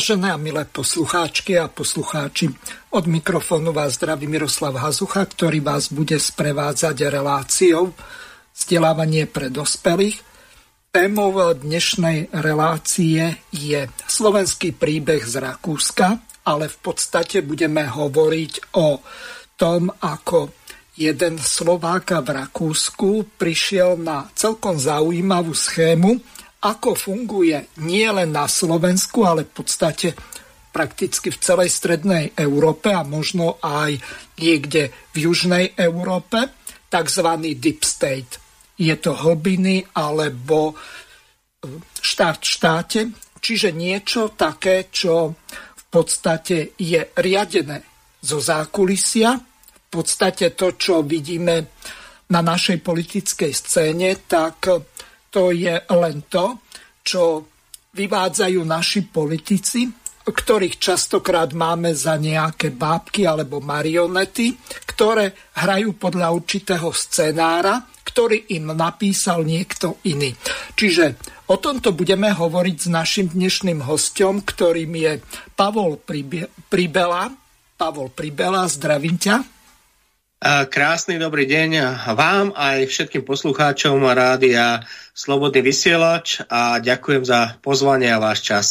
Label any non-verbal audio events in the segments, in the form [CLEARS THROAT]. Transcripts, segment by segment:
Vážené a milé poslucháčky a poslucháči, od mikrofónu vás zdraví Miroslav Hazucha, ktorý vás bude sprevádzať reláciou vzdelávanie pre dospelých. Témou dnešnej relácie je slovenský príbeh z Rakúska, ale v podstate budeme hovoriť o tom, ako jeden Slovák v Rakúsku prišiel na celkom zaujímavú schému, ako funguje nie len na Slovensku, ale v podstate prakticky v celej strednej Európe a možno aj niekde v južnej Európe, tzv. deep state. Je to hlbiny alebo e, štát v štáte, čiže niečo také, čo v podstate je riadené zo zákulisia. V podstate to, čo vidíme na našej politickej scéne, tak to je len to, čo vyvádzajú naši politici, ktorých častokrát máme za nejaké bábky alebo marionety, ktoré hrajú podľa určitého scenára, ktorý im napísal niekto iný. Čiže o tomto budeme hovoriť s našim dnešným hostom, ktorým je Pavol Pribela. Pavol Pribela, zdravím ťa. Krásny dobrý deň vám aj všetkým poslucháčom rádia Slobodný vysielač a ďakujem za pozvanie a váš čas.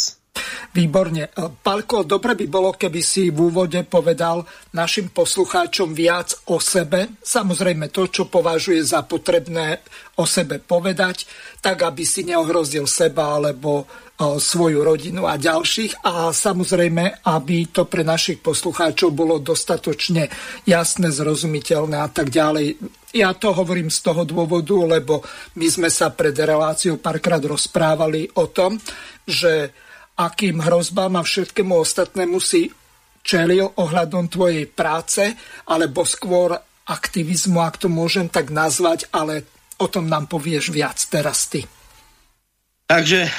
Výborne. Palko, dobre by bolo, keby si v úvode povedal našim poslucháčom viac o sebe. Samozrejme to, čo považuje za potrebné o sebe povedať, tak aby si neohrozil seba alebo svoju rodinu a ďalších a samozrejme, aby to pre našich poslucháčov bolo dostatočne jasné, zrozumiteľné a tak ďalej. Ja to hovorím z toho dôvodu, lebo my sme sa pred reláciou párkrát rozprávali o tom, že akým hrozbám a všetkému ostatnému si čelil ohľadom tvojej práce, alebo skôr aktivizmu, ak to môžem tak nazvať, ale o tom nám povieš viac teraz ty. Takže eh,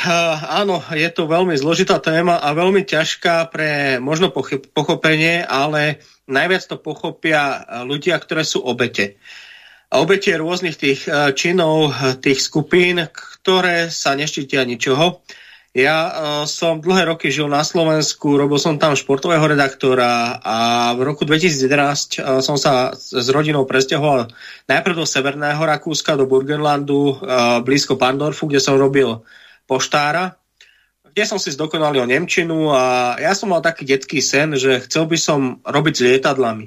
áno, je to veľmi zložitá téma a veľmi ťažká pre možno pochopenie, ale najviac to pochopia eh, ľudia, ktoré sú obete. Obete rôznych tých eh, činov, tých skupín, ktoré sa neštítia ničoho. Ja uh, som dlhé roky žil na Slovensku, robil som tam športového redaktora a v roku 2011 uh, som sa s rodinou presťahoval najprv do Severného Rakúska, do Burgenlandu, uh, blízko Pandorfu, kde som robil poštára, kde som si zdokonalil Nemčinu a ja som mal taký detský sen, že chcel by som robiť s lietadlami.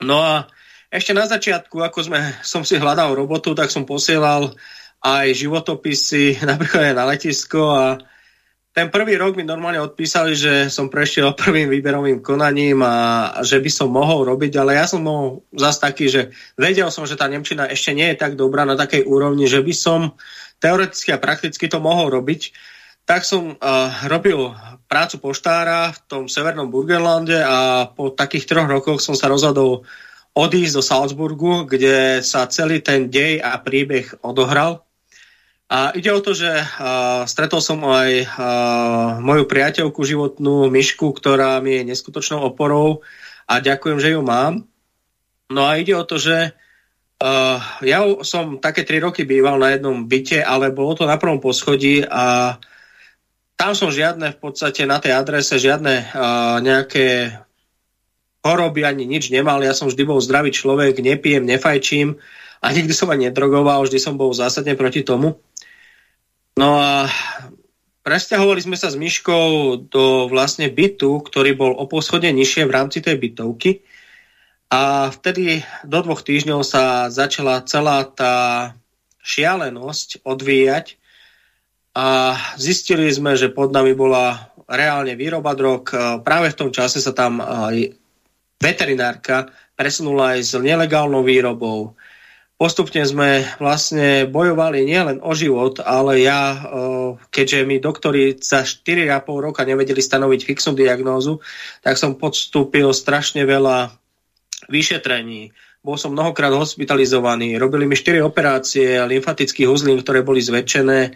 No a ešte na začiatku, ako sme, som si hľadal robotu, tak som posielal aj životopisy [LAUGHS] napríklad aj na letisko a ten prvý rok mi normálne odpísali, že som prešiel [LAUGHS] prvým výberovým konaním a že by som mohol robiť, ale ja som mohol zase taký, že vedel som, že tá Nemčina ešte nie je tak dobrá na takej úrovni, že by som teoreticky a prakticky to mohol robiť. Tak som uh, robil prácu poštára v tom severnom Burgenlande a po takých troch rokoch som sa rozhodol odísť do Salzburgu, kde sa celý ten dej a príbeh odohral a ide o to, že uh, stretol som aj uh, moju priateľku životnú, Myšku, ktorá mi je neskutočnou oporou a ďakujem, že ju mám. No a ide o to, že uh, ja som také tri roky býval na jednom byte, ale bolo to na prvom poschodí a tam som žiadne v podstate na tej adrese, žiadne uh, nejaké choroby ani nič nemal. Ja som vždy bol zdravý človek, nepijem, nefajčím a nikdy som aj nedrogoval, vždy som bol zásadne proti tomu. No a presťahovali sme sa s Myškou do vlastne bytu, ktorý bol o poschodne nižšie v rámci tej bytovky. A vtedy do dvoch týždňov sa začala celá tá šialenosť odvíjať a zistili sme, že pod nami bola reálne výroba drog. Práve v tom čase sa tam veterinárka presunula aj s nelegálnou výrobou postupne sme vlastne bojovali nielen o život, ale ja, keďže mi doktori za 4,5 roka nevedeli stanoviť fixnú diagnózu, tak som podstúpil strašne veľa vyšetrení. Bol som mnohokrát hospitalizovaný, robili mi 4 operácie lymfatických uzlín, ktoré boli zväčšené,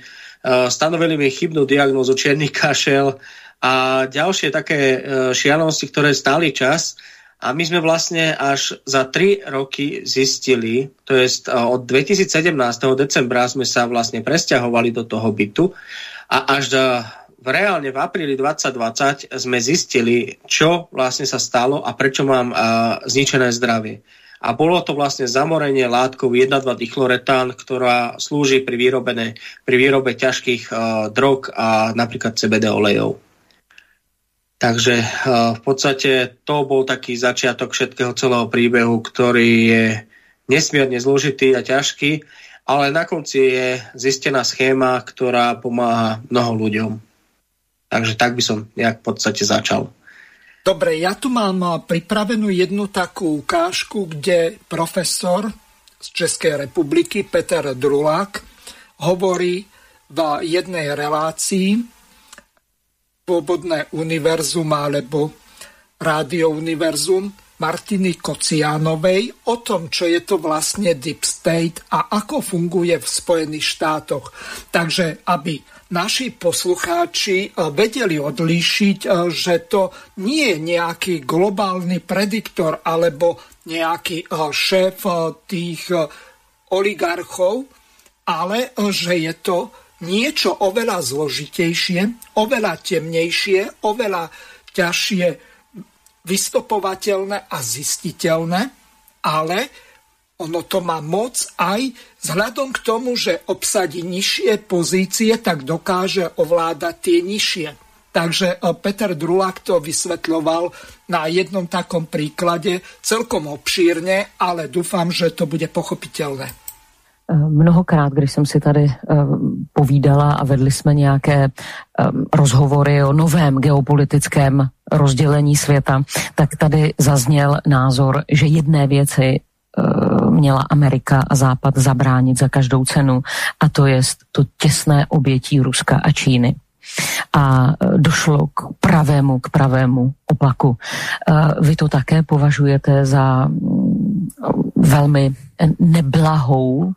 stanovili mi chybnú diagnózu čierny kašel a ďalšie také šialenosti, ktoré stáli čas. A my sme vlastne až za 3 roky zistili, to je od 2017. decembra sme sa vlastne presťahovali do toho bytu a až v reálne v apríli 2020 sme zistili, čo vlastne sa stalo a prečo mám a, zničené zdravie. A bolo to vlastne zamorenie látkov 1,2 dichloretán, ktorá slúži pri, výrobené, pri výrobe ťažkých a, drog a napríklad CBD olejov. Takže eh, v podstate to bol taký začiatok všetkého celého príbehu, ktorý je nesmierne zložitý a ťažký, ale na konci je zistená schéma, ktorá pomáha mnoho ľuďom. Takže tak by som nejak v podstate začal. Dobre, ja tu mám eh, pripravenú jednu takú ukážku, kde profesor z Českej republiky Peter Drulák hovorí v jednej relácii Slobodné univerzum alebo Rádio univerzum Martiny Kocianovej o tom, čo je to vlastne Deep State a ako funguje v Spojených štátoch. Takže aby naši poslucháči eh, vedeli odlíšiť, eh, že to nie je nejaký globálny prediktor alebo nejaký eh, šéf tých oligarchov, ale že je to niečo oveľa zložitejšie, oveľa temnejšie, oveľa ťažšie vystopovateľné a zistiteľné, ale ono to má moc aj vzhľadom k tomu, že obsadí nižšie pozície, tak dokáže ovládať tie nižšie. Takže e, Peter Drulák to vysvetľoval na jednom takom príklade celkom obšírne, ale dúfam, že to bude pochopiteľné. Mnohokrát, když jsem si tady eh, povídala a vedli jsme nějaké eh, rozhovory o novém geopolitickém rozdělení světa, tak tady zazněl názor, že jedné věci eh, měla Amerika a Západ zabránit za každou cenu a to je to těsné obětí Ruska a Číny a došlo k pravému, k pravému opaku. Vy to také považujete za mm, velmi neblahou uh,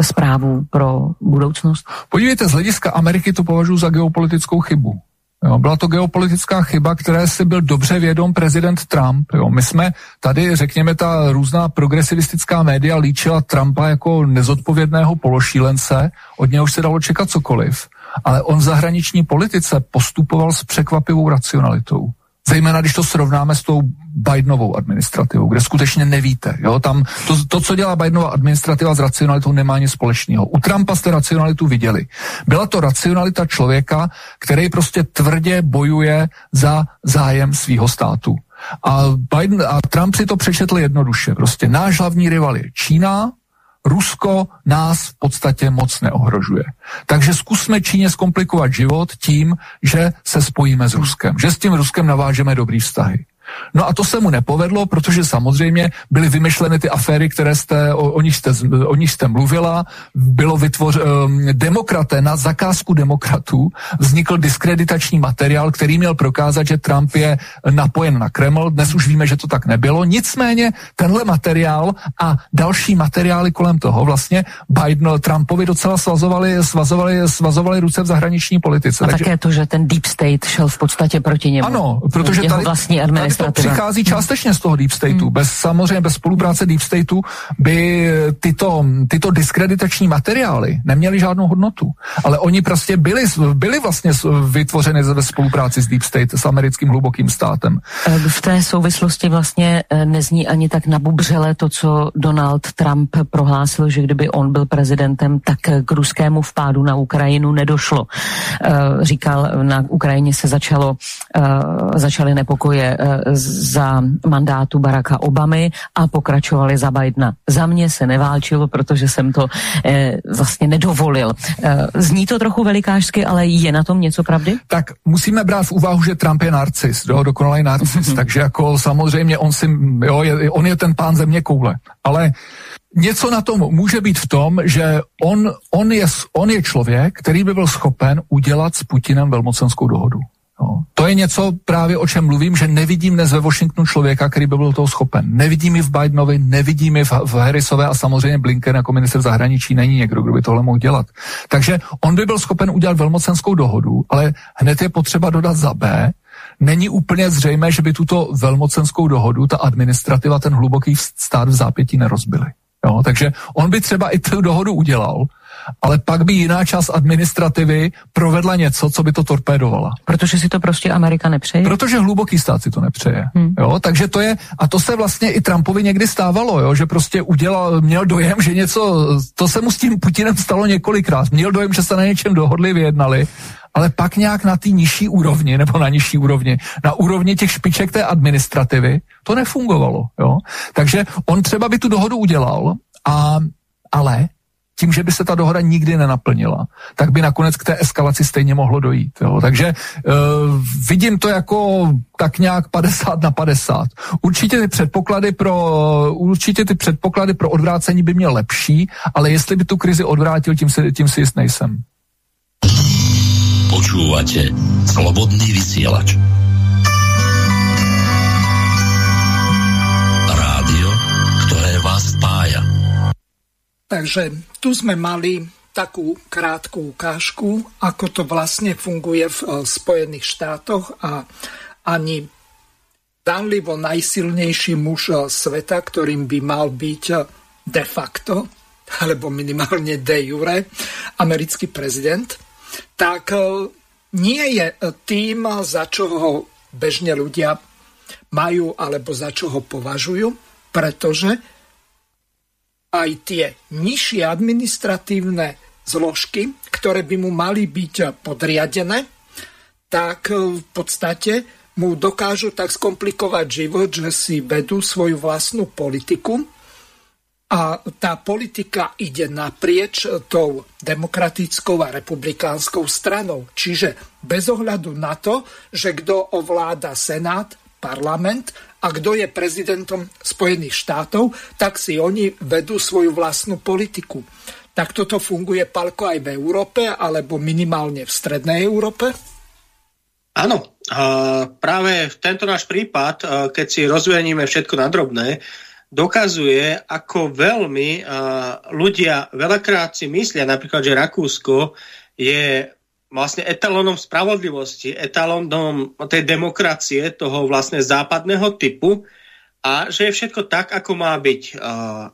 zprávu pro budoucnost? Podívejte, z hlediska Ameriky to považuji za geopolitickou chybu. Jo, byla to geopolitická chyba, které si byl dobře vědom prezident Trump. Jo. My jsme tady, řekněme, ta různá progresivistická média líčila Trumpa jako nezodpovědného pološílence, od něhož se dalo čekat cokoliv. Ale on v zahraniční politice postupoval s překvapivou racionalitou. Zejména když to srovnáme s tou Bidenovou administrativou, kde skutečně nevíte. Jo? Tam to, to, co dělá Bidenova administrativa s racionalitou, nemá nic společného. U Trumpa jste racionalitu viděli. Byla to racionalita člověka, který prostě tvrdě bojuje za zájem svého státu. A, Biden, a Trump si to přečetl jednoduše. Prostě náš hlavní rival je Čína, Rusko nás v podstatě moc neohrožuje. Takže zkusme Číně zkomplikovat život tím, že se spojíme s Ruskem, že s tím Ruskem navážeme dobrý vztahy. No a to se mu nepovedlo, protože samozřejmě byly vymyšleny ty aféry, které jste, o, o, nich, jste, o nich jste mluvila, bylo vytvoř, um, demokraté na zakázku demokratů, vznikl diskreditační materiál, který měl prokázat, že Trump je napojen na Kreml, dnes už víme, že to tak nebylo, nicméně tenhle materiál a další materiály kolem toho vlastně Biden Trumpovi docela svazovali, svazovali, svazovali ruce v zahraniční politice. A Takže... také to, že ten deep state šel v podstatě proti němu. Ano, protože tady, vlastní tady to přichází částečně z toho deep stateu. Hmm. Bez samozřejmě bez spolupráce deep stateu by tyto, tyto diskreditační materiály neměly žádnou hodnotu. Ale oni prostě byli, byli vlastně vytvořeny ve spolupráci s deep state, s americkým hlubokým státem. E, v té souvislosti vlastně e, nezní ani tak nabubřele to, co Donald Trump prohlásil, že kdyby on byl prezidentem, tak k ruskému vpádu na Ukrajinu nedošlo. Říkal, na Ukrajině se začalo, začaly nepokoje za mandátu Baracka Obamy a pokračovali za Bidena. Za mě se neválčilo, protože jsem to eh, vlastně nedovolil. Eh, zní to trochu velikářsky, ale je na tom něco pravdy? Tak musíme brát v úvahu, že Trump je narcis, jo, dokonalý narcis, takže jako samozřejmě on si, jo, je, on je ten pán země koule. Ale něco na tom může být v tom, že on, on, je, on je člověk, který by byl schopen udělat s Putinem velmocenskou dohodu. No, to je něco právě o čem mluvím, že nevidím dnes ve Washingtonu člověka, který by byl toho schopen. Nevidím ji v Bidenovi, nevidím ji v, v Harrisové a samozřejmě Blinken jako minister zahraničí není někdo, kdo by tohle mohl dělat. Takže on by byl schopen udělat velmocenskou dohodu, ale hned je potřeba dodat za B, není úplně zřejmé, že by tuto velmocenskou dohodu ta administrativa, ten hluboký stát v zápětí nerozbili. Jo, takže on by třeba i tu dohodu udělal, ale pak by jiná část administrativy provedla něco, co by to torpédovala. Protože si to prostě Amerika nepřeje? Protože hluboký stát si to nepřeje. Hmm. Jo, takže to je, a to se vlastně i Trumpovi někdy stávalo, jo, že prostě udělal, měl dojem, že něco, to se mu s tím Putinem stalo několikrát, měl dojem, že se na něčem dohodli, vyjednali ale pak nějak na té nižší úrovni, nebo na nižší úrovni, na úrovni těch špiček té administrativy, to nefungovalo. Jo? Takže on třeba by tu dohodu udělal, a, ale tím, že by se ta dohoda nikdy nenaplnila, tak by nakonec k té eskalaci stejně mohlo dojít. Jo. Takže uh, vidím to jako tak nějak 50 na 50. Určitě ty předpoklady pro, určitě ty předpoklady pro odvrácení by měl lepší, ale jestli by tu krizi odvrátil, tím si, tím si jist nejsem. Počúvate Slobodný vysielač. Takže tu sme mali takú krátku ukážku, ako to vlastne funguje v eh, Spojených štátoch a ani danlivo najsilnejší muž eh, sveta, ktorým by mal byť eh, de facto, alebo minimálne de jure, americký prezident, tak nie je tým, za čo ho bežne ľudia majú alebo za čo ho považujú, pretože aj tie nižšie administratívne zložky, ktoré by mu mali byť podriadené, tak v podstate mu dokážu tak skomplikovať život, že si vedú svoju vlastnú politiku a tá politika ide naprieč tou demokratickou a republikánskou stranou. Čiže bez ohľadu na to, že kto ovláda Senát, parlament a kto je prezidentom Spojených štátov, tak si oni vedú svoju vlastnú politiku. Tak toto funguje palko aj v Európe, alebo minimálne v strednej Európe? Áno, práve tento náš prípad, keď si rozveníme všetko na drobné, dokazuje, ako veľmi ľudia veľakrát si myslia, napríklad, že Rakúsko je vlastne etalónom spravodlivosti, etalónom tej demokracie, toho vlastne západného typu a že je všetko tak, ako má byť.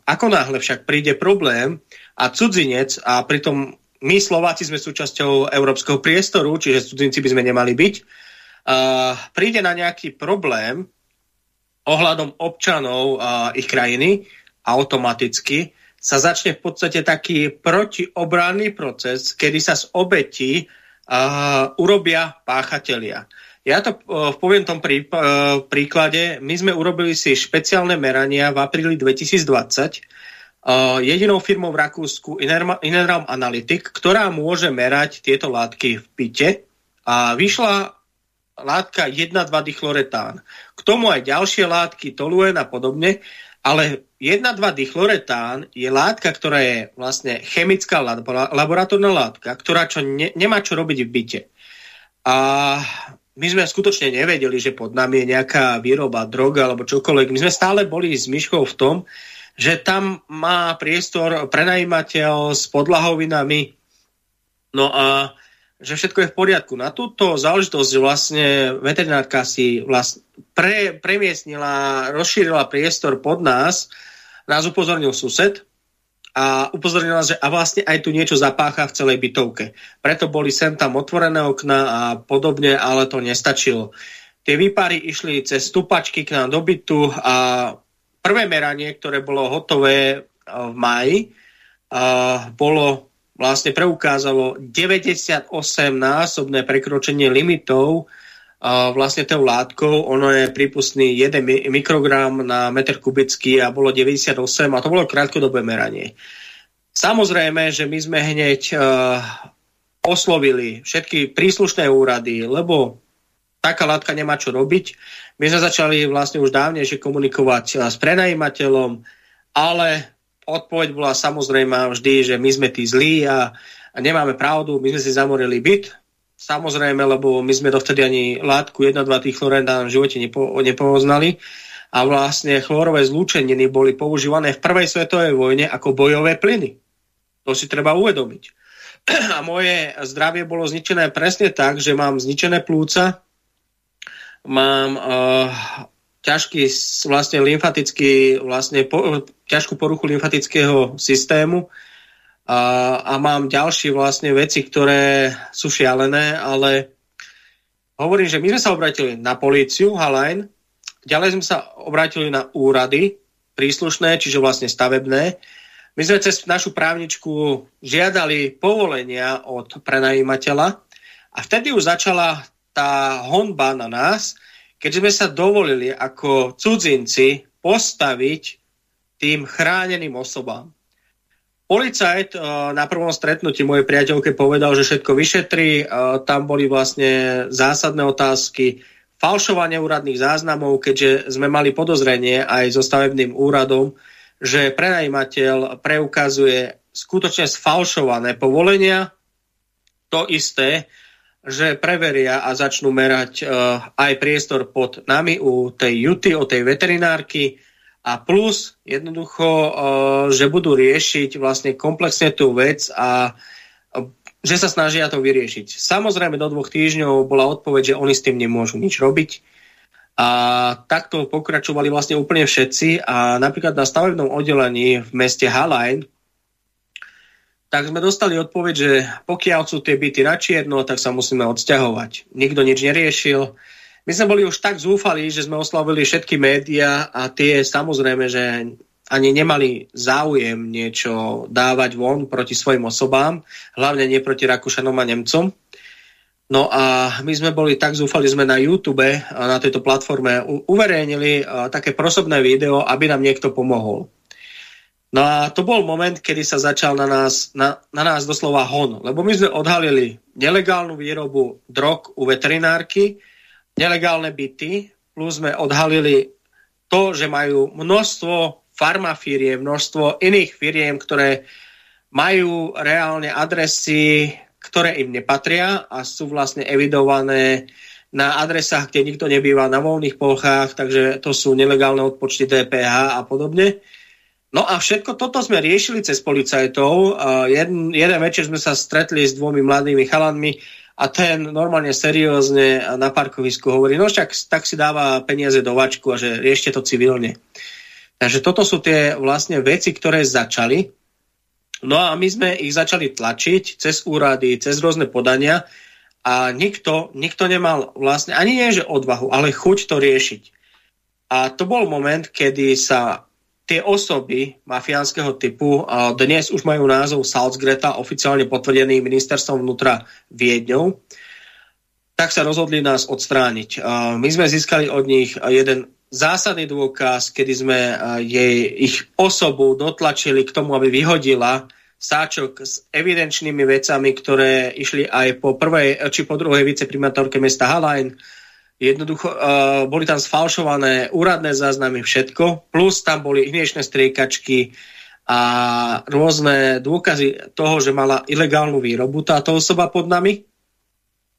Ako náhle však príde problém a cudzinec, a pritom my Slováci sme súčasťou európskeho priestoru, čiže cudzinci by sme nemali byť, príde na nejaký problém, ohľadom občanov ich krajiny automaticky sa začne v podstate taký protiobranný proces, kedy sa z obeti uh, urobia páchatelia. Ja to uh, poviem tom prí, uh, príklade. My sme urobili si špeciálne merania v apríli 2020 uh, jedinou firmou v Rakúsku Inerram Analytic, ktorá môže merať tieto látky v pite a vyšla látka 1,2-dichloretán. K tomu aj ďalšie látky, toluen a podobne, ale 1,2-dichloretán je látka, ktorá je vlastne chemická laboratórna látka, ktorá čo ne, nemá čo robiť v byte. A my sme skutočne nevedeli, že pod nami je nejaká výroba droga alebo čokoľvek. My sme stále boli s myškou v tom, že tam má priestor prenajímateľ s podlahovinami. No a že všetko je v poriadku. Na túto záležitosť vlastne veterinárka si vlastne pre, premiestnila, rozšírila priestor pod nás, nás upozornil sused a upozornila, že a vlastne aj tu niečo zapácha v celej bytovke. Preto boli sem tam otvorené okna a podobne, ale to nestačilo. Tie výpary išli cez stupačky k nám do bytu a prvé meranie, ktoré bolo hotové v maji, bolo vlastne preukázalo 98-násobné prekročenie limitov vlastne tou látkou. Ono je prípustný 1 mikrogram na meter kubický a bolo 98 a to bolo krátkodobé meranie. Samozrejme, že my sme hneď uh, oslovili všetky príslušné úrady, lebo taká látka nemá čo robiť. My sme začali vlastne už dávnejšie komunikovať s prenajímateľom, ale odpoveď bola samozrejme vždy, že my sme tí zlí a, a nemáme pravdu, my sme si zamorili byt, samozrejme, lebo my sme dovtedy ani látku 1-2 tých chlorendán v živote nepo, nepoznali a vlastne chlorové zlúčeniny boli používané v prvej svetovej vojne ako bojové plyny. To si treba uvedomiť. [CLEARS THROAT] A moje zdravie bolo zničené presne tak, že mám zničené plúca, mám uh, ťažký vlastne lymfatický, vlastne po, ťažkú poruchu lymfatického systému, a, a mám ďalšie vlastne veci, ktoré sú šialené, ale hovorím, že my sme sa obratili na políciu, Halajn, ďalej sme sa obratili na úrady príslušné, čiže vlastne stavebné. My sme cez našu právničku žiadali povolenia od prenajímateľa a vtedy už začala tá honba na nás, keďže sme sa dovolili ako cudzinci postaviť tým chráneným osobám. Policajt eh, na prvom stretnutí mojej priateľke povedal, že všetko vyšetrí. Eh, tam boli vlastne zásadné otázky, falšovanie úradných záznamov, keďže sme mali podozrenie aj so stavebným úradom, že prenajímateľ preukazuje skutočne sfalšované povolenia. To isté, že preveria a začnú merať uh, aj priestor pod nami u tej Juty, o tej veterinárky, a plus jednoducho, že budú riešiť vlastne komplexne tú vec a že sa snažia to vyriešiť. Samozrejme do dvoch týždňov bola odpoveď, že oni s tým nemôžu nič robiť. A takto pokračovali vlastne úplne všetci a napríklad na stavebnom oddelení v meste Halajn tak sme dostali odpoveď, že pokiaľ sú tie byty na čierno, tak sa musíme odsťahovať. Nikto nič neriešil my sme boli už tak zúfali, že sme oslavili všetky médiá a tie samozrejme, že ani nemali záujem niečo dávať von proti svojim osobám, hlavne nie proti Rakúšanom a Nemcom. No a my sme boli tak zúfali, sme na YouTube na tejto platforme uverejnili také prosobné video, aby nám niekto pomohol. No a to bol moment, kedy sa začal na nás, na, na nás doslova hon, lebo my sme odhalili nelegálnu výrobu drog u veterinárky, nelegálne byty, plus sme odhalili to, že majú množstvo farmafíriem, množstvo iných firiem, ktoré majú reálne adresy, ktoré im nepatria a sú vlastne evidované na adresách, kde nikto nebýva na voľných plochách, takže to sú nelegálne odpočty DPH a podobne. No a všetko toto sme riešili cez policajtov. Jeden, jeden večer sme sa stretli s dvomi mladými chalanmi, a ten normálne seriózne na parkovisku hovorí, no však tak si dáva peniaze do vačku a že riešte to civilne. Takže toto sú tie vlastne veci, ktoré začali. No a my sme ich začali tlačiť cez úrady, cez rôzne podania a nikto, nikto nemal vlastne ani nie, že odvahu, ale chuť to riešiť. A to bol moment, kedy sa tie osoby mafiánskeho typu dnes už majú názov Salzgreta, oficiálne potvrdený ministerstvom vnútra Viedňou, tak sa rozhodli nás odstrániť. My sme získali od nich jeden zásadný dôkaz, kedy sme jej, ich osobu dotlačili k tomu, aby vyhodila sáčok s evidenčnými vecami, ktoré išli aj po prvej či po druhej viceprimátorke mesta Halajn, Jednoducho uh, boli tam sfalšované úradné záznamy, všetko, plus tam boli hniečné striekačky a rôzne dôkazy toho, že mala ilegálnu výrobu táto osoba pod nami.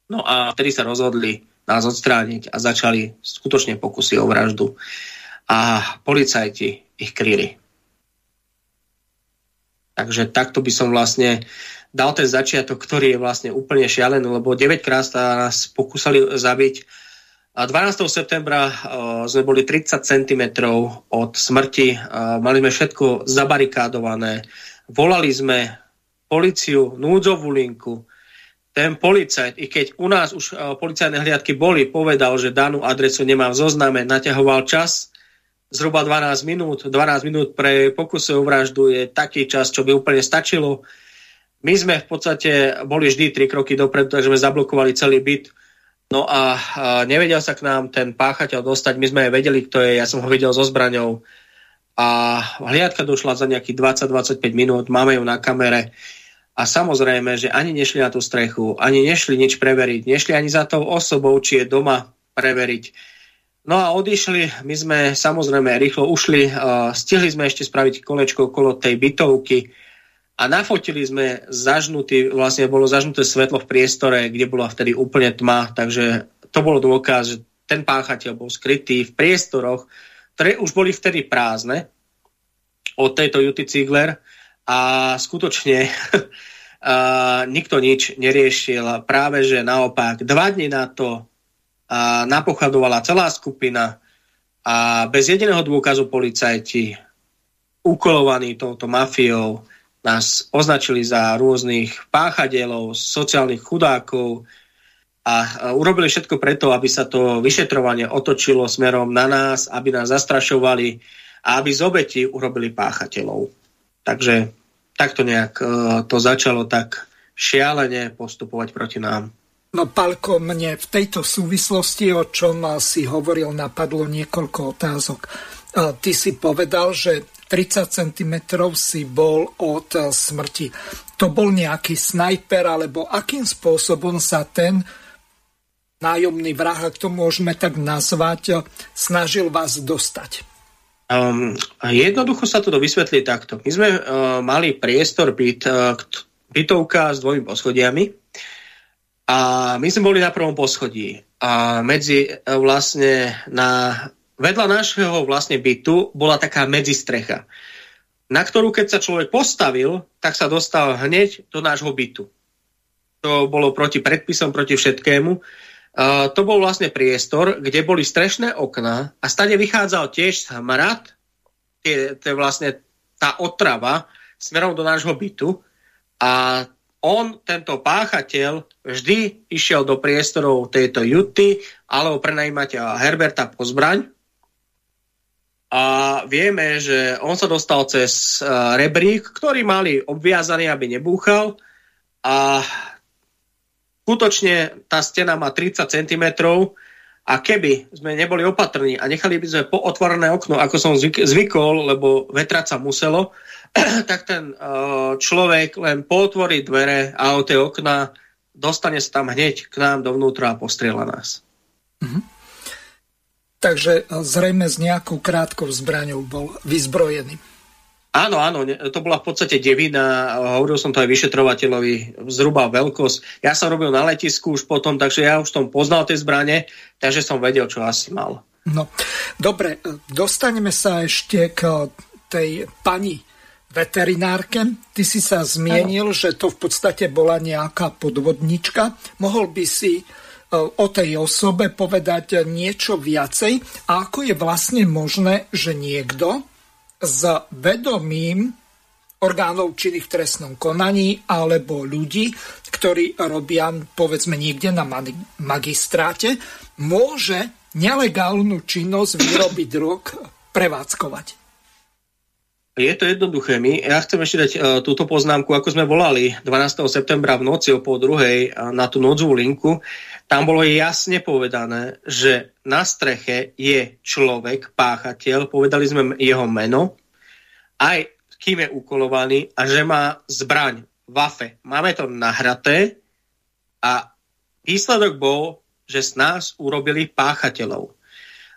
No a vtedy sa rozhodli nás odstrániť a začali skutočne pokusy o vraždu. A policajti ich kryli. Takže takto by som vlastne dal ten začiatok, ktorý je vlastne úplne šialený, lebo 9 krát nás pokúsali zabiť a 12. septembra uh, sme boli 30 cm od smrti, uh, mali sme všetko zabarikádované, volali sme policiu, núdzovú linku, ten policajt, i keď u nás už uh, policajné hliadky boli, povedal, že danú adresu nemá v zozname, naťahoval čas, zhruba 12 minút, 12 minút pre pokusy o vraždu je taký čas, čo by úplne stačilo. My sme v podstate boli vždy 3 kroky dopredu, takže sme zablokovali celý byt, No a, a nevedel sa k nám ten páchateľ dostať, my sme aj vedeli, kto je, ja som ho videl so zbraňou. A hliadka došla za nejakých 20-25 minút, máme ju na kamere. A samozrejme, že ani nešli na tú strechu, ani nešli nič preveriť, nešli ani za tou osobou, či je doma preveriť. No a odišli, my sme samozrejme rýchlo ušli, stihli sme ešte spraviť kolečko okolo tej bytovky a nafotili sme zažnutý, vlastne bolo zažnuté svetlo v priestore, kde bola vtedy úplne tma, takže to bolo dôkaz, že ten páchateľ bol skrytý v priestoroch, ktoré už boli vtedy prázdne od tejto Juty Ziegler a skutočne [LAUGHS] uh, nikto nič neriešil. Práve, že naopak, dva dní na to uh, napochadovala celá skupina a bez jediného dôkazu policajti ukolovaní touto mafiou nás označili za rôznych páchateľov, sociálnych chudákov a urobili všetko preto, aby sa to vyšetrovanie otočilo smerom na nás, aby nás zastrašovali a aby z obeti urobili páchateľov. Takže takto nejak e, to začalo tak šialene postupovať proti nám. No Palko, mne v tejto súvislosti, o čom si hovoril, napadlo niekoľko otázok. Ty si povedal, že 30 cm si bol od eh, smrti. To bol nejaký snajper, alebo akým spôsobom sa ten nájomný vrah, ak to môžeme tak nazvať, eh, snažil vás dostať? Um, jednoducho sa to vysvetlí takto. My sme uh, mali priestor byt, uh, bytovka s dvomi poschodiami a my sme boli na prvom poschodí a medzi uh, vlastne na vedľa nášho vlastne bytu bola taká medzistrecha, na ktorú keď sa človek postavil, tak sa dostal hneď do nášho bytu. To bolo proti predpisom, proti všetkému. Uh, to bol vlastne priestor, kde boli strešné okná a stade vychádzal tiež smrad, to je vlastne tá otrava smerom do nášho bytu a on, tento páchateľ, vždy išiel do priestorov tejto Juty alebo prenajímateľa Herberta po zbraň a vieme, že on sa dostal cez uh, rebrík, ktorý mali obviazaný, aby nebúchal a skutočne tá stena má 30 cm a keby sme neboli opatrní a nechali by sme pootvorené okno, ako som zvyk, zvykol, lebo vetrať sa muselo, [CLEARS THROAT] tak ten uh, človek len potvorí dvere a o tie okna dostane sa tam hneď k nám dovnútra a postriela nás. Mm-hmm. Takže e, zrejme s nejakou krátkou zbraňou bol vyzbrojený. Áno, áno, to bola v podstate devina, hovoril som to aj vyšetrovateľovi, zhruba veľkosť. Ja som robil na letisku už potom, takže ja už som poznal tie zbranie, takže som vedel, čo asi mal. No, dobre, e, dostaneme sa ešte k tej pani veterinárke. Ty si sa zmienil, ano. že to v podstate bola nejaká podvodnička. Mohol by si o tej osobe povedať niečo viacej a ako je vlastne možné, že niekto s vedomím orgánov činných v trestnom konaní alebo ľudí, ktorí robia povedzme niekde na magistráte, môže nelegálnu činnosť vyrobiť rok prevádzkovať. Je to jednoduché. My, ja chcem ešte dať uh, túto poznámku, ako sme volali 12. septembra v noci o pol druhej uh, na tú nodzovú linku. Tam bolo jasne povedané, že na streche je človek, páchateľ, povedali sme jeho meno, aj kým je ukolovaný a že má zbraň, vafe. Máme to nahraté a výsledok bol, že z nás urobili páchateľov.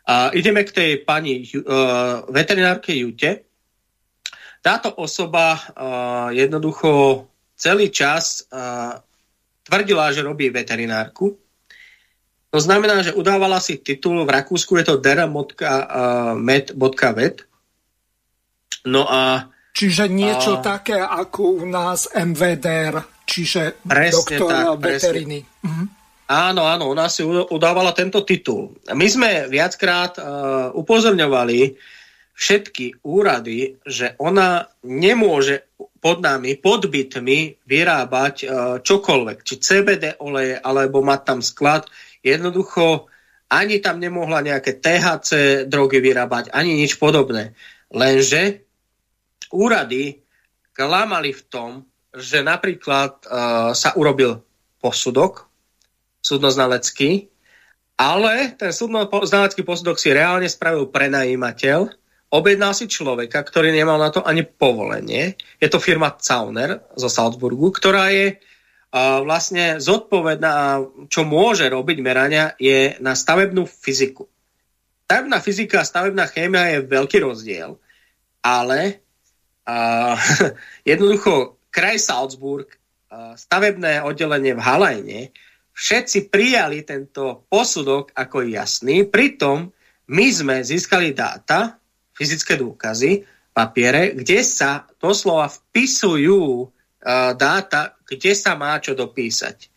A ideme k tej pani uh, veterinárke Jute, táto osoba uh, jednoducho celý čas uh, tvrdila, že robí veterinárku. To znamená, že udávala si titul, v Rakúsku je to dera.med.vet. No a... Čiže niečo a, také ako u nás MVDR, čiže doktor veteriny. Mhm. Áno, áno, ona si udávala tento titul. My sme viackrát uh, upozorňovali, všetky úrady, že ona nemôže pod nami, pod bytmi vyrábať uh, čokoľvek, či CBD oleje, alebo mať tam sklad. Jednoducho ani tam nemohla nejaké THC drogy vyrábať, ani nič podobné. Lenže úrady klamali v tom, že napríklad uh, sa urobil posudok súdnoznalecký, ale ten súdnoznalecký posudok si reálne spravil prenajímateľ, objednal si človeka, ktorý nemal na to ani povolenie. Je to firma Zauner zo Salzburgu, ktorá je uh, vlastne zodpovedná, čo môže robiť merania, je na stavebnú fyziku. stavebná fyzika a stavebná chémia je veľký rozdiel, ale [LAUGHS] jednoducho kraj Salzburg, stavebné oddelenie v Halajne, všetci prijali tento posudok ako jasný, pritom my sme získali dáta, fyzické dôkazy, papiere, kde sa doslova vpisujú dáta, kde sa má čo dopísať.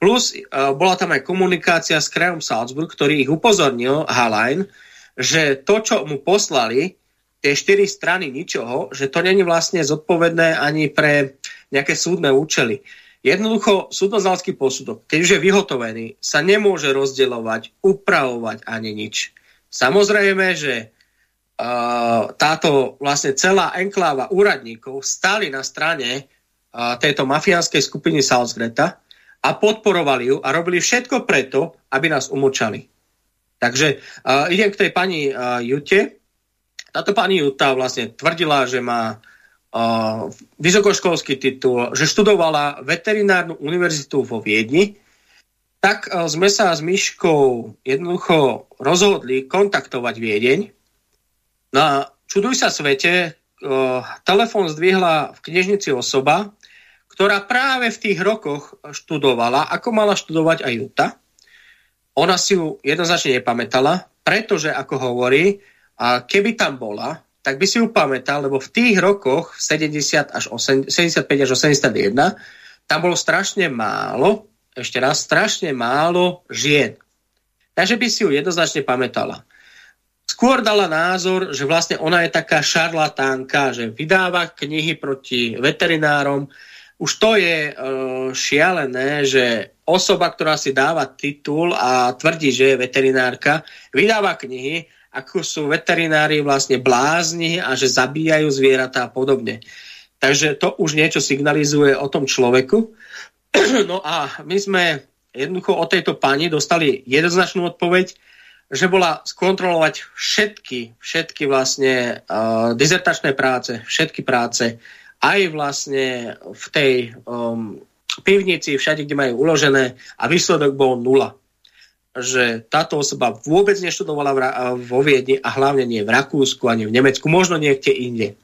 Plus uh, bola tam aj komunikácia s krajom Salzburg, ktorý ich upozornil, Halajn, že to, čo mu poslali, tie štyri strany ničoho, že to není vlastne zodpovedné ani pre nejaké súdne účely. Jednoducho súdnoznalský posudok, keď už je vyhotovený, sa nemôže rozdeľovať, upravovať ani nič. Samozrejme, že táto vlastne celá enkláva úradníkov stali na strane uh, tejto mafiánskej skupiny Salzgreta a podporovali ju a robili všetko preto, aby nás umočali. Takže uh, idem k tej pani uh, Jute. Táto pani Juta vlastne tvrdila, že má uh, vysokoškolský titul, že študovala veterinárnu univerzitu vo Viedni, tak uh, sme sa s Myškou jednoducho rozhodli kontaktovať Viedeň, No a čuduj sa svete, telefón zdvihla v knižnici osoba, ktorá práve v tých rokoch študovala, ako mala študovať aj Juta. Ona si ju jednoznačne nepamätala, pretože, ako hovorí, a keby tam bola, tak by si ju pamätal, lebo v tých rokoch 70 až 8, 75 až 81 tam bolo strašne málo, ešte raz, strašne málo žien. Takže by si ju jednoznačne pamätala skôr dala názor, že vlastne ona je taká šarlatánka, že vydáva knihy proti veterinárom. Už to je e, šialené, že osoba, ktorá si dáva titul a tvrdí, že je veterinárka, vydáva knihy, ako sú veterinári vlastne blázni a že zabíjajú zvieratá a podobne. Takže to už niečo signalizuje o tom človeku. [CLEARS THROAT] No a my sme jednoducho od tejto pani dostali jednoznačnú odpoveď, že bola skontrolovať všetky, všetky vlastne uh, dizertačné práce, všetky práce, aj vlastne v tej um, pivnici, všade, kde majú uložené a výsledok bol nula. Že táto osoba vôbec neštudovala vo Viedni a hlavne nie v Rakúsku ani v Nemecku, možno niekde inde.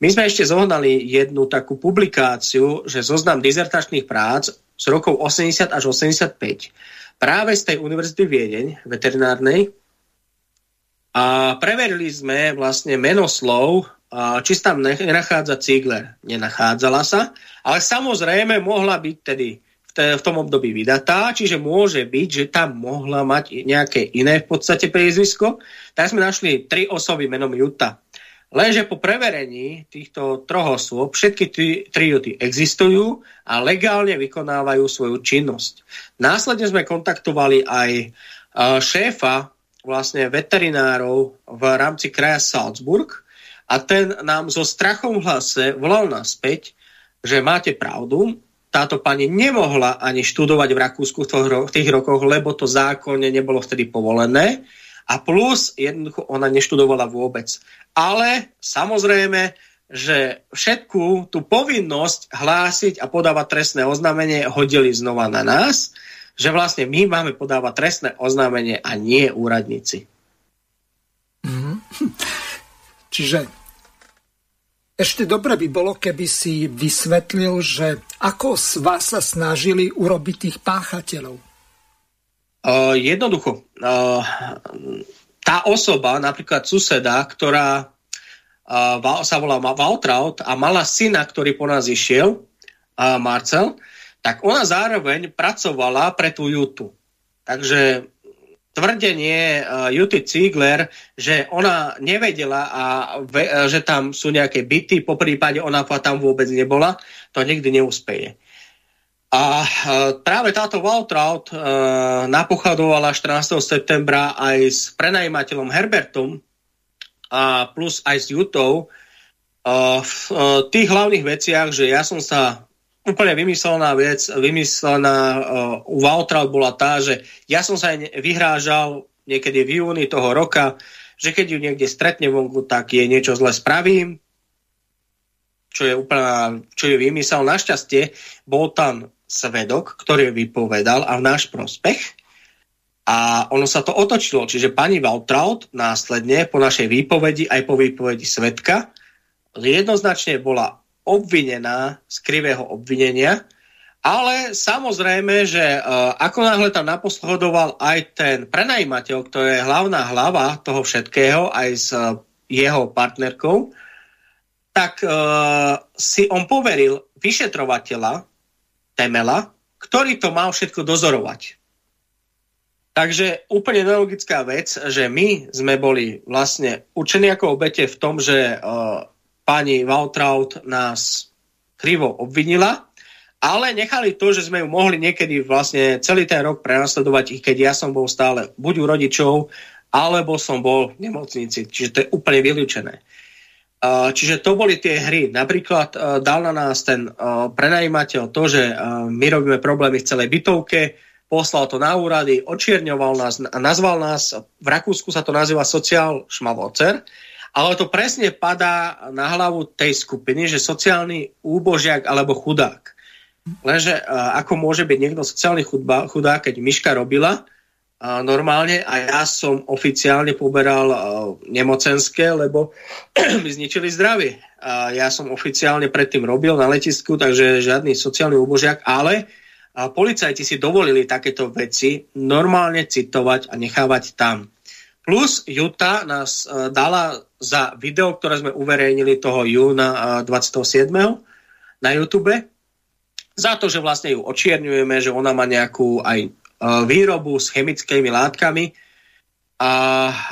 My sme ešte zohnali jednu takú publikáciu, že zoznam dizertačných prác z rokov 80 až 85 práve z tej univerzity Viedeň, veterinárnej, a preverili sme vlastne menoslov, či sa tam nenachádza Ziegler. Nenachádzala sa, ale samozrejme mohla byť tedy v, tom období vydatá, čiže môže byť, že tam mohla mať nejaké iné v podstate priezvisko. Tak sme našli tri osoby menom Juta. Lenže po preverení týchto troch osôb všetky tri juty existujú a legálne vykonávajú svoju činnosť. Následne sme kontaktovali aj e, šéfa vlastne veterinárov v rámci kraja Salzburg a ten nám so strachom v hlase volal naspäť, že máte pravdu, táto pani nemohla ani študovať v Rakúsku v tých rokoch, lebo to zákonne nebolo vtedy povolené a plus jednoducho ona neštudovala vôbec. Ale samozrejme, že všetku tú povinnosť hlásiť a podávať trestné oznámenie hodili znova na nás, že vlastne my máme podávať trestné oznámenie a nie úradníci. Mm-hmm. Čiže ešte dobre by bolo, keby si vysvetlil, že ako s vás sa snažili urobiť tých páchateľov. Uh, jednoducho, uh, tá osoba, napríklad suseda, ktorá uh, sa volá Waltraut a mala syna, ktorý po nás išiel, uh, Marcel, tak ona zároveň pracovala pre tú Jutu. Takže tvrdenie uh, Juty Ziegler, že ona nevedela a ve, uh, že tam sú nejaké byty, po prípade ona tam vôbec nebola, to nikdy neúspeje. A e, práve táto Waltraud e, napochadovala 14. septembra aj s prenajímateľom Herbertom a plus aj s Jutou e, v tých hlavných veciach, že ja som sa úplne vymyslená vec, vymyslená u Waltraud bola tá, že ja som sa vyhrážal niekedy v júni toho roka, že keď ju niekde stretne vonku, tak je niečo zle spravím, čo je úplne, čo je vymysel. Našťastie bol tam svedok, ktorý vypovedal a v náš prospech. A ono sa to otočilo, čiže pani Valtraut následne po našej výpovedi, aj po výpovedi svetka, jednoznačne bola obvinená z krivého obvinenia, ale samozrejme, že uh, ako náhle tam naposledoval aj ten prenajímateľ, ktorý je hlavná hlava toho všetkého, aj s uh, jeho partnerkou, tak uh, si on poveril vyšetrovateľa Temela, ktorý to mal všetko dozorovať. Takže úplne nelogická vec, že my sme boli vlastne učení ako obete v tom, že pani Waltraut nás krivo obvinila, ale nechali to, že sme ju mohli niekedy vlastne celý ten rok prenasledovať, i keď ja som bol stále buď u rodičov, alebo som bol v nemocnici. Čiže to je úplne vylúčené. Čiže to boli tie hry. Napríklad dal na nás ten prenajímateľ to, že my robíme problémy v celej bytovke, poslal to na úrady, očierňoval nás a nazval nás, v Rakúsku sa to nazýva sociál šmavocer, ale to presne padá na hlavu tej skupiny, že sociálny úbožiak alebo chudák. Lenže ako môže byť niekto sociálny chudák, keď Myška robila normálne a ja som oficiálne poberal nemocenské, lebo [CLEARS THROAT] mi zničili zdravie. Ja som oficiálne predtým robil na letisku, takže žiadny sociálny úbožiak, ale a policajti si dovolili takéto veci normálne citovať a nechávať tam. Plus Juta nás dala za video, ktoré sme uverejnili toho júna uh, 27. na YouTube, za to, že vlastne ju očierňujeme, že ona má nejakú aj uh, výrobu s chemickými látkami a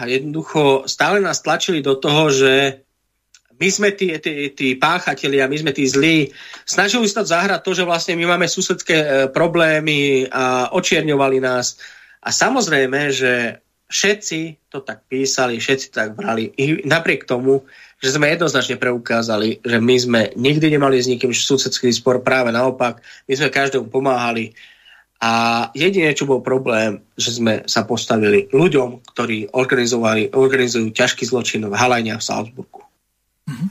jednoducho stále nás tlačili do toho, že my sme tí, tí, tí páchatelia, my sme tí zlí. Snažili sa zahrať to, že vlastne my máme susedské e, problémy a očierňovali nás. A samozrejme, že všetci to tak písali, všetci tak brali. I napriek tomu, že sme jednoznačne preukázali, že my sme nikdy nemali s nikým susedský spor, práve naopak, my sme každému pomáhali. A jediné, čo bol problém, že sme sa postavili ľuďom, ktorí organizovali, organizujú ťažký zločin v Halajne a v Salzburgu. Mhm.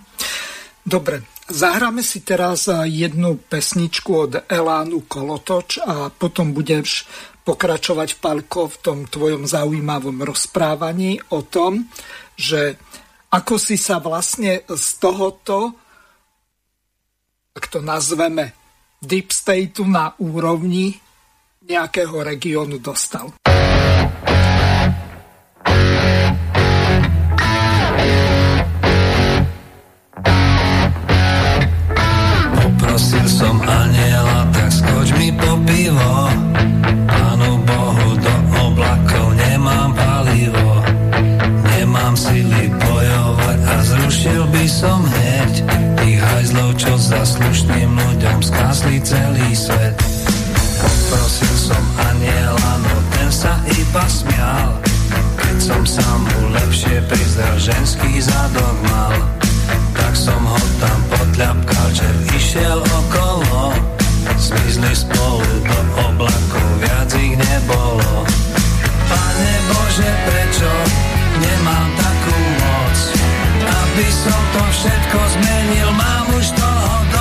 Dobre, zahráme si teraz jednu pesničku od Elánu Kolotoč a potom budeš pokračovať, Palko, v tom tvojom zaujímavom rozprávaní o tom, že ako si sa vlastne z tohoto, ak to nazveme, deep stateu na úrovni nejakého regiónu dostal. Prosil som aniela, tak skoč mi po pivo. Som hneď tých hajzlov, čo za slušným ľuďom skásli celý svet. Poprosil som aniela, no ten sa iba smial. Keď som sa mu lepšie prizrel, ženský zadok mal tak som ho tam potľapkal, že išiel okolo. Zmizli spolu do oblakov, viac ich nebolo. Pane Bože, prečo nemám takú moc? Aby som to všetko zmenil, mám už toho dosť.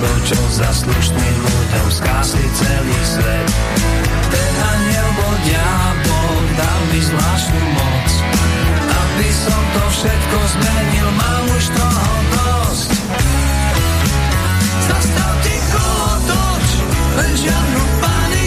Hajzlov, čo za slušným ľuďom skásli celý svet. Ten aniel bol diabol, dal mi zvláštnu moc. Aby som to všetko zmenil, mám už toho dosť. Zastavte kolo toč, len žiadnu paniku.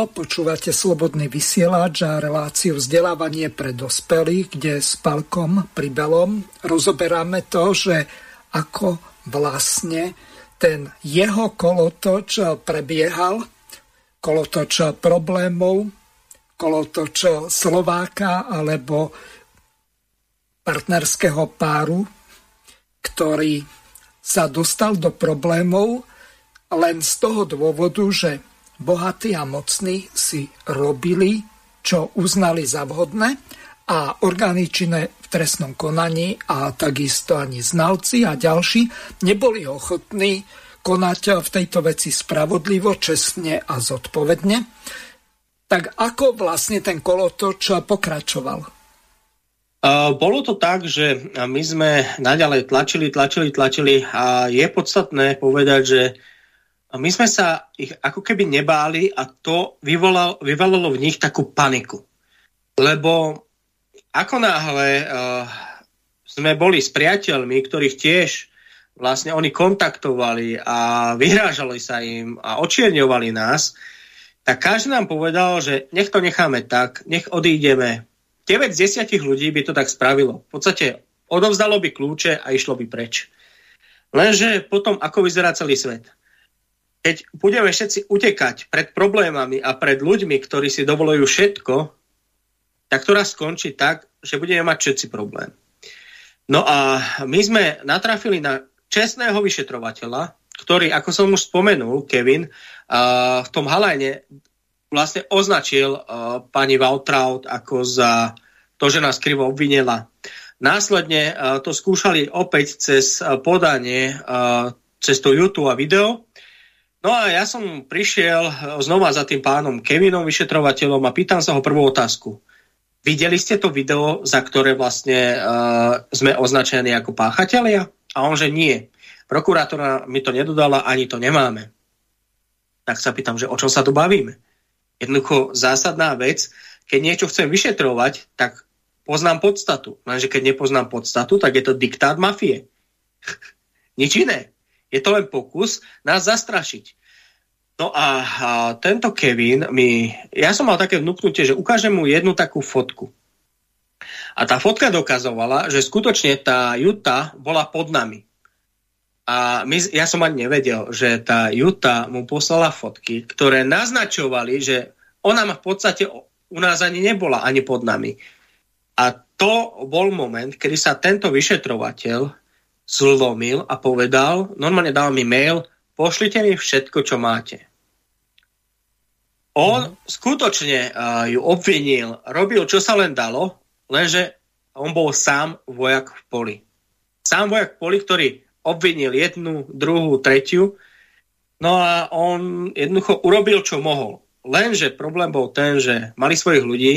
Áno, počúvate Slobodný vysielač a reláciu vzdelávanie pre dospelých, kde s Palkom Pribelom rozoberáme to, že ako vlastne ten jeho kolotoč prebiehal, kolotoč problémov, kolotoč Slováka alebo partnerského páru, ktorý sa dostal do problémov len z toho dôvodu, že bohatí a mocní si robili, čo uznali za vhodné a orgány činné v trestnom konaní a takisto ani znalci a ďalší neboli ochotní konať v tejto veci spravodlivo, čestne a zodpovedne. Tak ako vlastne ten kolotoč pokračoval? Uh, bolo to tak, že my sme naďalej tlačili, tlačili, tlačili a je podstatné povedať, že my sme sa ich ako keby nebáli a to vyvolal, vyvolalo v nich takú paniku. Lebo ako náhle uh, sme boli s priateľmi, ktorých tiež vlastne oni kontaktovali a vyhrážali sa im a očierňovali nás, tak každý nám povedal, že nech to necháme tak, nech odídeme. 9 z 10 ľudí by to tak spravilo. V podstate odovzdalo by kľúče a išlo by preč. Lenže potom, ako vyzerá celý svet? Keď budeme všetci utekať pred problémami a pred ľuďmi, ktorí si dovolujú všetko, tak to raz skončí tak, že budeme mať všetci problém. No a my sme natrafili na čestného vyšetrovateľa, ktorý, ako som už spomenul, Kevin, v tom halajne vlastne označil pani Valtraut ako za to, že nás krivo obvinila. Následne to skúšali opäť cez podanie cez to YouTube a video No a ja som prišiel eh, znova za tým pánom Kevinom, vyšetrovateľom a pýtam sa ho prvú otázku. Videli ste to video, za ktoré vlastne uh, sme označení ako páchatelia? A on, že nie. Prokurátora mi to nedodala, ani to nemáme. Tak sa pýtam, že o čom sa tu bavíme? Jednoducho zásadná vec, keď niečo chcem vyšetrovať, tak poznám podstatu. Lenže keď nepoznám podstatu, tak je to diktát mafie. [LAUGHS] Nič iné. Je to len pokus nás zastrašiť. No a, a tento Kevin mi... Ja som mal také vnúknutie, že ukážem mu jednu takú fotku. A tá fotka dokazovala, že skutočne tá Juta bola pod nami. A my, ja som ani nevedel, že tá Juta mu poslala fotky, ktoré naznačovali, že ona v podstate u nás ani nebola, ani pod nami. A to bol moment, kedy sa tento vyšetrovateľ zlomil a povedal, normálne dal mi mail, pošlite mi všetko, čo máte. On mm. skutočne uh, ju obvinil, robil, čo sa len dalo, lenže on bol sám vojak v poli. Sám vojak v poli, ktorý obvinil jednu, druhú, tretiu, no a on jednoducho urobil, čo mohol. Lenže problém bol ten, že mali svojich ľudí,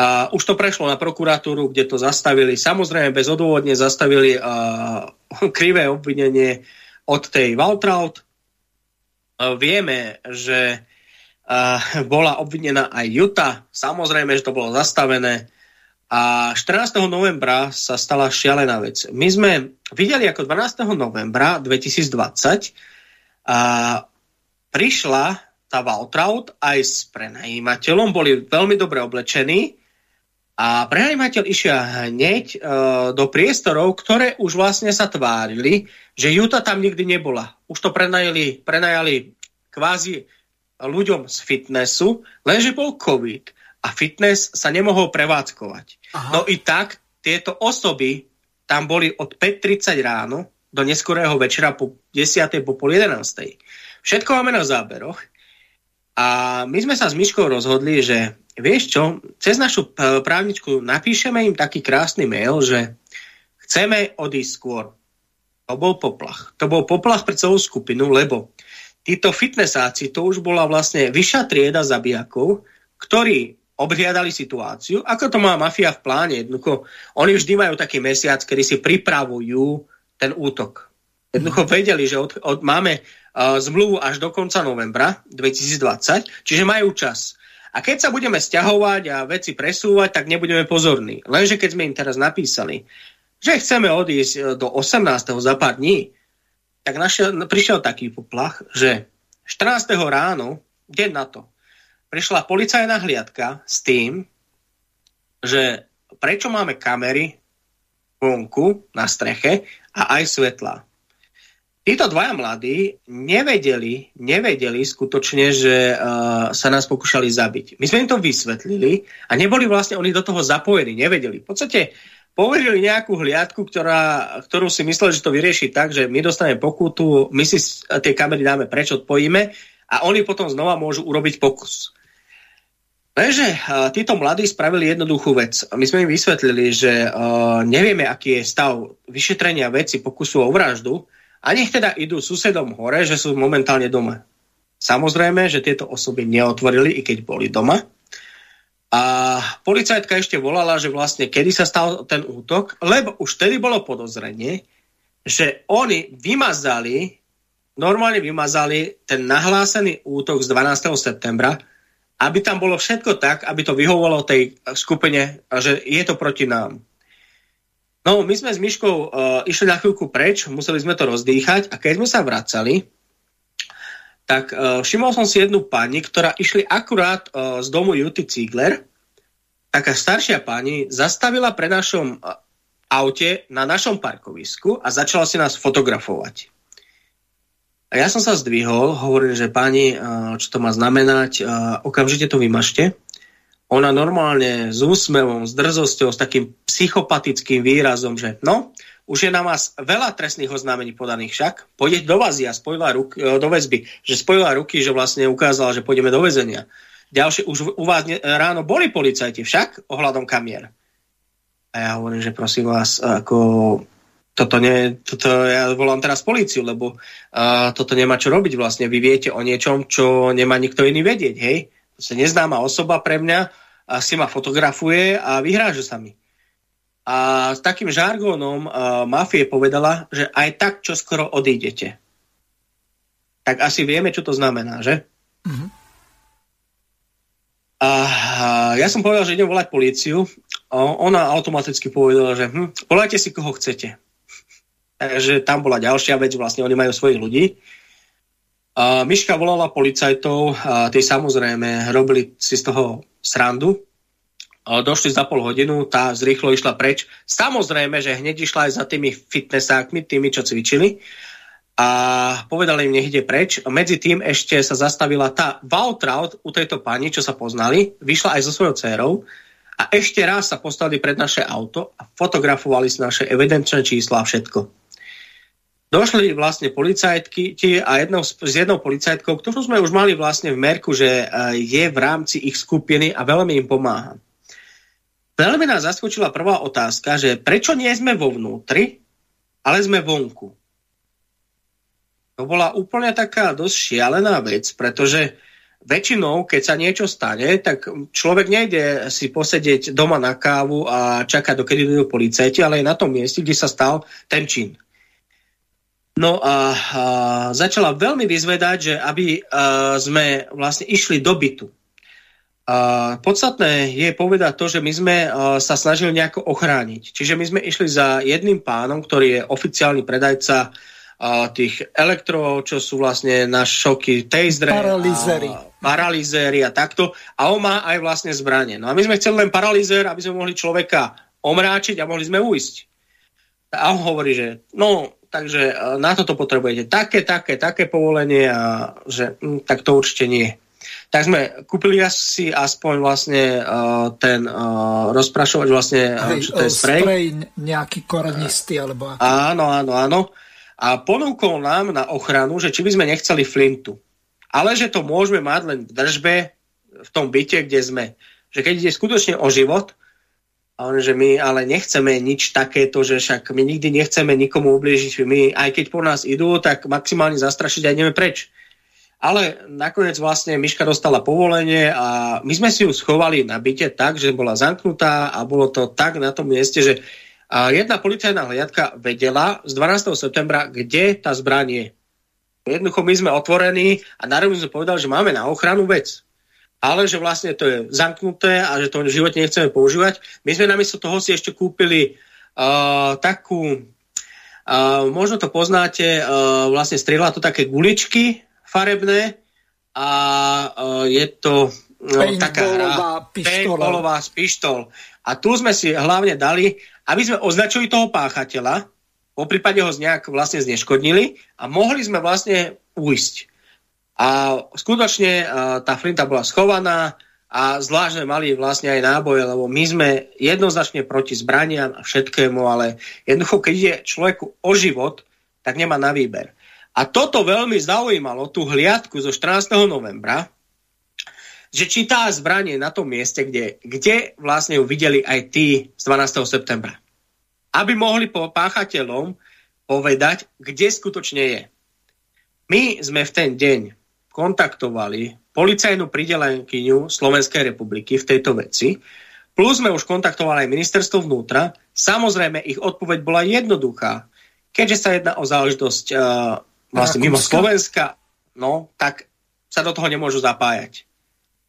a už to prešlo na prokuratúru, kde to zastavili. Samozrejme, bez odôvodne zastavili uh, krivé obvinenie od tej Waltraut. Uh, vieme, že uh, bola obvinená aj Juta. Samozrejme, že to bolo zastavené. A 14. novembra sa stala šialená vec. My sme videli, ako 12. novembra 2020 a prišla tá Waltraut aj s prenajímateľom, boli veľmi dobre oblečení a prenajímateľ išiel hneď e, do priestorov, ktoré už vlastne sa tvárili, že Juta tam nikdy nebola. Už to prenajali, prenajali kvázi ľuďom z fitnessu, lenže bol COVID a fitness sa nemohol prevádzkovať. Aha. No i tak tieto osoby tam boli od 5.30 ráno do neskorého večera po 10. po pol 11. Všetko máme na záberoch a my sme sa s Myškou rozhodli, že vieš čo, cez našu právničku napíšeme im taký krásny mail, že chceme odísť skôr. To bol poplach. To bol poplach pre celú skupinu, lebo títo fitnessáci, to už bola vlastne vyššia trieda zabijakov, ktorí obhliadali situáciu, ako to má mafia v pláne. Jednoducho, oni vždy majú taký mesiac, kedy si pripravujú ten útok. Jednoducho vedeli, že od, od, máme uh, zmluvu až do konca novembra 2020, čiže majú čas. A keď sa budeme stiahovať a veci presúvať, tak nebudeme pozorní. Lenže keď sme im teraz napísali, že chceme odísť e, do 18. za pár dní, tak našiel, prišiel taký poplach, že 14. ráno, deň na to, prišla policajná hliadka s tým, že prečo máme kamery vonku na streche a aj svetla. Títo dvaja mladí nevedeli, nevedeli skutočne, že uh, sa nás pokúšali zabiť. My sme im to vysvetlili a neboli vlastne oni do toho zapojení, nevedeli. V podstate poverili nejakú hliadku, ktorá, ktorú si mysleli, že to vyrieši tak, že my dostaneme pokutu, my si tie kamery dáme preč, odpojíme a oni potom znova môžu urobiť pokus. Lenže uh, títo mladí spravili jednoduchú vec. My sme im vysvetlili, že uh, nevieme, aký je stav vyšetrenia veci pokusu o vraždu a nech teda idú susedom hore, že sú momentálne doma. Samozrejme, že tieto osoby neotvorili, i keď boli doma. A policajtka ešte volala, že vlastne kedy sa stal ten útok, lebo už vtedy bolo podozrenie, že oni vymazali, normálne vymazali ten nahlásený útok z 12. septembra, aby tam bolo všetko tak, aby to vyhovovalo tej skupine, že je to proti nám. No, my sme s Myškou uh, išli na chvíľku preč, museli sme to rozdýchať a keď sme sa vracali, tak uh, všimol som si jednu pani, ktorá išli akurát uh, z domu Juty Ziegler. Taká staršia pani zastavila pre našom uh, aute na našom parkovisku a začala si nás fotografovať. A ja som sa zdvihol, hovorím, že pani, čo to má znamenať, okamžite to vymažte. Ona normálne s úsmevom, s drzosťou, s takým psychopatickým výrazom, že no, už je na vás veľa trestných oznámení podaných však, pôjde do vás a spojila ruky, e, do väzby, že spojila ruky, že vlastne ukázala, že pôjdeme do väzenia. Ďalšie, už u vás ráno boli policajti však ohľadom kamier. A ja hovorím, že prosím vás, ako toto, nie, toto ja volám teraz políciu, lebo uh, toto nemá čo robiť vlastne. Vy viete o niečom, čo nemá nikto iný vedieť, hej? To sa neznáma osoba pre mňa a si ma fotografuje a vyhráža sa mi. A s takým žargónom uh, mafie povedala, že aj tak čo skoro odídete. Tak asi vieme, čo to znamená, že? Uh-huh. A ja som povedal, že idem volať políciu. Ona automaticky povedala, že hm, volajte si, koho chcete. Takže tam bola ďalšia vec, vlastne oni majú svojich ľudí. A Miška volala policajtov a tí samozrejme robili si z toho srandu. Došli za pol hodinu, tá zrýchlo išla preč. Samozrejme, že hneď išla aj za tými fitnessákmi, tými, čo cvičili. A povedali im, nech ide preč. Medzi tým ešte sa zastavila tá Valtraut u tejto pani, čo sa poznali. Vyšla aj so svojou dcerou a ešte raz sa postavili pred naše auto a fotografovali si naše evidenčné čísla a všetko. Došli vlastne policajtky a jednou, s jednou policajtkou, ktorú sme už mali vlastne v merku, že e, je v rámci ich skupiny a veľmi im pomáha. Veľmi nás zaskočila prvá otázka, že prečo nie sme vo vnútri, ale sme vonku. To bola úplne taká dosť šialená vec, pretože väčšinou, keď sa niečo stane, tak človek nejde si posedieť doma na kávu a čakať, dokedy idú policajti, ale je na tom mieste, kde sa stal ten čin. No a, a začala veľmi vyzvedať, že aby a, sme vlastne išli do bytu. A podstatné je povedať to, že my sme a, sa snažili nejako ochrániť. Čiže my sme išli za jedným pánom, ktorý je oficiálny predajca a, tých elektro, čo sú vlastne na šoky, tasery, paralizéry. Paralizéry a takto. A on má aj vlastne zbranie. No a my sme chceli len paralizér, aby sme mohli človeka omráčiť a mohli sme ujsť. A on hovorí, že no, takže e, na toto potrebujete také, také, také povolenie a že hm, tak to určite nie. Tak sme kúpili asi aspoň vlastne uh, ten uh, rozprašovač vlastne, uh, čo to je sprej. sprej nejaký korenistý alebo ako. Áno, áno, áno. A ponúkol nám na ochranu, že či by sme nechceli flintu. Ale že to môžeme mať len v držbe v tom byte, kde sme. Že keď ide skutočne o život, a on, že my ale nechceme nič takéto, že však my nikdy nechceme nikomu ublížiť. My, aj keď po nás idú, tak maximálne zastrašiť a ideme preč. Ale nakoniec vlastne Miška dostala povolenie a my sme si ju schovali na byte tak, že bola zamknutá a bolo to tak na tom mieste, že jedna policajná hliadka vedela z 12. septembra, kde tá zbraň je. Jednoducho my sme otvorení a národne sme povedali, že máme na ochranu vec ale že vlastne to je zamknuté a že to v živote nechceme používať. My sme namiesto toho si ešte kúpili uh, takú, uh, možno to poznáte, uh, vlastne strieľa to také guličky farebné a uh, je to no, taká hra, paintballová z pištol. A tu sme si hlavne dali, aby sme označili toho páchateľa, po prípade ho nejak vlastne zneškodnili a mohli sme vlastne ujsť. A skutočne tá flinta bola schovaná a zvlášť mali vlastne aj náboje, lebo my sme jednoznačne proti zbraniam a všetkému, ale jednoducho, keď ide človeku o život, tak nemá na výber. A toto veľmi zaujímalo, tú hliadku zo 14. novembra, že či tá zbraň je na tom mieste, kde, kde vlastne ju videli aj tí z 12. septembra aby mohli po páchateľom povedať, kde skutočne je. My sme v ten deň kontaktovali policajnú pridelenkyňu Slovenskej republiky v tejto veci, plus sme už kontaktovali aj ministerstvo vnútra. Samozrejme, ich odpoveď bola jednoduchá. Keďže sa jedná o záležitosť uh, vlastne mimo Slovenska, no, tak sa do toho nemôžu zapájať.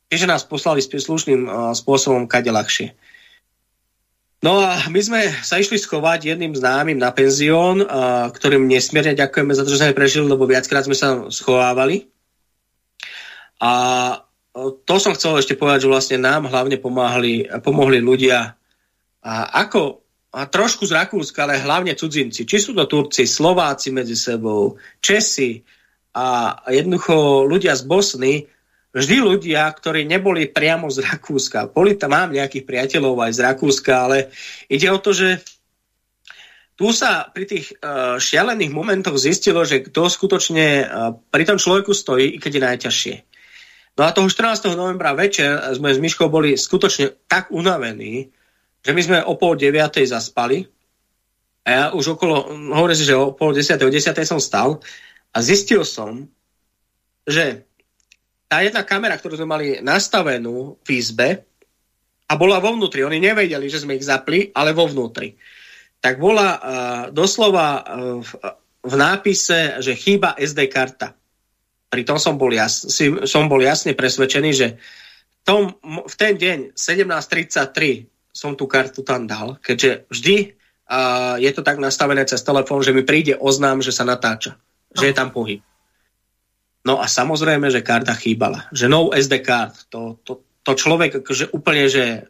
Keďže nás poslali slušným uh, spôsobom kade ľahšie. No a my sme sa išli schovať jedným známym na penzión, ktorým nesmierne ďakujeme za to, že sme prežili, lebo viackrát sme sa schovávali. A to som chcel ešte povedať, že vlastne nám hlavne pomáhali, pomohli ľudia a ako a trošku z Rakúska, ale hlavne cudzinci. Či sú to Turci, Slováci medzi sebou, Česi a jednoducho ľudia z Bosny, vždy ľudia, ktorí neboli priamo z Rakúska. Boli tam, mám nejakých priateľov aj z Rakúska, ale ide o to, že tu sa pri tých uh, šialených momentoch zistilo, že kto skutočne uh, pri tom človeku stojí, i keď je najťažšie. No a toho 14. novembra večer sme s Myškou boli skutočne tak unavení, že my sme o pol deviatej zaspali a ja už okolo, hovorím si, že o pol desiatej, o desiatej som stal a zistil som, že tá jedna kamera, ktorú sme mali nastavenú v izbe a bola vo vnútri, oni nevedeli, že sme ich zapli, ale vo vnútri, tak bola uh, doslova uh, v, v nápise, že chýba SD karta. Pritom som bol, jas, som bol jasne presvedčený, že tom, v ten deň 17.33 som tú kartu tam dal, keďže vždy uh, je to tak nastavené cez telefón, že mi príde oznám, že sa natáča, že je tam pohyb. No a samozrejme, že karta chýbala. Že no SD card. To, to, to človek akože úplne, že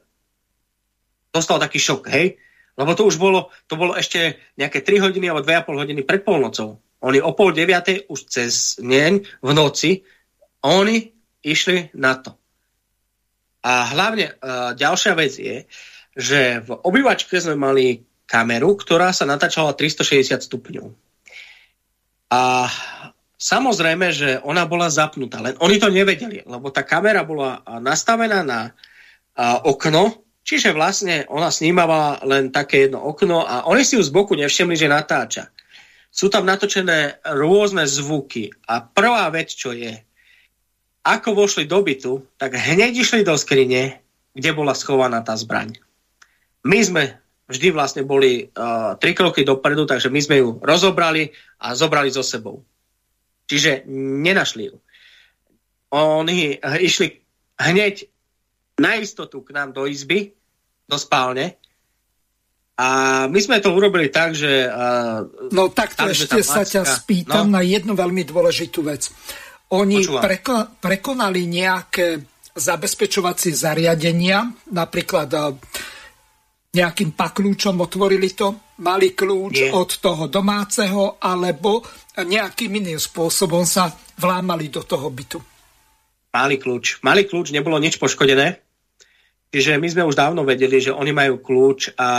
dostal taký šok, hej? Lebo to už bolo, to bolo ešte nejaké 3 hodiny alebo 2,5 hodiny pred polnocou. Oni o pol deviatej už cez deň v noci oni išli na to. A hlavne uh, ďalšia vec je, že v obývačke sme mali kameru, ktorá sa natáčala 360 stupňov. A Samozrejme, že ona bola zapnutá, len oni to nevedeli, lebo tá kamera bola nastavená na a, okno, čiže vlastne ona snímala len také jedno okno a oni si ju z boku nevšimli, že natáča. Sú tam natočené rôzne zvuky a prvá vec, čo je, ako vošli do bytu, tak hneď išli do skrine, kde bola schovaná tá zbraň. My sme vždy vlastne boli uh, tri kroky dopredu, takže my sme ju rozobrali a zobrali so sebou. Čiže nenašli ju. Oni išli hneď na istotu k nám do izby, do spálne. A my sme to urobili tak, že... Uh, no takto tam, ešte sa ťa spýtam no? na jednu veľmi dôležitú vec. Oni preko, prekonali nejaké zabezpečovacie zariadenia, napríklad uh, nejakým pakľúčom otvorili to, mali kľúč Nie. od toho domáceho, alebo nejakým iným spôsobom sa vlámali do toho bytu. Mali kľúč. Mali kľúč, nebolo nič poškodené. Čiže my sme už dávno vedeli, že oni majú kľúč a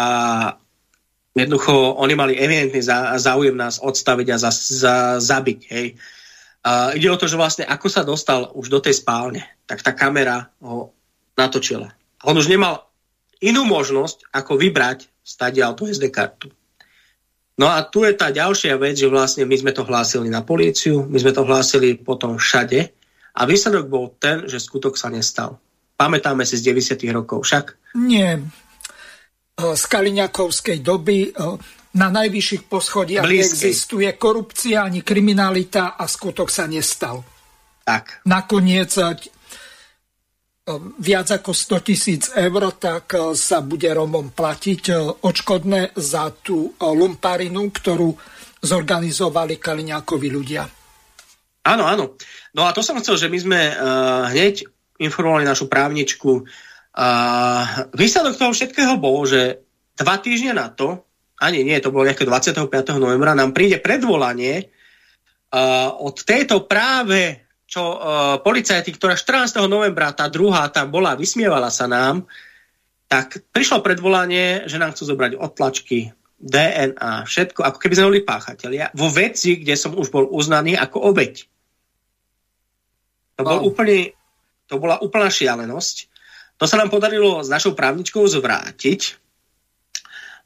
jednoducho oni mali evidentný záujem nás odstaviť a za, za, zabiť. Hej. A ide o to, že vlastne ako sa dostal už do tej spálne, tak tá kamera ho natočila. On už nemal inú možnosť, ako vybrať stadiaľ tú SD kartu. No a tu je tá ďalšia vec, že vlastne my sme to hlásili na políciu, my sme to hlásili potom všade a výsledok bol ten, že skutok sa nestal. Pamätáme si z 90. rokov však? Nie. Z Kaliňakovskej doby na najvyšších poschodiach neexistuje korupcia ani kriminalita a skutok sa nestal. Tak. Nakoniec viac ako 100 tisíc eur, tak e, sa bude Romom platiť e, odškodné za tú e, lumparinu, ktorú zorganizovali Kaliňákovi ľudia. Áno, áno. No a to som chcel, že my sme uh, hneď informovali našu právničku. A výsledok toho všetkého bol, že dva týždne na to, ani nie, to bolo nejaké 25. novembra, nám príde predvolanie uh, od tejto práve čo uh, policajti, ktorá 14. novembra, tá druhá tam bola, vysmievala sa nám, tak prišlo predvolanie, že nám chcú zobrať odtlačky, DNA, všetko, ako keby sme boli páchatelia, vo veci, kde som už bol uznaný ako obeď. To, bol úplne, to bola úplná šialenosť. To sa nám podarilo s našou právničkou zvrátiť.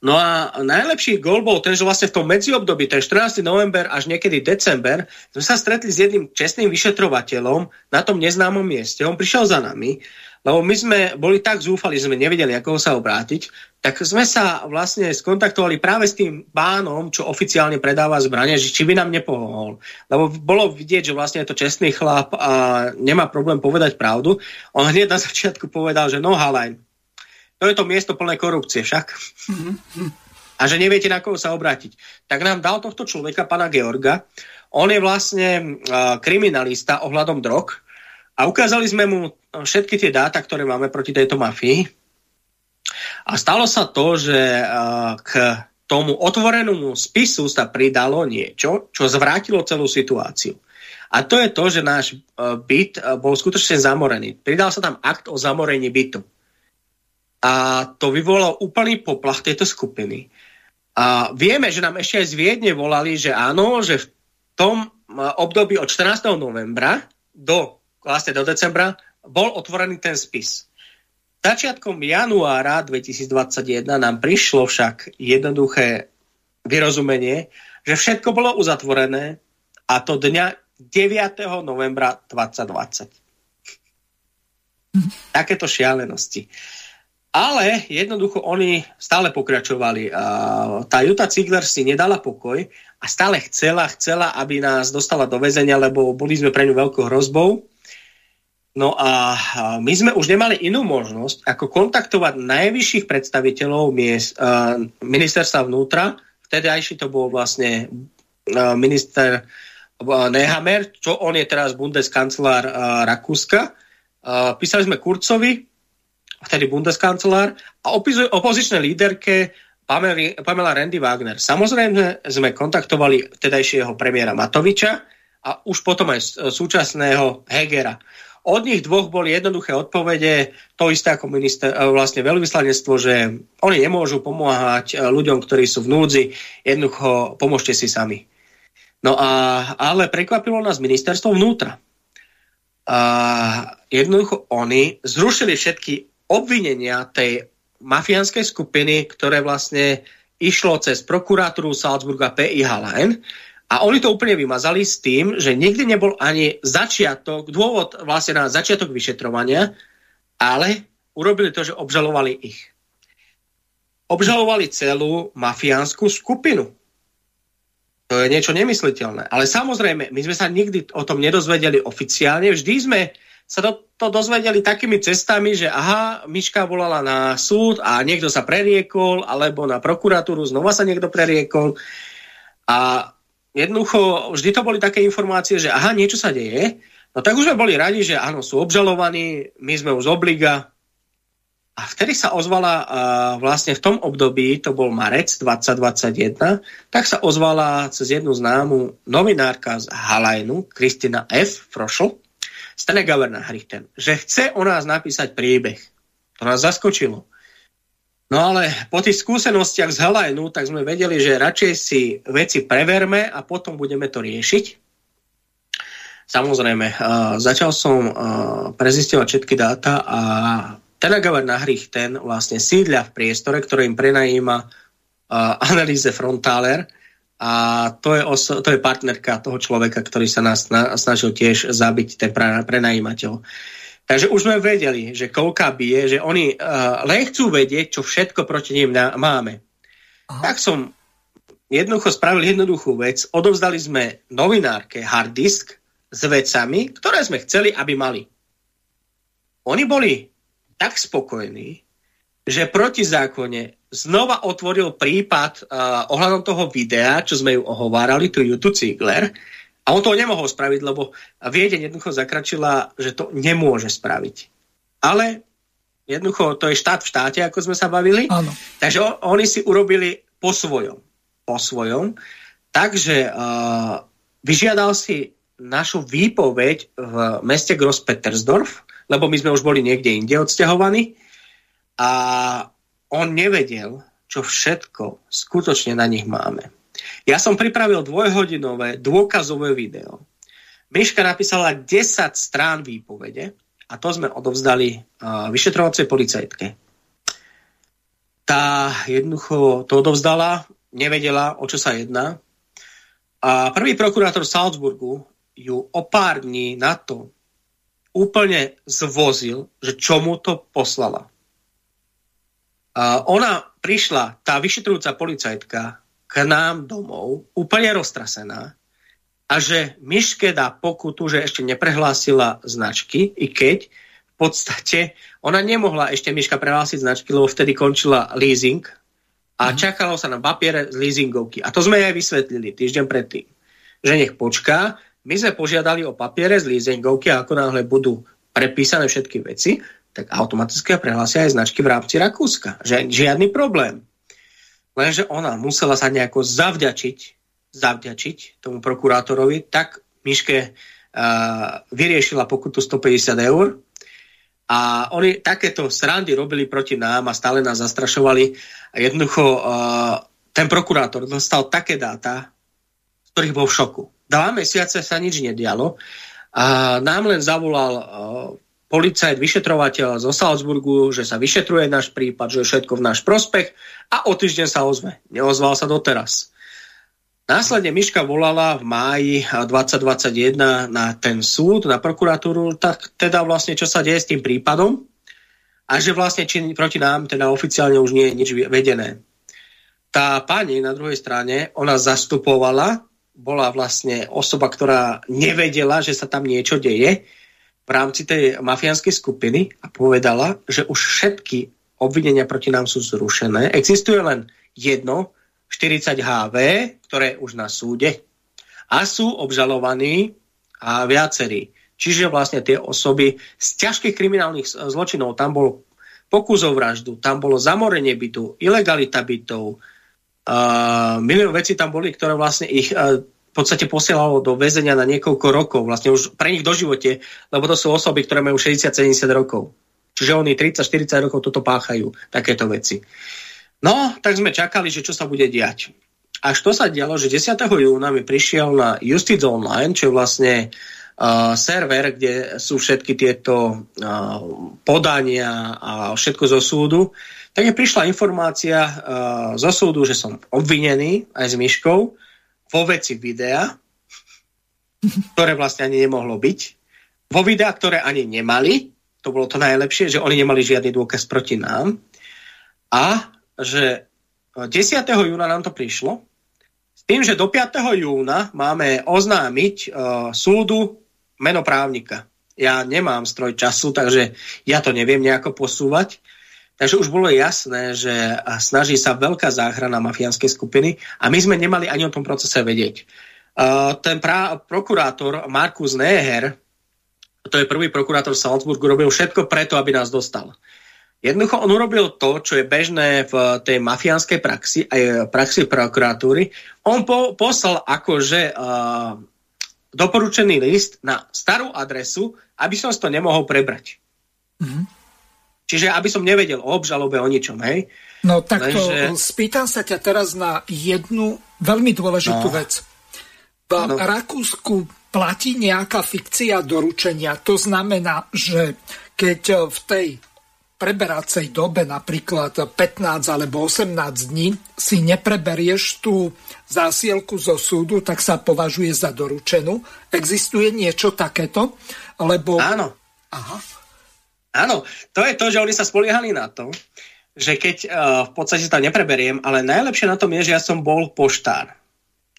No a najlepší gol bol ten, že vlastne v tom medziobdobí, ten 14. november až niekedy december, sme sa stretli s jedným čestným vyšetrovateľom na tom neznámom mieste. On prišiel za nami lebo my sme boli tak zúfali, že sme nevedeli, ako sa obrátiť, tak sme sa vlastne skontaktovali práve s tým pánom, čo oficiálne predáva zbranie, že či by nám nepomohol. Lebo bolo vidieť, že vlastne je to čestný chlap a nemá problém povedať pravdu. On hneď na začiatku povedal, že no halajn, to je to miesto plné korupcie však. A že neviete, na koho sa obrátiť. Tak nám dal tohto človeka, pana Georga. On je vlastne uh, kriminalista ohľadom drog, a ukázali sme mu všetky tie dáta, ktoré máme proti tejto mafii. A stalo sa to, že k tomu otvorenému spisu sa pridalo niečo, čo zvrátilo celú situáciu. A to je to, že náš byt bol skutočne zamorený. Pridal sa tam akt o zamorení bytu. A to vyvolalo úplný poplach tejto skupiny. A vieme, že nám ešte aj z Viedne volali, že áno, že v tom období od 14. novembra do vlastne do decembra, bol otvorený ten spis. Začiatkom januára 2021 nám prišlo však jednoduché vyrozumenie, že všetko bolo uzatvorené a to dňa 9. novembra 2020. Takéto šialenosti. Ale jednoducho oni stále pokračovali. Tá Juta Ziegler si nedala pokoj a stále chcela, chcela, aby nás dostala do väzenia, lebo boli sme pre ňu veľkou hrozbou. No a my sme už nemali inú možnosť, ako kontaktovať najvyšších predstaviteľov miest, uh, ministerstva vnútra. Vtedy ajši to bol vlastne uh, minister uh, Nehammer, čo on je teraz bundeskancelár Rakúska. Písali sme Kurcovi, vtedy bundeskancelár, a opozičnej líderke Pamela Randy Wagner. Samozrejme sme kontaktovali vtedajšieho premiéra Matoviča a už potom aj súčasného Hegera. Od nich dvoch boli jednoduché odpovede, to isté ako minister, e, vlastne veľvyslanectvo, že oni nemôžu pomáhať e, ľuďom, ktorí sú v núdzi, jednoducho pomôžte si sami. No a, ale prekvapilo nás ministerstvo vnútra. A jednoducho oni zrušili všetky obvinenia tej mafiánskej skupiny, ktoré vlastne išlo cez prokuratúru Salzburga PIH Line a oni to úplne vymazali s tým, že nikdy nebol ani začiatok, dôvod vlastne na začiatok vyšetrovania, ale urobili to, že obžalovali ich. Obžalovali celú mafiánsku skupinu. To je niečo nemysliteľné. Ale samozrejme, my sme sa nikdy o tom nedozvedeli oficiálne. Vždy sme sa to, to dozvedeli takými cestami, že aha, Miška volala na súd a niekto sa preriekol, alebo na prokuratúru znova sa niekto preriekol. A jednoducho vždy to boli také informácie, že aha, niečo sa deje, no tak už sme boli radi, že áno, sú obžalovaní, my sme už obliga. A vtedy sa ozvala uh, vlastne v tom období, to bol marec 2021, tak sa ozvala cez jednu známu novinárka z Halajnu, Kristina F. Frošl, Stenegauer na Hrichten, že chce o nás napísať príbeh. To nás zaskočilo. No ale po tých skúsenostiach z Helajnu, tak sme vedeli, že radšej si veci preverme a potom budeme to riešiť. Samozrejme, uh, začal som uh, prezistovať všetky dáta a Tenagavar Nahrich ten vlastne sídľa v priestore, ktorý im prenajíma uh, analýze Frontaler a to je, oso- to je partnerka toho človeka, ktorý sa nás na- snažil tiež zabiť, ten prenajímateľ. Takže už sme vedeli, že koľka bije, že oni uh, len chcú vedieť, čo všetko proti ním na, máme. Aha. Tak som jednoducho spravil jednoduchú vec. Odovzdali sme novinárke hard disk s vecami, ktoré sme chceli, aby mali. Oni boli tak spokojní, že proti zákone znova otvoril prípad uh, ohľadom toho videa, čo sme ju ohovárali, tu YouTube Ziegler, A on to nemohol spraviť, lebo Viedeň jednoducho zakračila, že to nemôže spraviť. Ale jednoducho to je štát v štáte, ako sme sa bavili. Áno. Takže on, oni si urobili po svojom. Po svojom. Takže uh, vyžiadal si našu výpoveď v meste Grosspetersdorf, lebo my sme už boli niekde inde odsťahovaní a on nevedel, čo všetko skutočne na nich máme. Ja som pripravil dvojhodinové dôkazové video. Miška napísala 10 strán výpovede a to sme odovzdali uh, vyšetrovacej policajtke. Tá jednoducho to odovzdala, nevedela, o čo sa jedná. A prvý prokurátor Salzburgu ju o pár dní na to úplne zvozil, že čomu to poslala. A ona prišla, tá vyšetrujúca policajtka, k nám domov, úplne roztrasená, a že Miške dá pokutu, že ešte neprehlásila značky, i keď v podstate ona nemohla ešte Miška prehlásiť značky, lebo vtedy končila leasing a mm. čakalo sa na papiere z leasingovky. A to sme aj vysvetlili týždeň predtým, že nech počká. My sme požiadali o papiere z leasingovky a ako náhle budú prepísané všetky veci, tak automaticky prehlásia aj značky v rámci Rakúska. Že, žiadny problém. Lenže ona musela sa nejako zavďačiť, zavďačiť tomu prokurátorovi, tak Miške uh, vyriešila pokutu 150 eur a oni takéto srandy robili proti nám a stále nás zastrašovali a jednoducho uh, ten prokurátor dostal také dáta, z ktorých bol v šoku. Dva mesiace sa nič nedialo a nám len zavolal uh, policajt, vyšetrovateľ zo Salzburgu, že sa vyšetruje náš prípad, že je všetko v náš prospech a o týždeň sa ozve. Neozval sa doteraz. Následne Miška volala v máji 2021 na ten súd, na prokuratúru, tak teda vlastne čo sa deje s tým prípadom a že vlastne či proti nám teda oficiálne už nie je nič vedené. Tá pani na druhej strane, ona zastupovala, bola vlastne osoba, ktorá nevedela, že sa tam niečo deje, v rámci tej mafiánskej skupiny a povedala, že už všetky obvinenia proti nám sú zrušené. Existuje len jedno, 40 HV, ktoré už na súde a sú obžalovaní a viacerí. Čiže vlastne tie osoby z ťažkých kriminálnych zločinov, tam bol pokus o vraždu, tam bolo zamorenie bytu, ilegalita bytov, uh, milión vecí tam boli, ktoré vlastne ich uh, podstate posielalo do väzenia na niekoľko rokov, vlastne už pre nich do živote, lebo to sú osoby, ktoré majú 60-70 rokov. Čiže oni 30-40 rokov toto páchajú, takéto veci. No, tak sme čakali, že čo sa bude diať. Až to sa dialo, že 10. júna mi prišiel na Justice Online, čo je vlastne uh, server, kde sú všetky tieto uh, podania a všetko zo súdu, tak mi prišla informácia uh, zo súdu, že som obvinený aj s Myškou vo veci videa, ktoré vlastne ani nemohlo byť, vo videa, ktoré ani nemali, to bolo to najlepšie, že oni nemali žiadny dôkaz proti nám a že 10. júna nám to prišlo, s tým, že do 5. júna máme oznámiť uh, súdu meno právnika. Ja nemám stroj času, takže ja to neviem nejako posúvať. Takže už bolo jasné, že snaží sa veľká záchrana mafiánskej skupiny a my sme nemali ani o tom procese vedieť. Ten pra- prokurátor Markus Neher, to je prvý prokurátor v Salzburgu, robil všetko preto, aby nás dostal. Jednoducho on urobil to, čo je bežné v tej mafiánskej praxi, aj praxi prokuratúry. On po- poslal akože uh, doporučený list na starú adresu, aby som si to nemohol prebrať. Mm-hmm. Čiže aby som nevedel o obžalobe, o ničom, hej? No tak Lenže... spýtam sa ťa teraz na jednu veľmi dôležitú no. vec. V no. Rakúsku platí nejaká fikcia doručenia. To znamená, že keď v tej preberacej dobe, napríklad 15 alebo 18 dní, si nepreberieš tú zásielku zo súdu, tak sa považuje za doručenú. Existuje niečo takéto? Lebo... Áno. Aha. Áno, to je to, že oni sa spoliehali na to, že keď uh, v podstate tam nepreberiem, ale najlepšie na tom je, že ja som bol poštár.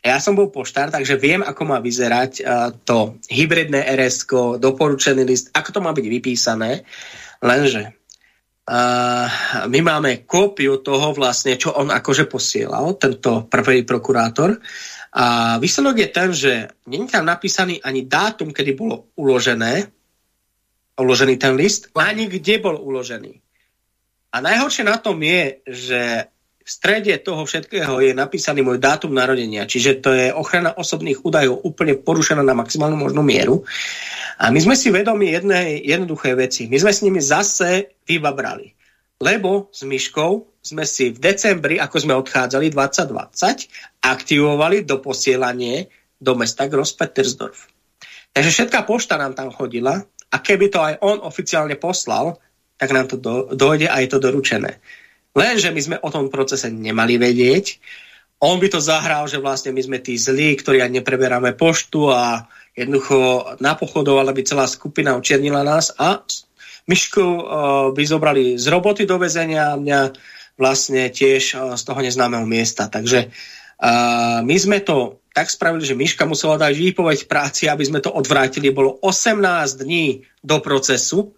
Ja som bol poštár, takže viem, ako má vyzerať uh, to hybridné rs doporučený list, ako to má byť vypísané, lenže my máme kópiu toho vlastne, čo on akože posielal, tento prvý prokurátor. A výsledok je ten, že není tam napísaný ani dátum, kedy bolo uložené, uložený ten list, ani kde bol uložený. A najhoršie na tom je, že v strede toho všetkého je napísaný môj dátum narodenia, čiže to je ochrana osobných údajov úplne porušená na maximálnu možnú mieru. A my sme si vedomi jednej jednoduché veci. My sme s nimi zase vybabrali. Lebo s Myškou sme si v decembri, ako sme odchádzali 2020, aktivovali do posielanie do mesta Gross-Petersdorf. Takže všetká pošta nám tam chodila a keby to aj on oficiálne poslal, tak nám to do, dojde a je to doručené. Lenže my sme o tom procese nemali vedieť. On by to zahral, že vlastne my sme tí zlí, ktorí ani nepreberáme poštu a jednoducho napochodovala by celá skupina, očiernila nás a Myšku uh, by zobrali z roboty do väzenia a mňa vlastne tiež uh, z toho neznámeho miesta. Takže uh, my sme to tak spravili, že Myška musela dať výpoveď práci, aby sme to odvrátili. Bolo 18 dní do procesu,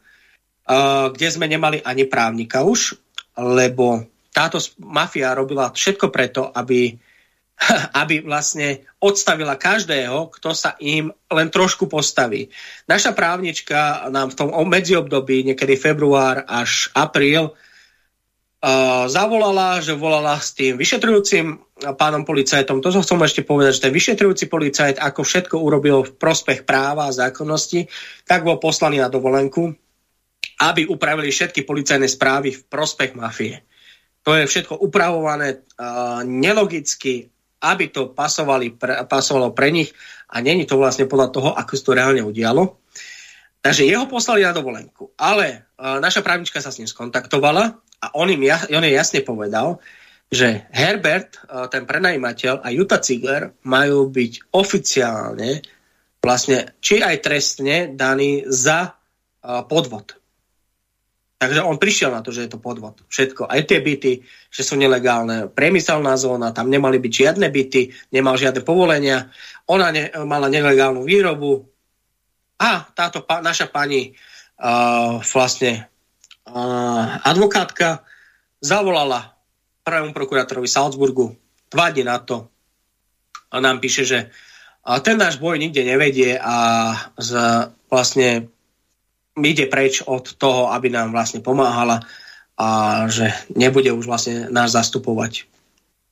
kde sme nemali ani právnika už lebo táto mafia robila všetko preto, aby, [LAUGHS] aby vlastne odstavila každého, kto sa im len trošku postaví. Naša právnička nám v tom medziobdobí, niekedy február až apríl, zavolala, že volala s tým vyšetrujúcim pánom policajtom. To som ešte povedať, že ten vyšetrujúci policajt, ako všetko urobil v prospech práva a zákonnosti, tak bol poslaný na dovolenku aby upravili všetky policajné správy v prospech mafie. To je všetko upravované uh, nelogicky, aby to pasovali pre, pasovalo pre nich a není to vlastne podľa toho, ako sa to reálne udialo. Takže jeho poslali na dovolenku. Ale uh, naša právnička sa s ním skontaktovala a on, im on jej jasne povedal, že Herbert, uh, ten prenajímateľ a Juta Ziegler majú byť oficiálne vlastne či aj trestne daní za uh, podvod. Takže on prišiel na to, že je to podvod. Všetko. Aj tie byty, že sú nelegálne. Priemyselná zóna, tam nemali byť žiadne byty, nemal žiadne povolenia. Ona ne, mala nelegálnu výrobu. A táto pa, naša pani uh, vlastne advokátka zavolala prvému prokurátorovi Salzburgu dva dní na to a nám píše, že ten náš boj nikde nevedie a z, vlastne ide preč od toho, aby nám vlastne pomáhala a že nebude už vlastne nás zastupovať.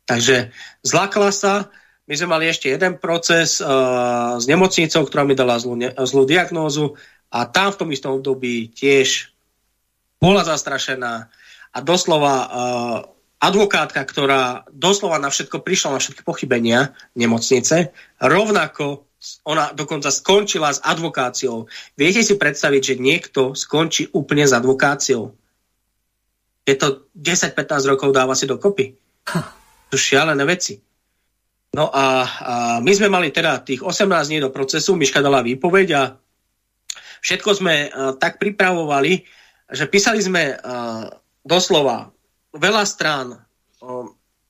Takže zlakla sa, my sme mali ešte jeden proces uh, s nemocnicou, ktorá mi dala zlú, ne, zlú diagnózu a tam v tom istom období tiež bola zastrašená a doslova uh, advokátka, ktorá doslova na všetko prišla, na všetky pochybenia nemocnice, rovnako ona dokonca skončila s advokáciou. Viete si predstaviť, že niekto skončí úplne s advokáciou? Je to 10-15 rokov dáva si dokopy. To šialené veci. No a, a my sme mali teda tých 18 dní do procesu, Miška dala výpoveď a všetko sme a, tak pripravovali, že písali sme a, doslova veľa strán a,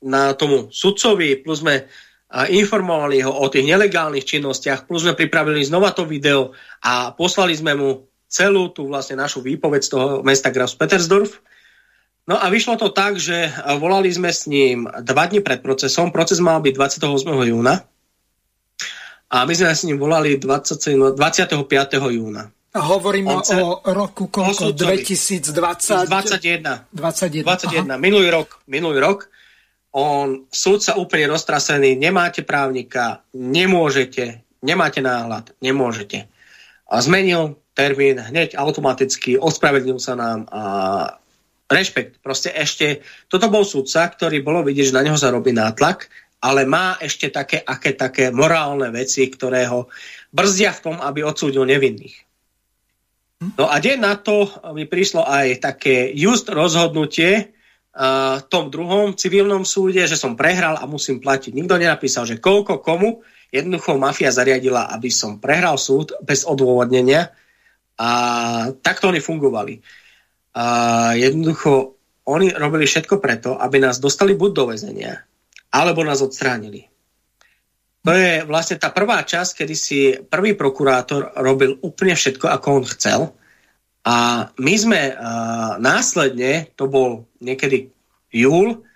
na tomu sudcovi, plus sme a informovali ho o tých nelegálnych činnostiach, plus sme pripravili znova to video a poslali sme mu celú tú vlastne našu výpoveď z toho mesta Graf Petersdorf. No a vyšlo to tak, že volali sme s ním dva dní pred procesom. Proces mal byť 28. júna a my sme s ním volali 20, 25. júna. Hovoríme On o roku koľko? 2020? 21. 21. 21. Minulý rok. Minulý rok on, súd sa úplne roztrasený, nemáte právnika, nemôžete, nemáte náhľad, nemôžete. A zmenil termín hneď automaticky, ospravedlnil sa nám a rešpekt. Proste ešte, toto bol súdca, ktorý bolo vidieť, že na neho sa robí nátlak, ale má ešte také, aké také morálne veci, ktoré ho brzdia v tom, aby odsúdil nevinných. No a deň na to mi prišlo aj také just rozhodnutie, v tom druhom civilnom súde, že som prehral a musím platiť. Nikto nenapísal, že koľko komu. Jednoducho mafia zariadila, aby som prehral súd bez odôvodnenia a takto oni fungovali. A jednoducho oni robili všetko preto, aby nás dostali buď do väzenia, alebo nás odstránili. To je vlastne tá prvá časť, kedy si prvý prokurátor robil úplne všetko, ako on chcel. A my sme uh, následne, to bol niekedy júl,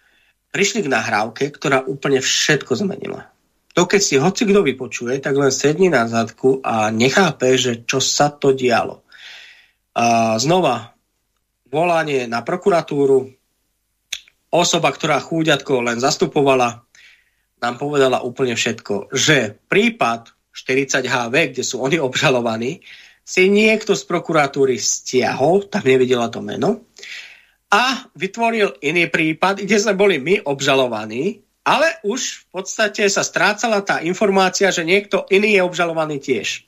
prišli k nahrávke, ktorá úplne všetko zmenila. To, keď si hoci kto vypočuje, tak len sedni na zadku a nechápe, že čo sa to dialo. Uh, znova, volanie na prokuratúru, osoba, ktorá chúďatko len zastupovala, nám povedala úplne všetko, že prípad 40HV, kde sú oni obžalovaní, si niekto z prokuratúry stiahol, tam nevidela to meno, a vytvoril iný prípad, kde sme boli my obžalovaní, ale už v podstate sa strácala tá informácia, že niekto iný je obžalovaný tiež.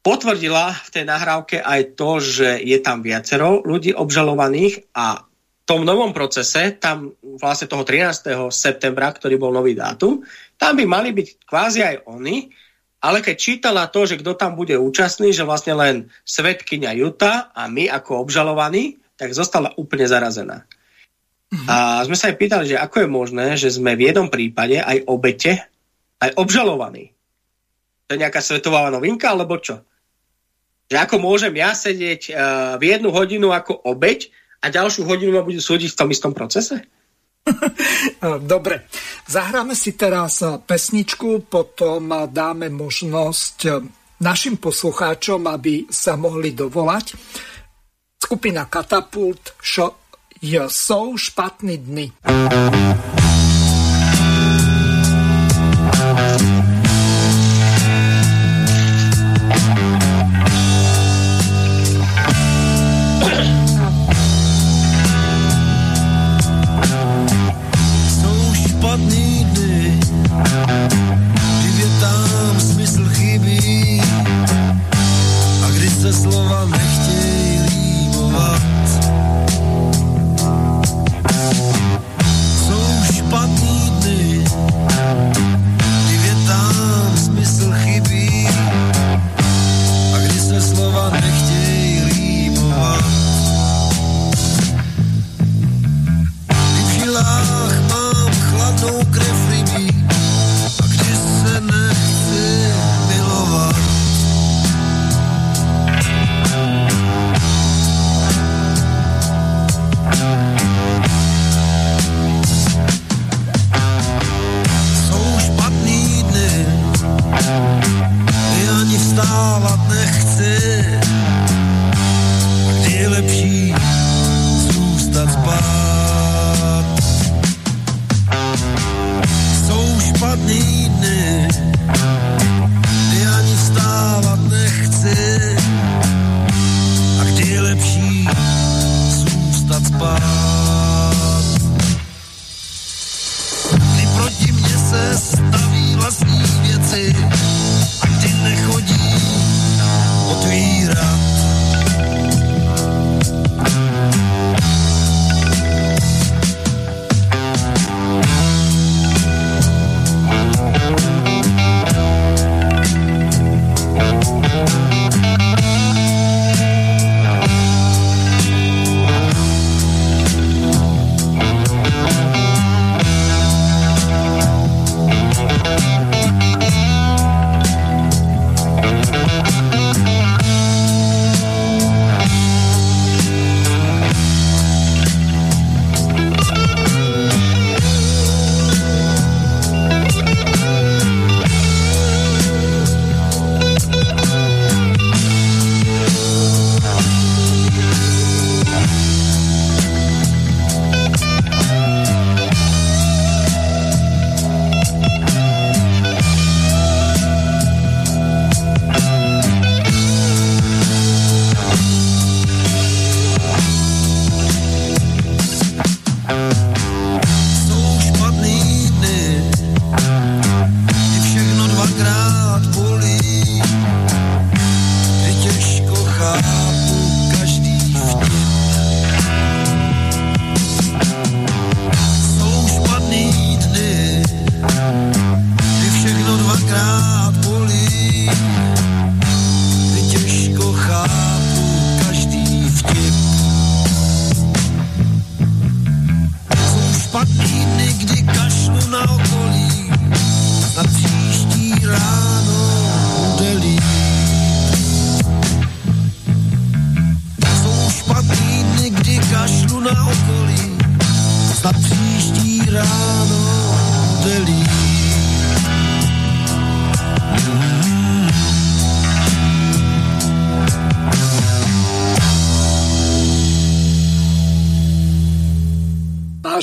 Potvrdila v tej nahrávke aj to, že je tam viacero ľudí obžalovaných a v tom novom procese, tam vlastne toho 13. septembra, ktorý bol nový dátum, tam by mali byť kvázi aj oni, ale keď čítala to, že kto tam bude účastný, že vlastne len svetkynia Juta a my ako obžalovaní, tak zostala úplne zarazená. Mm-hmm. A sme sa aj pýtali, že ako je možné, že sme v jednom prípade aj obete, aj obžalovaní. To je nejaká svetová novinka, alebo čo? Že ako môžem ja sedieť uh, v jednu hodinu ako obeť a ďalšiu hodinu ma budú súdiť v tom istom procese? [LAUGHS] Dobre, zahráme si teraz pesničku, potom dáme možnosť našim poslucháčom, aby sa mohli dovolať. Skupina Katapult, šo, jsou špatný dny.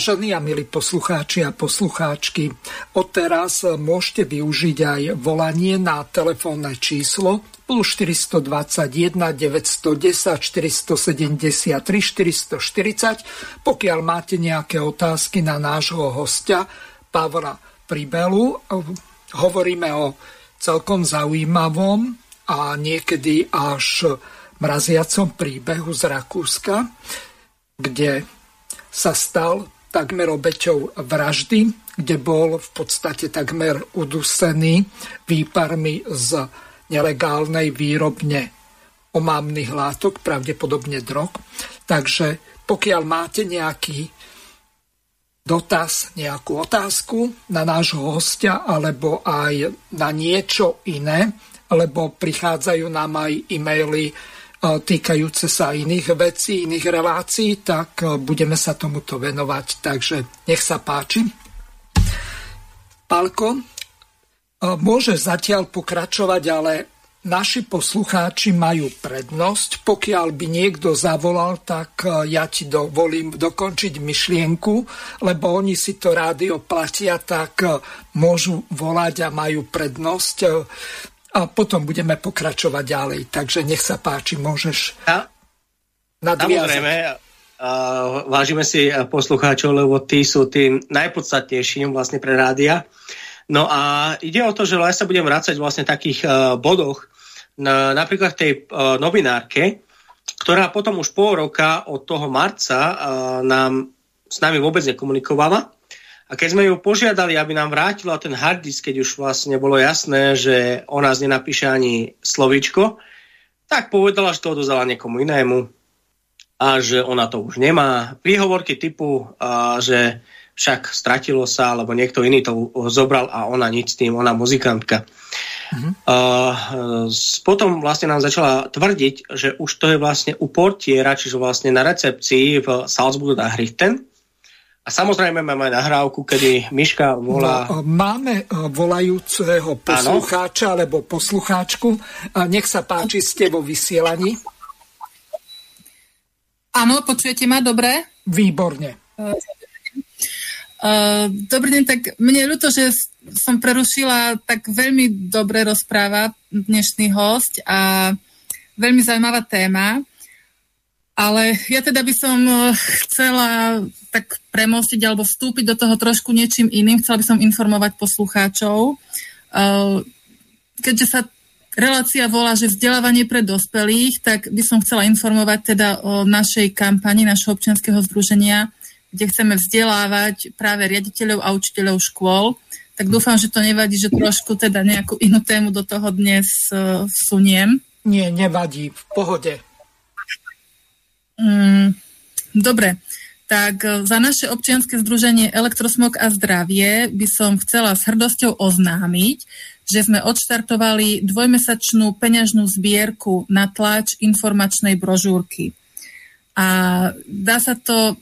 Vážení a milí poslucháči a poslucháčky, odteraz môžete využiť aj volanie na telefónne číslo plus 421 910 473 440, pokiaľ máte nejaké otázky na nášho hostia Pavla Pribelu. Hovoríme o celkom zaujímavom a niekedy až mraziacom príbehu z Rakúska, kde sa stal takmer obeťou vraždy, kde bol v podstate takmer udusený výparmi z nelegálnej výrobne omamných látok, pravdepodobne drog. Takže pokiaľ máte nejaký dotaz, nejakú otázku na nášho hostia alebo aj na niečo iné, lebo prichádzajú nám aj e-maily týkajúce sa iných vecí, iných relácií, tak e, budeme sa tomuto venovať. Takže nech sa páči. Palko, e, môže zatiaľ pokračovať, ale naši poslucháči majú prednosť. Pokiaľ by niekto zavolal, tak e, ja ti dovolím dokončiť myšlienku, lebo oni si to rádio platia, tak môžu volať a majú prednosť a potom budeme pokračovať ďalej. Takže nech sa páči, môžeš ja, nadviazať. Samozrejme, vážime si poslucháčov, lebo tí sú tým najpodstatnejším vlastne pre rádia. No a ide o to, že ja sa budem vrácať vlastne v takých uh, bodoch, na, napríklad tej uh, novinárke, ktorá potom už pol roka od toho marca uh, nám s nami vôbec nekomunikovala a keď sme ju požiadali, aby nám vrátila ten hard disk, keď už vlastne bolo jasné, že o nás nenapíše ani slovíčko, tak povedala, že to odozala niekomu inému a že ona to už nemá. Príhovorky typu, a, že však stratilo sa, alebo niekto iný to zobral a ona nič s tým, ona muzikantka. Uh-huh. Uh, potom vlastne nám začala tvrdiť, že už to je vlastne u portiera, čiže vlastne na recepcii v Salzburgu a Hrichten, a samozrejme máme nahrávku, kedy Miška volá... No, máme e, volajúceho poslucháča ano. alebo poslucháčku. Nech sa páči, ste vo vysielaní. Áno, počujete ma dobre? Výborne. Uh, dobrý deň, tak mne je ľúto, že som prerušila tak veľmi dobre rozpráva dnešný host a veľmi zaujímavá téma. Ale ja teda by som eh, chcela tak premostiť alebo vstúpiť do toho trošku niečím iným. Chcela by som informovať poslucháčov. Eh, keďže sa relácia volá, že vzdelávanie pre dospelých, tak by som chcela informovať teda o našej kampani, našho občianského združenia, kde chceme vzdelávať práve riaditeľov a učiteľov škôl. Tak dúfam, že to nevadí, že trošku teda nejakú inú tému do toho dnes uh, vsuniem. Nie, nevadí, v pohode. Mm, dobre, tak e, za naše občianske združenie Elektrosmog a zdravie by som chcela s hrdosťou oznámiť, že sme odštartovali dvojmesačnú peňažnú zbierku na tlač informačnej brožúrky. A dá sa to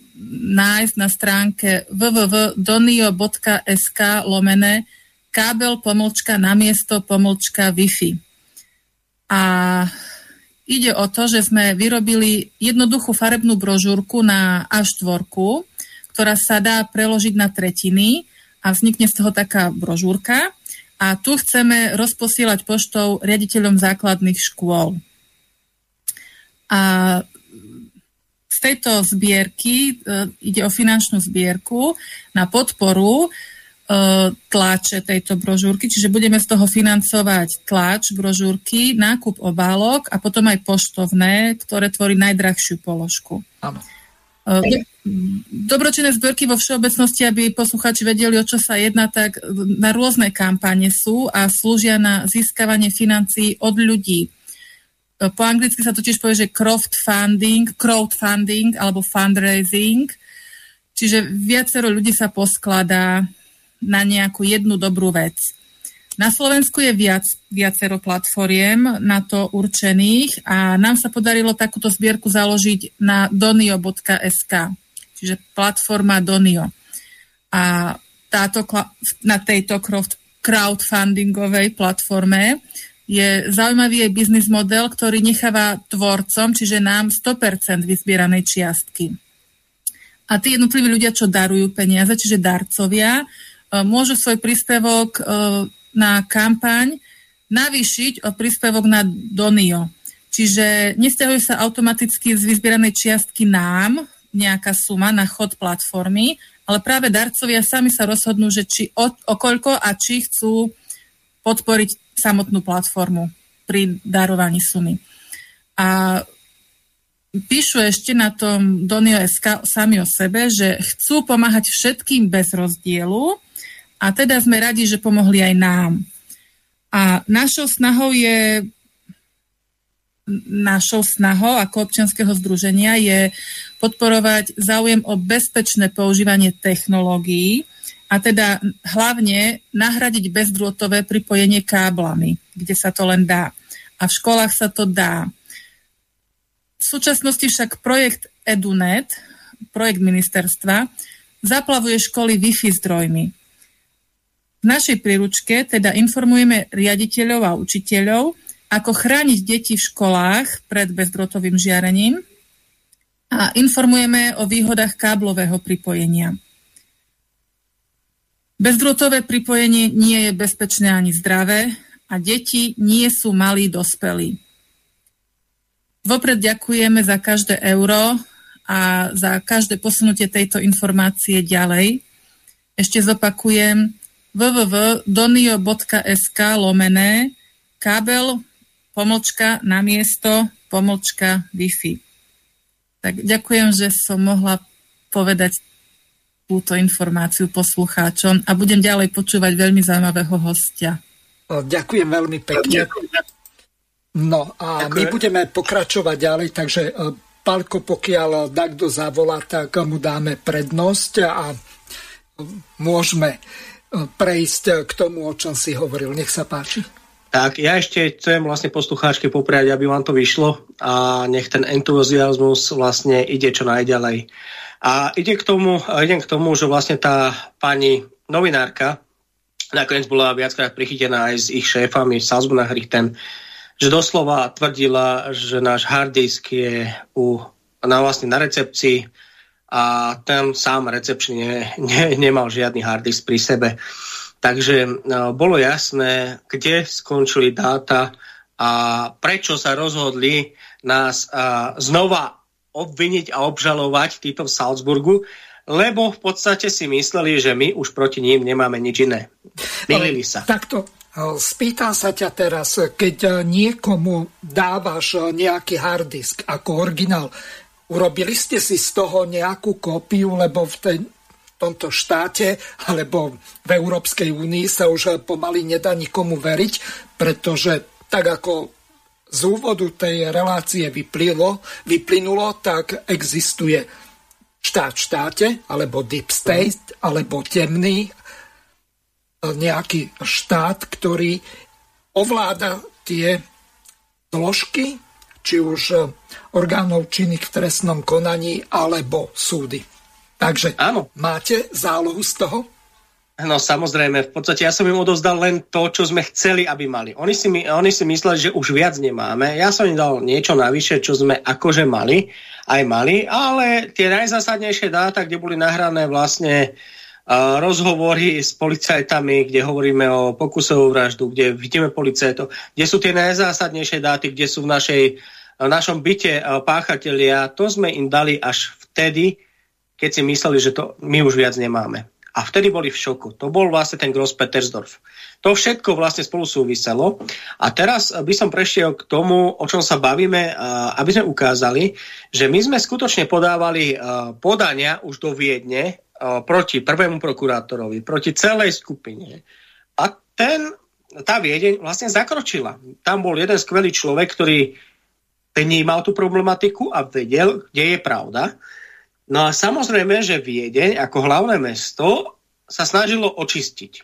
nájsť na stránke www.donio.sk lomene kábel pomlčka namiesto pomlčka Wi-Fi. A Ide o to, že sme vyrobili jednoduchú farebnú brožúrku na A4, ktorá sa dá preložiť na tretiny a vznikne z toho taká brožúrka. A tu chceme rozposielať poštou riaditeľom základných škôl. A z tejto zbierky, e, ide o finančnú zbierku na podporu tlače tejto brožúrky, čiže budeme z toho financovať tlač brožúrky, nákup obálok a potom aj poštovné, ktoré tvorí najdrahšiu položku. Áno. E, dobročinné zbierky vo všeobecnosti, aby posluchači vedeli, o čo sa jedná, tak na rôzne kampane sú a slúžia na získavanie financií od ľudí. E, po anglicky sa totiž povie, že crowdfunding, crowdfunding alebo fundraising, čiže viacero ľudí sa poskladá na nejakú jednu dobrú vec. Na Slovensku je viac, viacero platformiem na to určených a nám sa podarilo takúto zbierku založiť na donio.sk, čiže platforma Donio. A táto, na tejto crowdfundingovej platforme je zaujímavý aj biznis model, ktorý necháva tvorcom, čiže nám 100% vyzbieranej čiastky. a tí jednotliví ľudia, čo darujú peniaze, čiže darcovia, môžu svoj príspevok e, na kampaň navýšiť o príspevok na Donio. Čiže nestiahuje sa automaticky z vyzbieranej čiastky nám nejaká suma na chod platformy, ale práve darcovia sami sa rozhodnú, že či o, o koľko a či chcú podporiť samotnú platformu pri darovaní sumy. A píšu ešte na tom Donio.sk sami o sebe, že chcú pomáhať všetkým bez rozdielu a teda sme radi, že pomohli aj nám. A našou snahou je našou snahou ako občianského združenia je podporovať záujem o bezpečné používanie technológií a teda hlavne nahradiť bezdrôtové pripojenie káblami, kde sa to len dá. A v školách sa to dá. V súčasnosti však projekt EduNet, projekt ministerstva, zaplavuje školy Wi-Fi zdrojmi. V našej príručke teda informujeme riaditeľov a učiteľov, ako chrániť deti v školách pred bezdrotovým žiarením a informujeme o výhodách káblového pripojenia. Bezdrotové pripojenie nie je bezpečné ani zdravé a deti nie sú malí dospelí. Vopred ďakujeme za každé euro a za každé posunutie tejto informácie ďalej. Ešte zopakujem www.donio.sk lomené kábel pomlčka na miesto pomlčka Wi-Fi. Tak ďakujem, že som mohla povedať túto informáciu poslucháčom a budem ďalej počúvať veľmi zaujímavého hostia. Ďakujem veľmi pekne. No a my budeme pokračovať ďalej, takže e, Palko, pokiaľ takto zavolá, tak mu dáme prednosť a e, môžeme prejsť k tomu, o čom si hovoril. Nech sa páči. Tak, ja ešte chcem vlastne poslucháčke popriať, aby vám to vyšlo a nech ten entuziasmus vlastne ide čo najďalej. A ide k tomu, idem k tomu, že vlastne tá pani novinárka nakoniec bola viackrát prichytená aj s ich šéfami Salzburg Richten, že doslova tvrdila, že náš harddisk je u, na, vlastne na recepcii a ten sám recepčný ne, ne, nemal žiadny harddisk pri sebe. Takže no, bolo jasné, kde skončili dáta a prečo sa rozhodli nás a, znova obviniť a obžalovať títo v Salzburgu, lebo v podstate si mysleli, že my už proti ním nemáme nič iné. Milili sa. Takto, Spýtam sa ťa teraz, keď niekomu dávaš nejaký harddisk ako originál, urobili ste si z toho nejakú kópiu, lebo v tej, tomto štáte alebo v Európskej únii sa už pomaly nedá nikomu veriť, pretože tak ako z úvodu tej relácie vyplynulo, vyplynulo tak existuje štát štáte, alebo deep state, alebo temný nejaký štát, ktorý ovláda tie zložky, či už e, orgánov činných v trestnom konaní, alebo súdy. Takže Áno. máte zálohu z toho? No samozrejme, v podstate ja som im odovzdal len to, čo sme chceli, aby mali. Oni si, oni si mysleli, že už viac nemáme. Ja som im dal niečo navyše, čo sme akože mali, aj mali, ale tie najzásadnejšie dáta, kde boli nahrané vlastne rozhovory s policajtami, kde hovoríme o pokusovú vraždu, kde vidíme policajtov, kde sú tie najzásadnejšie dáty, kde sú v, našej, v našom byte páchatelia, to sme im dali až vtedy, keď si mysleli, že to my už viac nemáme. A vtedy boli v šoku. To bol vlastne ten Gross Petersdorf. To všetko vlastne spolu súviselo. A teraz by som prešiel k tomu, o čom sa bavíme, aby sme ukázali, že my sme skutočne podávali podania už do Viedne proti prvému prokurátorovi, proti celej skupine. A ten, tá Viedeň vlastne zakročila. Tam bol jeden skvelý človek, ktorý vnímal tú problematiku a vedel, kde je pravda. No a samozrejme, že Viedeň ako hlavné mesto sa snažilo očistiť.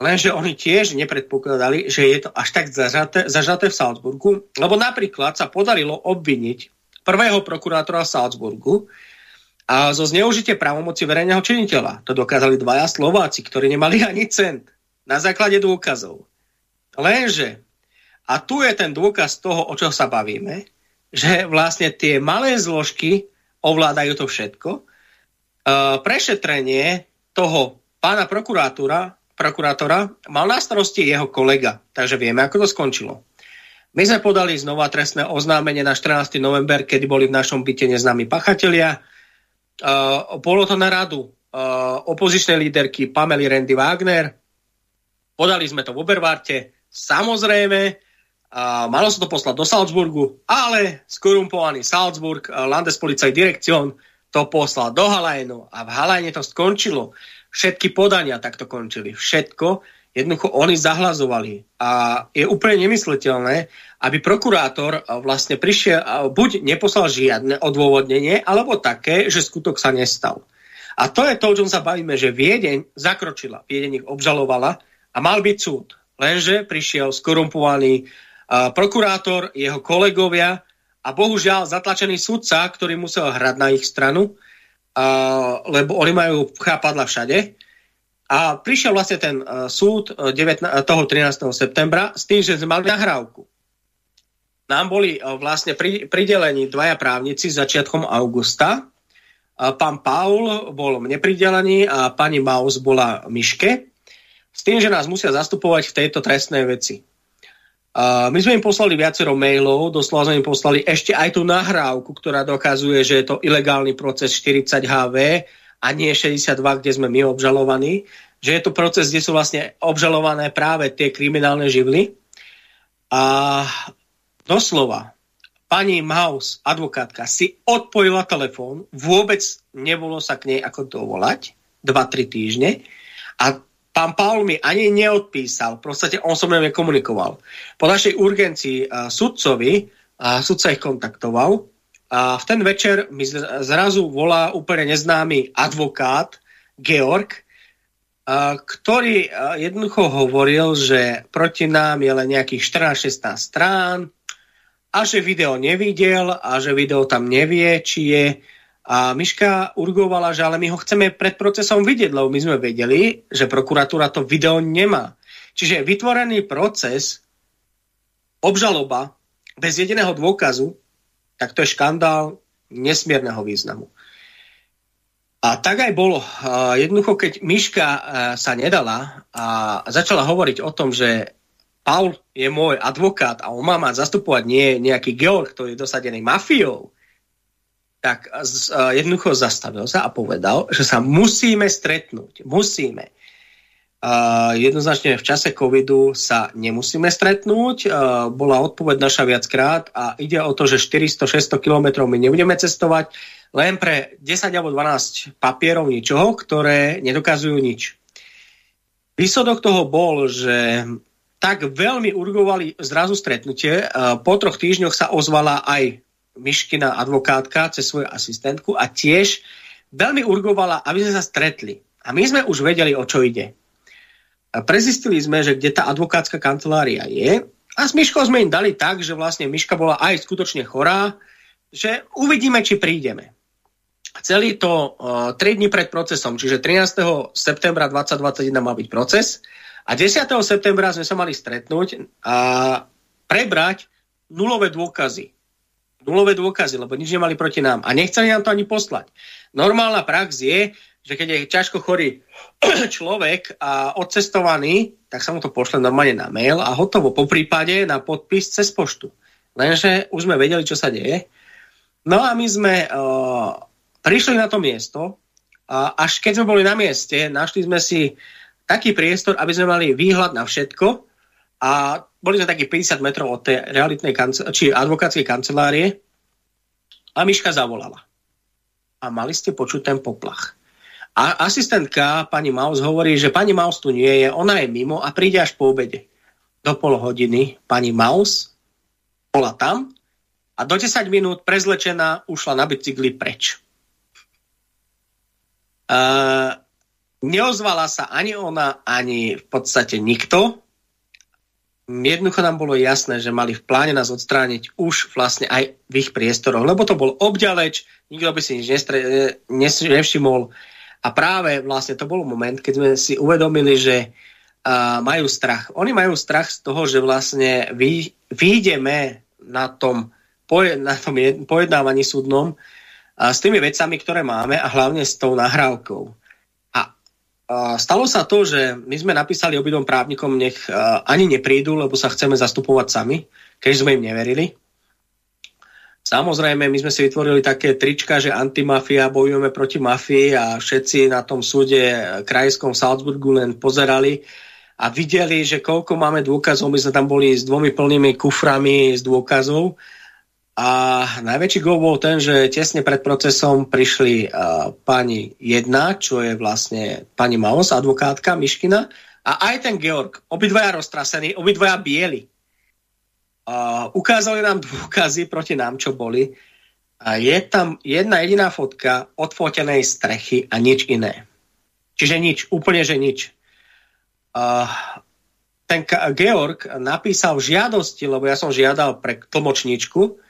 Lenže oni tiež nepredpokladali, že je to až tak zažaté, zažaté v Salzburgu, lebo napríklad sa podarilo obviniť prvého prokurátora v Salzburgu, a zo zneužitie právomoci verejného činiteľa. To dokázali dvaja Slováci, ktorí nemali [LAUGHS] ani cent na základe dôkazov. Lenže, a tu je ten dôkaz toho, o čo sa bavíme, že vlastne tie malé zložky ovládajú to všetko prešetrenie toho pána prokurátora, prokurátora mal na starosti jeho kolega, takže vieme, ako to skončilo. My sme podali znova trestné oznámenie na 14. november, kedy boli v našom byte neznámi pachatelia. Uh, bolo to na radu uh, opozičnej líderky Pamely Randy Wagner. Podali sme to v Obervarte. Samozrejme, uh, malo sa to poslať do Salzburgu, ale skorumpovaný Salzburg, uh, Landespolizei Direkcion to poslal do Halajnu a v Halajne to skončilo. Všetky podania takto končili. Všetko Jednoducho oni zahlazovali a je úplne nemysliteľné, aby prokurátor vlastne prišiel, buď neposlal žiadne odôvodnenie, alebo také, že skutok sa nestal. A to je to, o čom sa bavíme, že Viedeň zakročila, Viedeň ich obžalovala a mal byť súd. Lenže prišiel skorumpovaný prokurátor, jeho kolegovia a bohužiaľ zatlačený sudca, ktorý musel hrať na ich stranu, lebo oni majú chápadla všade, a prišiel vlastne ten uh, súd uh, 19, uh, toho 13. septembra s tým, že sme mali nahrávku. Nám boli vlastne pri, pridelení dvaja právnici začiatkom augusta. Pán Paul bol mne pridelený a pani Maus bola Miške. S tým, že nás musia zastupovať v tejto trestnej veci. My sme im poslali viacero mailov, doslova sme im poslali ešte aj tú nahrávku, ktorá dokazuje, že je to ilegálny proces 40 HV a nie 62, kde sme my obžalovaní, že je to proces, kde sú vlastne obžalované práve tie kriminálne živly. A doslova, pani Maus, advokátka, si odpojila telefón, vôbec nebolo sa k nej ako dovolať, 2-3 týždne a pán Paul mi ani neodpísal, v podstate on so mnou nekomunikoval. Po našej urgencii uh, sudcovi, a sudca ich kontaktoval, a v ten večer mi zrazu volá úplne neznámy advokát Georg, ktorý jednoducho hovoril, že proti nám je len nejakých 14-16 strán a že video nevidel a že video tam nevie, či je. A Miška urgovala, že ale my ho chceme pred procesom vidieť, lebo my sme vedeli, že prokuratúra to video nemá. Čiže vytvorený proces, obžaloba bez jediného dôkazu, tak to je škandál nesmierneho významu. A tak aj bolo. Jednoducho, keď Miška e, sa nedala a začala hovoriť o tom, že Paul je môj advokát a on má mať zastupovať nie nejaký Georg, ktorý je dosadený mafiou, tak e, jednoducho zastavil sa a povedal, že sa musíme stretnúť. Musíme. Jednoznačne v čase covidu sa nemusíme stretnúť. Uh, bola odpoveď naša viackrát a ide o to, že 400-600 kilometrov my nebudeme cestovať len pre 10 alebo 12 papierov ničoho, ktoré nedokazujú nič. Výsledok toho bol, že tak veľmi urgovali zrazu stretnutie. Po troch týždňoch sa ozvala aj Miškina advokátka cez svoju asistentku a tiež veľmi urgovala, aby sme sa stretli. A my sme už vedeli, o čo ide prezistili sme, že kde tá advokátska kancelária je a s Myškou sme im dali tak, že vlastne Myška bola aj skutočne chorá, že uvidíme, či prídeme. Celý to uh, 3 dní pred procesom, čiže 13. septembra 2021 mal byť proces a 10. septembra sme sa mali stretnúť a prebrať nulové dôkazy. Nulové dôkazy, lebo nič nemali proti nám. A nechceli nám to ani poslať. Normálna prax je, že keď je ťažko chorý [CLEARS THROAT] človek a odcestovaný, tak sa mu to pošle normálne na mail a hotovo. Po prípade na podpis cez poštu. Lenže už sme vedeli, čo sa deje. No a my sme uh, prišli na to miesto a až keď sme boli na mieste, našli sme si taký priestor, aby sme mali výhľad na všetko a boli sme takých 50 metrov od tej realitnej kance- či advokátskej kancelárie a Miška zavolala. A mali ste počuť ten poplach. A asistentka pani Maus hovorí, že pani Maus tu nie je, ona je mimo a príde až po obede. Do pol hodiny pani Maus bola tam a do 10 minút prezlečená ušla na bicykli preč. Uh, neozvala sa ani ona, ani v podstate nikto. Jednoducho nám bolo jasné, že mali v pláne nás odstrániť už vlastne aj v ich priestoroch, lebo to bol obďaleč, nikto by si nič nestre, nevšimol. A práve vlastne to bol moment, keď sme si uvedomili, že uh, majú strach. Oni majú strach z toho, že vlastne vy, vyjdeme na tom, poje, na tom pojednávaní súdnom a s tými vecami, ktoré máme a hlavne s tou nahrávkou. A, a stalo sa to, že my sme napísali obidvom právnikom, nech a, ani neprídu, lebo sa chceme zastupovať sami, keď sme im neverili. Samozrejme, my sme si vytvorili také trička, že antimafia, bojujeme proti mafii a všetci na tom súde krajskom Salzburgu len pozerali a videli, že koľko máme dôkazov. My sme tam boli s dvomi plnými kuframi z dôkazov a najväčší gol bol ten, že tesne pred procesom prišli uh, pani jedna, čo je vlastne pani Maus, advokátka Miškina, a aj ten Georg, obidvaja roztrasení, obidvaja bieli. Ukázali nám dôkazy proti nám, čo boli. A je tam jedna jediná fotka odfotenej strechy a nič iné. Čiže nič, úplne že nič. Uh, ten Georg napísal v žiadosti, lebo ja som žiadal pre tlmočníčku,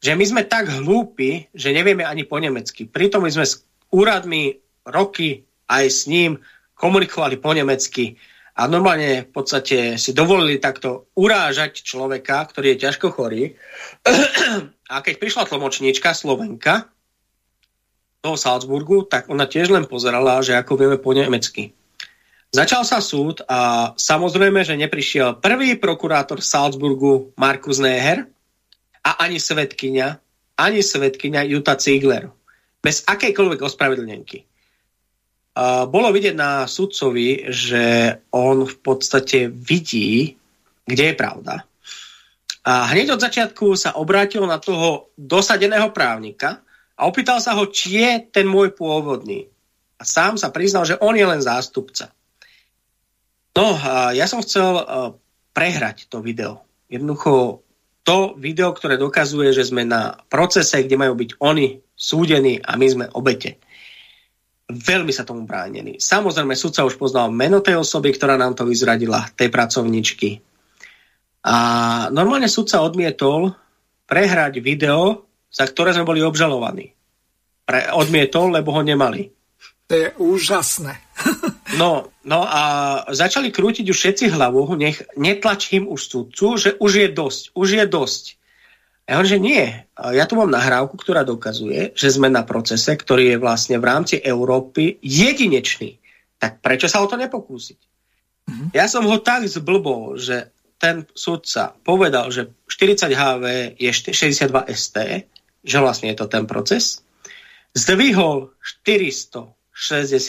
že my sme tak hlúpi, že nevieme ani po nemecky. Pritom my sme s úradmi roky aj s ním komunikovali po nemecky a normálne v podstate si dovolili takto urážať človeka, ktorý je ťažko chorý. [CLEARS THROAT] A keď prišla tlmočníčka Slovenka toho Salzburgu, tak ona tiež len pozerala, že ako vieme po nemecky. Začal sa súd a samozrejme, že neprišiel prvý prokurátor Salzburgu Markus Neher a ani svetkynia, ani svetkynia Juta Ziegler. Bez akejkoľvek ospravedlnenky. Bolo vidieť na sudcovi, že on v podstate vidí, kde je pravda. A hneď od začiatku sa obrátil na toho dosadeného právnika a opýtal sa ho, či je ten môj pôvodný. A sám sa priznal, že on je len zástupca. No, ja som chcel uh, prehrať to video. Jednoducho to video, ktoré dokazuje, že sme na procese, kde majú byť oni súdení a my sme obete veľmi sa tomu bránili. Samozrejme, sudca už poznal meno tej osoby, ktorá nám to vyzradila, tej pracovničky. A normálne sudca odmietol prehrať video, za ktoré sme boli obžalovaní. Pre, odmietol, lebo ho nemali. To je úžasné. [LAUGHS] no, no a začali krútiť už všetci hlavu, nech netlačím už sudcu, že už je dosť, už je dosť. Ja hovorím, že nie. Ja tu mám nahrávku, ktorá dokazuje, že sme na procese, ktorý je vlastne v rámci Európy jedinečný. Tak prečo sa o to nepokúsiť? Mm-hmm. Ja som ho tak zblbol, že ten sudca povedal, že 40 HV je 62 ST, že vlastne je to ten proces. Zdvihol 460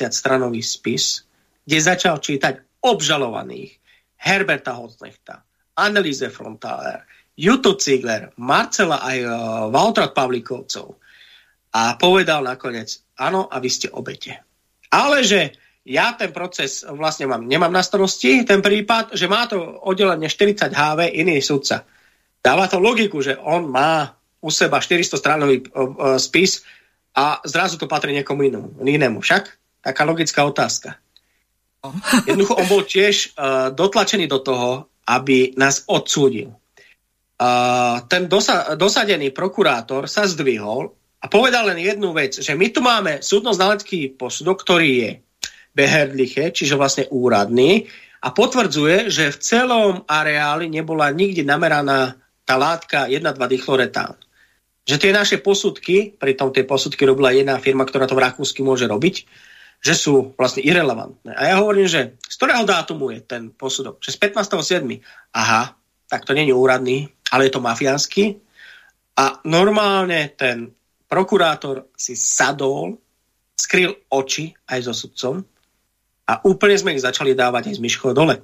stranový spis, kde začal čítať obžalovaných Herberta Hocnechta, Anneliese Frontaler, Juto Ziegler, Marcela aj uh, Valtra Pavlíkovcov a povedal nakoniec, áno, a vy ste obete. Ale že ja ten proces vlastne mám, nemám na starosti, ten prípad, že má to oddelenie 40 HV iný sudca. Dáva to logiku, že on má u seba 400 stranový uh, spis a zrazu to patrí niekomu inému. inému. Však? Taká logická otázka. Jednoducho on bol tiež uh, dotlačený do toho, aby nás odsúdil ten dosa, dosadený prokurátor sa zdvihol a povedal len jednu vec, že my tu máme súdno-znalecký posudok, ktorý je beherdliche, čiže vlastne úradný a potvrdzuje, že v celom areáli nebola nikdy nameraná tá látka 1,2 dichloretán. Že tie naše posudky, pritom tie posudky robila jedna firma, ktorá to v Rakúsky môže robiť, že sú vlastne irrelevantné. A ja hovorím, že z ktorého dátumu je ten posudok? Že z 15.7. Aha, tak to není úradný, ale je to mafiánsky. A normálne ten prokurátor si sadol, skryl oči aj so sudcom a úplne sme ich začali dávať aj z myškou dole.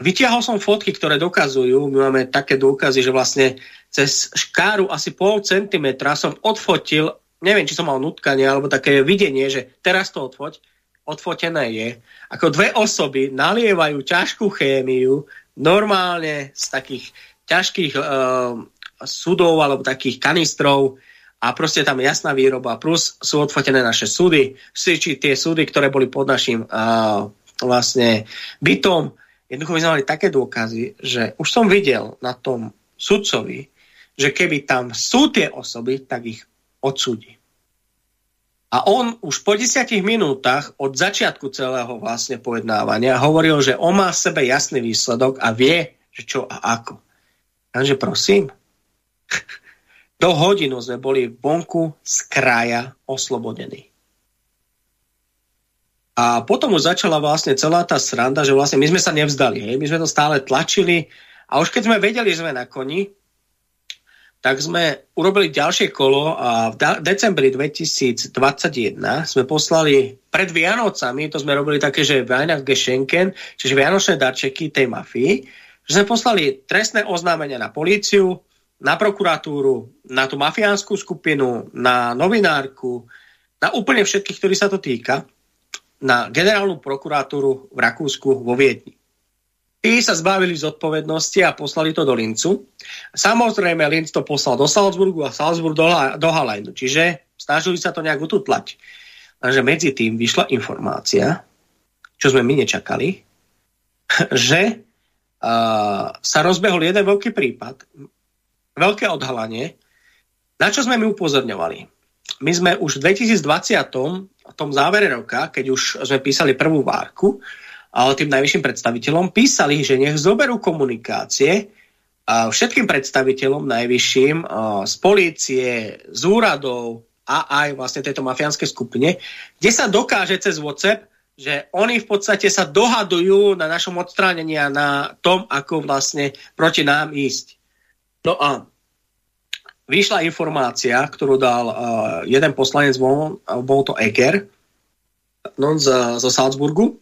Vytiahol som fotky, ktoré dokazujú, my máme také dôkazy, že vlastne cez škáru asi pol centimetra som odfotil, neviem, či som mal nutkanie, alebo také videnie, že teraz to odfoť, odfotené je, ako dve osoby nalievajú ťažkú chémiu normálne z takých ťažkých uh, sudov alebo takých kanistrov a proste tam jasná výroba, plus sú odfotené naše súdy, či tie súdy, ktoré boli pod našim uh, vlastne bytom. Jednoducho my sme mali také dôkazy, že už som videl na tom sudcovi, že keby tam sú tie osoby, tak ich odsúdi. A on už po desiatich minútach od začiatku celého vlastne pojednávania hovoril, že on má v sebe jasný výsledok a vie, že čo a ako. Takže prosím, Do hodinu sme boli vonku z kraja oslobodení. A potom už začala vlastne celá tá sranda, že vlastne my sme sa nevzdali. Hej? My sme to stále tlačili a už keď sme vedeli, že sme na koni, tak sme urobili ďalšie kolo a v decembri 2021 sme poslali pred Vianocami, to sme robili také, že Geschenken, čiže Vianočné darčeky tej mafii, že sme poslali trestné oznámenia na políciu, na prokuratúru, na tú mafiánsku skupinu, na novinárku, na úplne všetkých, ktorí sa to týka, na generálnu prokuratúru v Rakúsku vo Viedni. Tí sa zbavili zodpovednosti a poslali to do Lincu. Samozrejme, Linz to poslal do Salzburgu a Salzburg do, do Halajnu. Čiže snažili sa to nejak ututlať. Takže medzi tým vyšla informácia, čo sme my nečakali, [LAUGHS] že sa rozbehol jeden veľký prípad, veľké odhalanie, na čo sme my upozorňovali. My sme už v 2020, v tom závere roka, keď už sme písali prvú várku, ale tým najvyšším predstaviteľom písali, že nech zoberú komunikácie všetkým predstaviteľom najvyšším z polície, z úradov a aj vlastne tejto mafiánskej skupine, kde sa dokáže cez WhatsApp, že oni v podstate sa dohadujú na našom odstránení a na tom, ako vlastne proti nám ísť. No a vyšla informácia, ktorú dal uh, jeden poslanec, bol, bol to Eger, no, z, zo Salzburgu,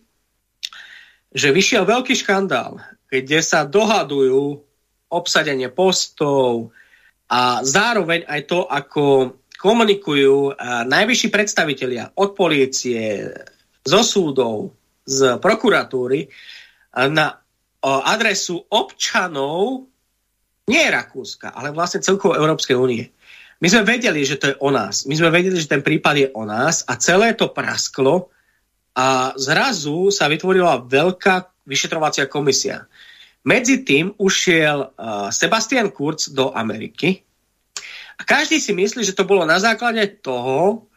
že vyšiel veľký škandál, kde sa dohadujú obsadenie postov a zároveň aj to, ako komunikujú najvyšší predstavitelia od polície, zo súdov, z prokuratúry na adresu občanov nie Rakúska, ale vlastne celkovo Európskej únie. My sme vedeli, že to je o nás. My sme vedeli, že ten prípad je o nás a celé to prasklo a zrazu sa vytvorila veľká vyšetrovacia komisia. Medzi tým ušiel Sebastian Kurz do Ameriky a každý si myslí, že to bolo na základe toho,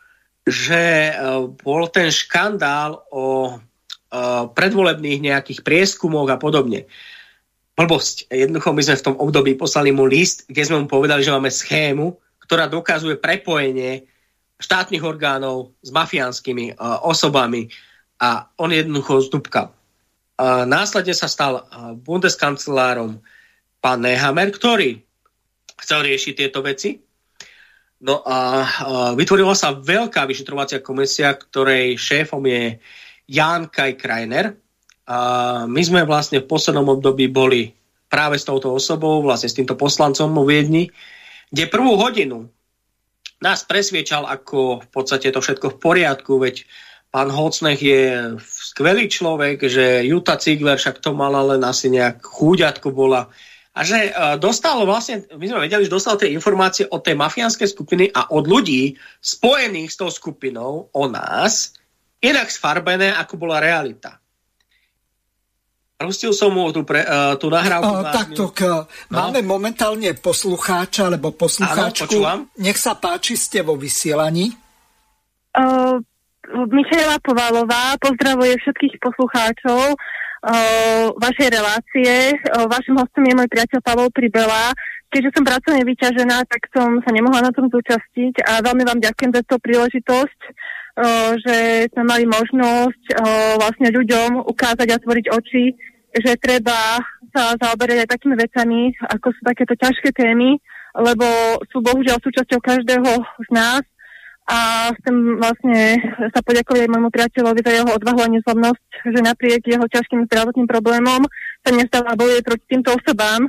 že uh, bol ten škandál o uh, predvolebných nejakých prieskumoch a podobne. Blbosť. Jednoducho my sme v tom období poslali mu list, kde sme mu povedali, že máme schému, ktorá dokazuje prepojenie štátnych orgánov s mafiánskymi uh, osobami a on jednoducho zdúbkal. Následne sa stal bundeskancelárom pán Nehammer, ktorý chcel riešiť tieto veci. No a vytvorila sa veľká vyšetrovacia komisia, ktorej šéfom je Jan Kaj Kreiner. A my sme vlastne v poslednom období boli práve s touto osobou, vlastne s týmto poslancom vo Viedni, kde prvú hodinu nás presviečal, ako v podstate to všetko v poriadku, veď pán Hocnech je skvelý človek, že Juta Cigler však to mala len asi nejak chúďatko bola. A že uh, dostalo vlastne, my sme vedeli, že dostal tie informácie od tej mafiánskej skupiny a od ľudí spojených s tou skupinou o nás, inak sfarbené, ako bola realita. Pustil som mu tú, pre, uh, tú nahrávku. Uh, takto, k, no. máme momentálne poslucháča, alebo poslucháčku. Áno, Nech sa páči, ste vo vysielaní. Uh, Michaela Povalová pozdravuje všetkých poslucháčov uh, vašej relácie. Uh, vašim hostom je môj priateľ Pavol Pribela. Keďže som pracovne vyťažená, tak som sa nemohla na tom zúčastiť a veľmi vám ďakujem za tú príležitosť, uh, že sme mali možnosť vlastne ľuďom ukázať a tvoriť oči že treba sa zaoberať aj takými vecami, ako sú takéto ťažké témy, lebo sú bohužiaľ súčasťou každého z nás a chcem vlastne sa poďakovať aj môjmu priateľovi za jeho odvahu a nezlomnosť, že napriek jeho ťažkým zdravotným problémom sa nestáva bojuje proti týmto osobám,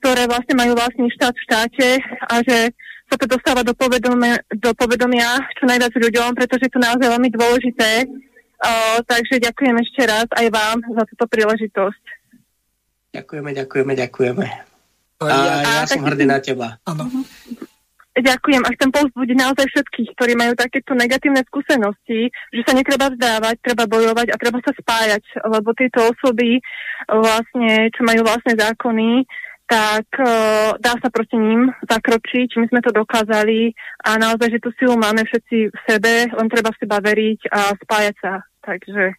ktoré vlastne majú vlastný štát v štáte a že sa to dostáva do povedomia, do povedomia čo najviac ľuďom, pretože je to naozaj veľmi dôležité Uh, takže ďakujem ešte raz aj vám za túto príležitosť. Ďakujeme, ďakujeme, ďakujeme. A ja, ja som hrdý na teba. Áno. Ďakujem a chcem povzbudiť naozaj všetkých, ktorí majú takéto negatívne skúsenosti, že sa netreba vzdávať, treba bojovať a treba sa spájať, lebo tieto osoby vlastne, čo majú vlastné zákony, tak uh, dá sa proti ním zakročiť. My sme to dokázali a naozaj, že tú silu máme všetci v sebe, len treba v seba veriť a spájať sa. Takže...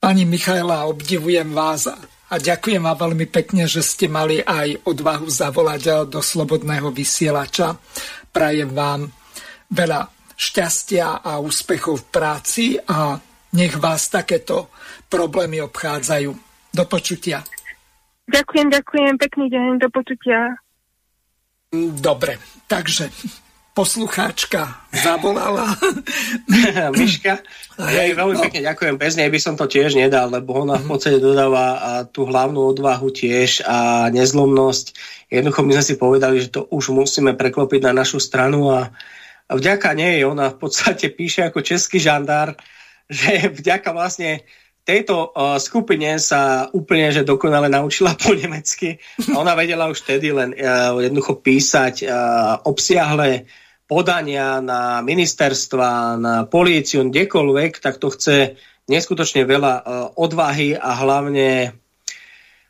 Pani Michaela, obdivujem vás. A ďakujem vám veľmi pekne, že ste mali aj odvahu zavolať do Slobodného vysielača. Prajem vám veľa šťastia a úspechov v práci a nech vás takéto problémy obchádzajú. Do počutia. Ďakujem, ďakujem, pekný deň, do počutia. Dobre, takže poslucháčka zavolala. [LAUGHS] Miška, ja jej veľmi no. pekne ďakujem. Bez nej by som to tiež nedal, lebo ona v podstate dodáva tú hlavnú odvahu tiež a nezlomnosť. Jednoducho my sme si povedali, že to už musíme preklopiť na našu stranu a vďaka nej ona v podstate píše ako český žandár, že vďaka vlastne tejto uh, skupine sa úplne že dokonale naučila po nemecky. Ona vedela už vtedy len uh, jednoducho písať uh, obsiahle podania na ministerstva, na políciu, kdekoľvek, tak to chce neskutočne veľa uh, odvahy a hlavne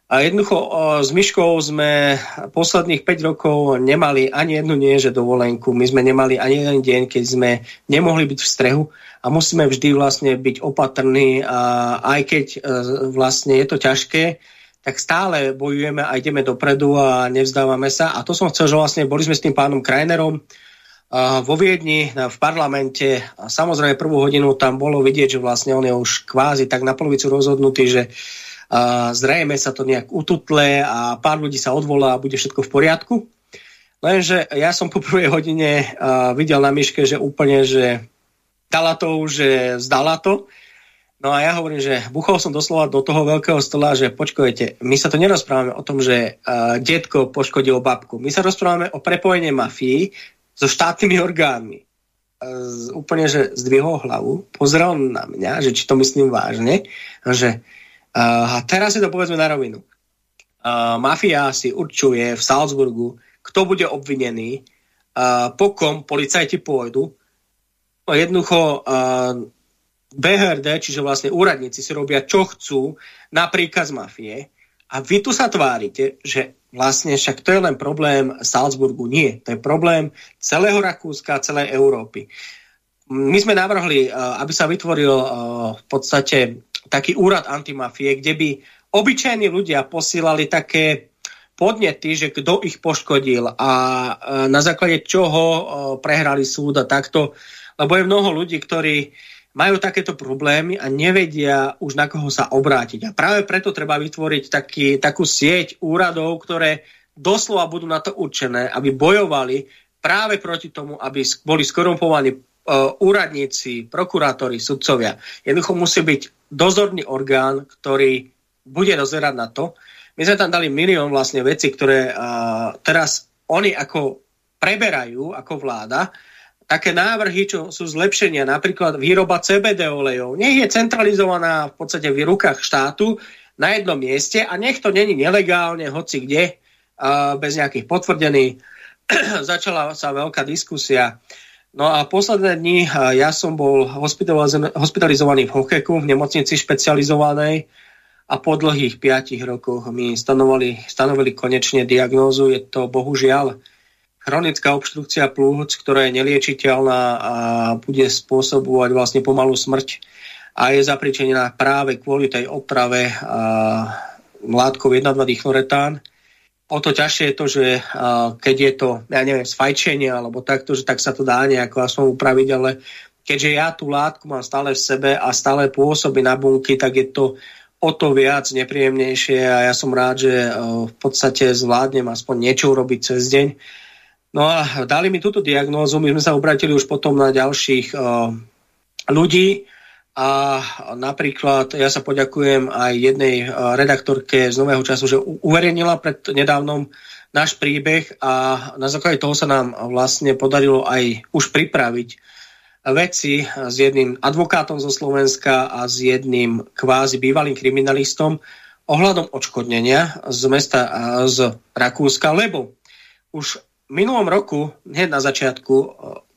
a jednoducho uh, s Myškou sme posledných 5 rokov nemali ani jednu nie, že dovolenku. My sme nemali ani jeden deň, keď sme nemohli byť v strehu a musíme vždy vlastne byť opatrní a aj keď uh, vlastne je to ťažké, tak stále bojujeme a ideme dopredu a nevzdávame sa. A to som chcel, že vlastne boli sme s tým pánom Krajnerom, vo Viedni v parlamente a samozrejme prvú hodinu tam bolo vidieť, že vlastne on je už kvázi tak na polovicu rozhodnutý, že zrejme sa to nejak ututle a pár ľudí sa odvolá a bude všetko v poriadku. Lenže ja som po prvej hodine videl na myške, že úplne, že dala to že zdala to. No a ja hovorím, že buchol som doslova do toho veľkého stola, že počkajte, my sa to nerozprávame o tom, že uh, detko poškodil babku. My sa rozprávame o prepojení mafii so štátnymi orgánmi. Z, úplne, že zdvihol hlavu, pozrel na mňa, že či to myslím vážne, že uh, teraz si to povedzme na rovinu. Uh, mafia si určuje v Salzburgu, kto bude obvinený, uh, po kom policajti pôjdu. No, jednoducho uh, BHRD, čiže vlastne úradníci si robia, čo chcú na príkaz mafie a vy tu sa tvárite, že vlastne však to je len problém Salzburgu. Nie, to je problém celého Rakúska, celej Európy. My sme navrhli, eh, aby sa vytvoril eh, v podstate taký úrad antimafie, kde by obyčajní ľudia posílali také podnety, že kto ich poškodil a eh, na základe čoho prehrali súd a takto. Lebo je mnoho ľudí, ktorí majú takéto problémy a nevedia už na koho sa obrátiť. A práve preto treba vytvoriť taký, takú sieť úradov, ktoré doslova budú na to určené, aby bojovali práve proti tomu, aby boli skorumpovaní uh, úradníci, prokurátori, sudcovia. Jednoducho musí byť dozorný orgán, ktorý bude dozerať na to. My sme tam dali milión vlastne veci, ktoré teraz oni ako preberajú ako vláda také návrhy, čo sú zlepšenia, napríklad výroba CBD olejov, nech je centralizovaná v podstate v rukách štátu na jednom mieste a nech to není nelegálne, hoci kde, bez nejakých potvrdení. [CLEARS THROAT] Začala sa veľká diskusia. No a posledné dni ja som bol hospitalizovaný v Hokeku, v nemocnici špecializovanej a po dlhých 5 rokoch mi stanovali, stanovili konečne diagnózu. Je to bohužiaľ chronická obštrukcia plúc, ktorá je neliečiteľná a bude spôsobovať vlastne pomalú smrť a je zapričenená práve kvôli tej oprave látkov 1,2 dichloretán. O to ťažšie je to, že keď je to, ja neviem, sfajčenie alebo takto, že tak sa to dá nejako aspoň upraviť, ale keďže ja tú látku mám stále v sebe a stále pôsobí na bunky, tak je to o to viac nepríjemnejšie a ja som rád, že v podstate zvládnem aspoň niečo urobiť cez deň No a dali mi túto diagnózu, my sme sa obratili už potom na ďalších uh, ľudí a napríklad ja sa poďakujem aj jednej uh, redaktorke z Nového času, že uverejnila pred nedávnom náš príbeh a na základe toho sa nám vlastne podarilo aj už pripraviť veci s jedným advokátom zo Slovenska a s jedným kvázi bývalým kriminalistom ohľadom odškodnenia z mesta z Rakúska, lebo už minulom roku, hneď na začiatku, e,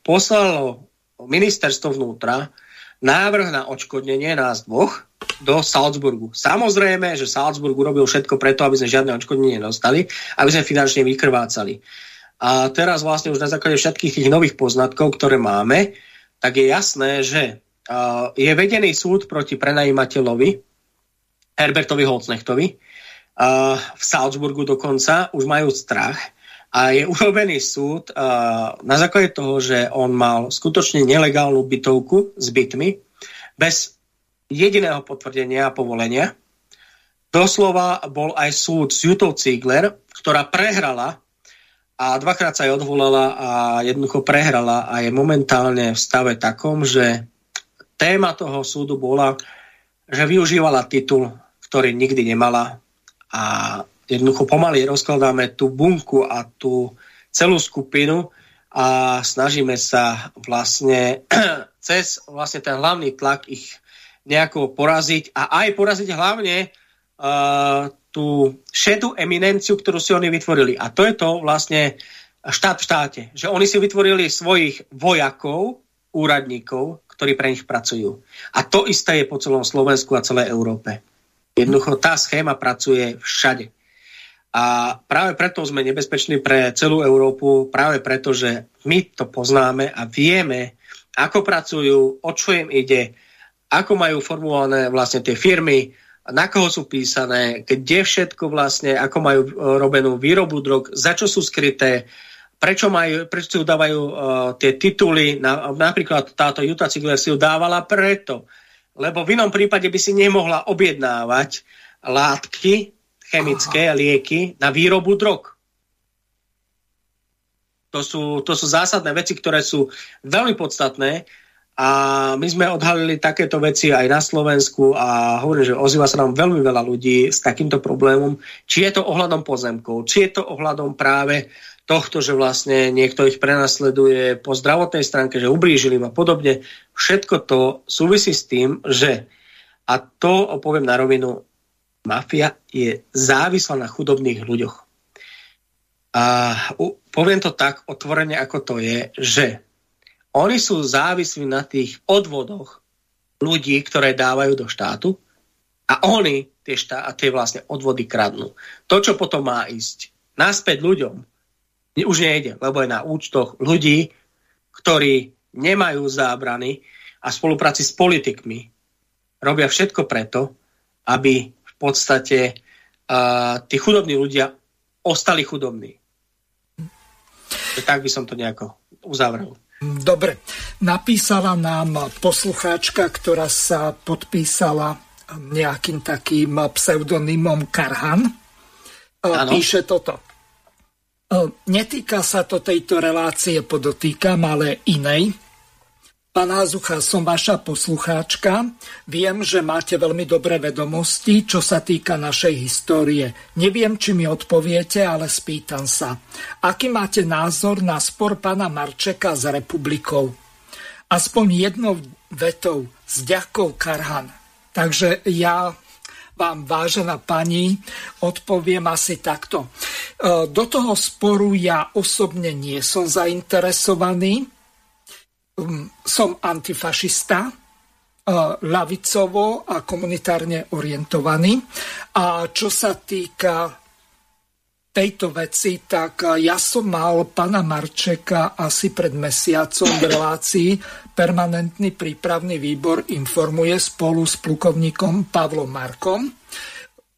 poslalo ministerstvo vnútra návrh na odškodnenie nás dvoch do Salzburgu. Samozrejme, že Salzburg urobil všetko preto, aby sme žiadne odškodnenie nedostali, aby sme finančne vykrvácali. A teraz vlastne už na základe všetkých tých nových poznatkov, ktoré máme, tak je jasné, že uh, je vedený súd proti prenajímateľovi Herbertovi Holcnechtovi. Uh, v Salzburgu dokonca už majú strach a je urobený súd na základe toho, že on mal skutočne nelegálnu bytovku s bytmi bez jediného potvrdenia a povolenia. Doslova bol aj súd s Jutou Ziegler, ktorá prehrala a dvakrát sa aj odvolala a jednoducho prehrala a je momentálne v stave takom, že téma toho súdu bola, že využívala titul, ktorý nikdy nemala a jednoducho pomaly rozkladáme tú bunku a tú celú skupinu a snažíme sa vlastne [CLEARS THROAT] cez vlastne ten hlavný tlak ich nejako poraziť a aj poraziť hlavne uh, tú šedú eminenciu, ktorú si oni vytvorili. A to je to vlastne štát v štáte. Že oni si vytvorili svojich vojakov, úradníkov, ktorí pre nich pracujú. A to isté je po celom Slovensku a celej Európe. Jednoducho tá schéma pracuje všade. A práve preto sme nebezpeční pre celú Európu, práve preto, že my to poznáme a vieme, ako pracujú, o čo im ide, ako majú formulované vlastne tie firmy, na koho sú písané, kde všetko vlastne, ako majú e, robenú výrobu drog, za čo sú skryté, prečo, majú, prečo si udávajú uh, tie tituly, na, napríklad táto Juta Cigler si ju dávala preto, lebo v inom prípade by si nemohla objednávať látky, chemické lieky na výrobu drog. To sú, to sú zásadné veci, ktoré sú veľmi podstatné a my sme odhalili takéto veci aj na Slovensku a hovorím, že ozýva sa nám veľmi veľa ľudí s takýmto problémom. Či je to ohľadom pozemkov, či je to ohľadom práve tohto, že vlastne niekto ich prenasleduje po zdravotnej stránke, že ublížili a podobne. Všetko to súvisí s tým, že a to poviem na rovinu, mafia je závislá na chudobných ľuďoch. A poviem to tak otvorene, ako to je, že oni sú závislí na tých odvodoch ľudí, ktoré dávajú do štátu a oni tie, štá, tie vlastne odvody kradnú. To, čo potom má ísť naspäť ľuďom, už nejde, lebo je na účtoch ľudí, ktorí nemajú zábrany a v spolupráci s politikmi robia všetko preto, aby podstate uh, tí chudobní ľudia ostali chudobní. Tak by som to nejako uzavrel. Dobre, napísala nám poslucháčka, ktorá sa podpísala nejakým takým pseudonymom Karhan. Ano. Píše toto. Netýka sa to tejto relácie, podotýkam, ale inej Pán Hazucha, som vaša poslucháčka. Viem, že máte veľmi dobré vedomosti, čo sa týka našej histórie. Neviem, či mi odpoviete, ale spýtam sa. Aký máte názor na spor pána Marčeka s republikou? Aspoň jednou vetou s ďakou Karhan. Takže ja vám, vážená pani, odpoviem asi takto. E, do toho sporu ja osobne nie som zainteresovaný, som antifašista, lavicovo a komunitárne orientovaný. A čo sa týka tejto veci, tak ja som mal pana Marčeka asi pred mesiacom v relácii permanentný prípravný výbor informuje spolu s plukovníkom Pavlom Markom.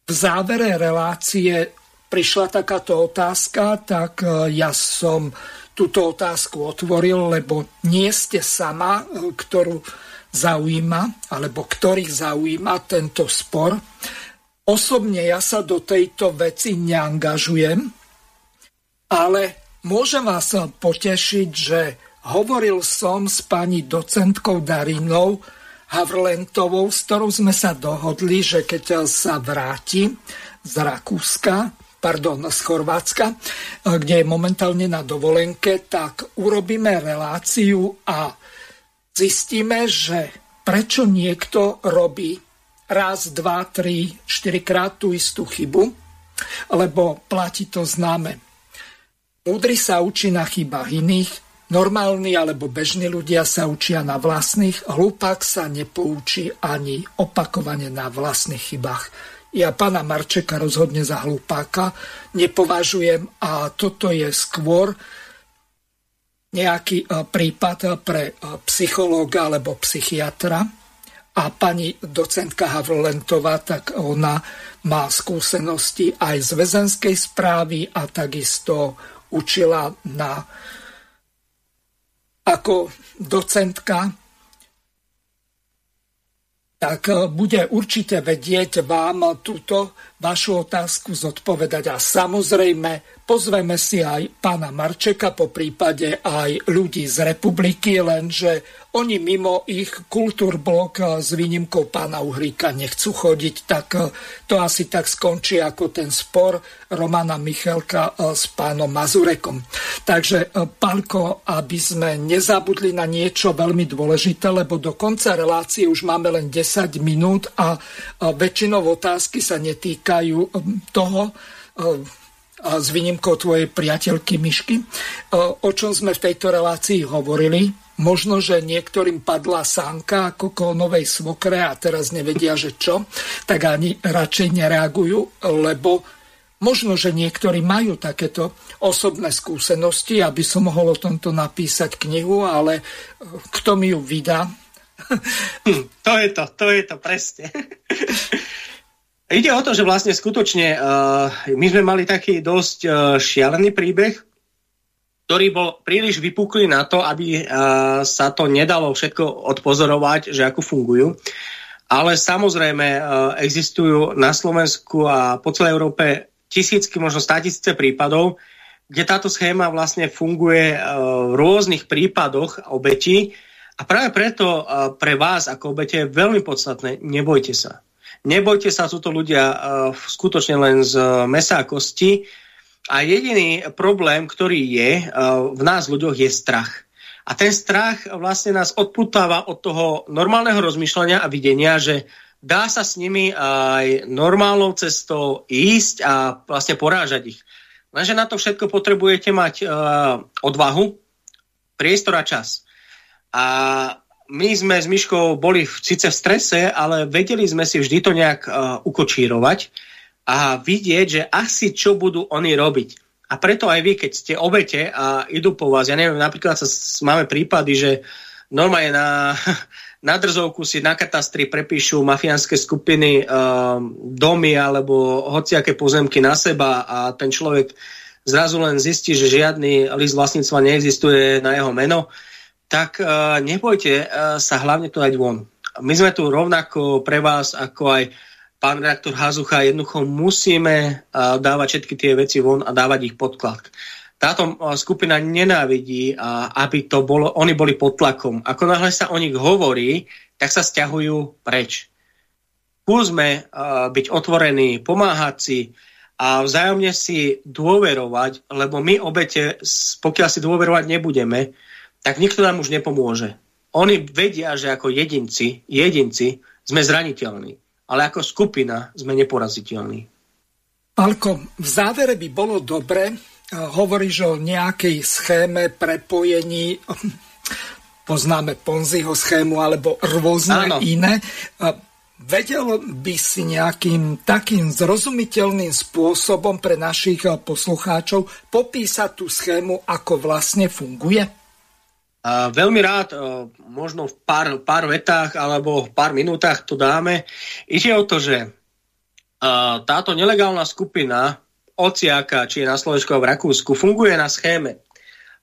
V závere relácie prišla takáto otázka, tak ja som túto otázku otvoril, lebo nie ste sama, e, ktorú zaujíma, alebo ktorých zaujíma tento spor. Osobne ja sa do tejto veci neangažujem, ale môžem vás potešiť, že hovoril som s pani docentkou Darinou Havlentovou, s ktorou sme sa dohodli, že keď sa vráti z Rakúska, pardon, z Chorvátska, e, kde je momentálne na dovolenke, tak urobíme reláciu a zistíme, že prečo niekto robí raz, dva, tri, štyrikrát tú istú chybu, lebo platí to známe. Múdry sa učí na chybách iných, normálni alebo bežní ľudia sa učia na vlastných, hlupák sa nepoučí ani opakovane na vlastných chybách ja pána Marčeka rozhodne za hlupáka nepovažujem a toto je skôr nejaký e, prípad pre e, psychológa alebo psychiatra. A pani docentka Havlentová, tak ona má skúsenosti aj z väzenskej správy a takisto učila na ako docentka tak e, bude určite vedieť vám túto vašu otázku zodpovedať. A samozrejme, pozveme si aj pána Marčeka, po prípade aj ľudí z republiky, lenže oni mimo ich kultúrblok eh, s výnimkou pána Uhríka nechcú chodiť, tak eh, to asi tak skončí ako ten spor Romana Michelka eh, s pánom Mazurekom. Takže, pánko, aby sme nezabudli na niečo veľmi dôležité, lebo do konca relácie už máme len 10 minút a väčšinou otázky sa netýkajú toho, s výnimkou tvojej priateľky Myšky, o čom sme v tejto relácii hovorili. Možno, že niektorým padla sánka ako kolnovej svokre a teraz nevedia, že čo, tak ani radšej nereagujú, lebo možno, že niektorí majú takéto osobné skúsenosti, aby som mohol o tomto napísať knihu, ale kto mi ju vydá? Hm, to je to, to je to, presne. [LAUGHS] Ide o to, že vlastne skutočne uh, my sme mali taký dosť uh, šialený príbeh, ktorý bol príliš vypuklý na to, aby uh, sa to nedalo všetko odpozorovať, že ako fungujú. Ale samozrejme uh, existujú na Slovensku a po celej Európe tisícky, možno státisíce prípadov, kde táto schéma vlastne funguje uh, v rôznych prípadoch obetí. A práve preto uh, pre vás ako obete je veľmi podstatné, nebojte sa. Nebojte sa, sú to ľudia uh, skutočne len z mesa a kosti, a jediný problém, ktorý je uh, v nás ľuďoch, je strach. A ten strach vlastne nás odputáva od toho normálneho rozmýšľania a videnia, že dá sa s nimi aj normálnou cestou ísť a vlastne porážať ich. Lenže na to všetko potrebujete mať uh, odvahu, priestor a čas. A my sme s Myškou boli v, síce v strese, ale vedeli sme si vždy to nejak uh, ukočírovať a vidieť, že asi čo budú oni robiť. A preto aj vy, keď ste obete a idú po vás, ja neviem, napríklad sa, máme prípady, že normálne na, [LAUGHS] na drzovku si na katastri prepíšu mafiánske skupiny um, domy alebo hociaké pozemky na seba a ten človek zrazu len zistí, že žiadny list vlastníctva neexistuje na jeho meno, tak uh, nebojte uh, sa hlavne to dať von. My sme tu rovnako pre vás, ako aj pán redaktor Hazucha, jednoducho musíme dávať všetky tie veci von a dávať ich pod tlak. Táto skupina nenávidí, aby to bolo, oni boli pod tlakom. Ako náhle sa o nich hovorí, tak sa stiahujú preč. Skúsme byť otvorení, pomáhať si a vzájomne si dôverovať, lebo my obete, pokiaľ si dôverovať nebudeme, tak nikto nám už nepomôže. Oni vedia, že ako jedinci, jedinci sme zraniteľní ale ako skupina sme neporaziteľní. Alko, v závere by bolo dobre, hovoríš o nejakej schéme prepojení, [LAUGHS] poznáme Ponziho schému alebo rôzne Áno. iné. Vedel by si nejakým takým zrozumiteľným spôsobom pre našich poslucháčov popísať tú schému, ako vlastne funguje? A veľmi rád, možno v pár, pár vetách alebo v pár minútach to dáme. Ide o to, že táto nelegálna skupina ociaka, či je na Slovensku a v Rakúsku, funguje na schéme.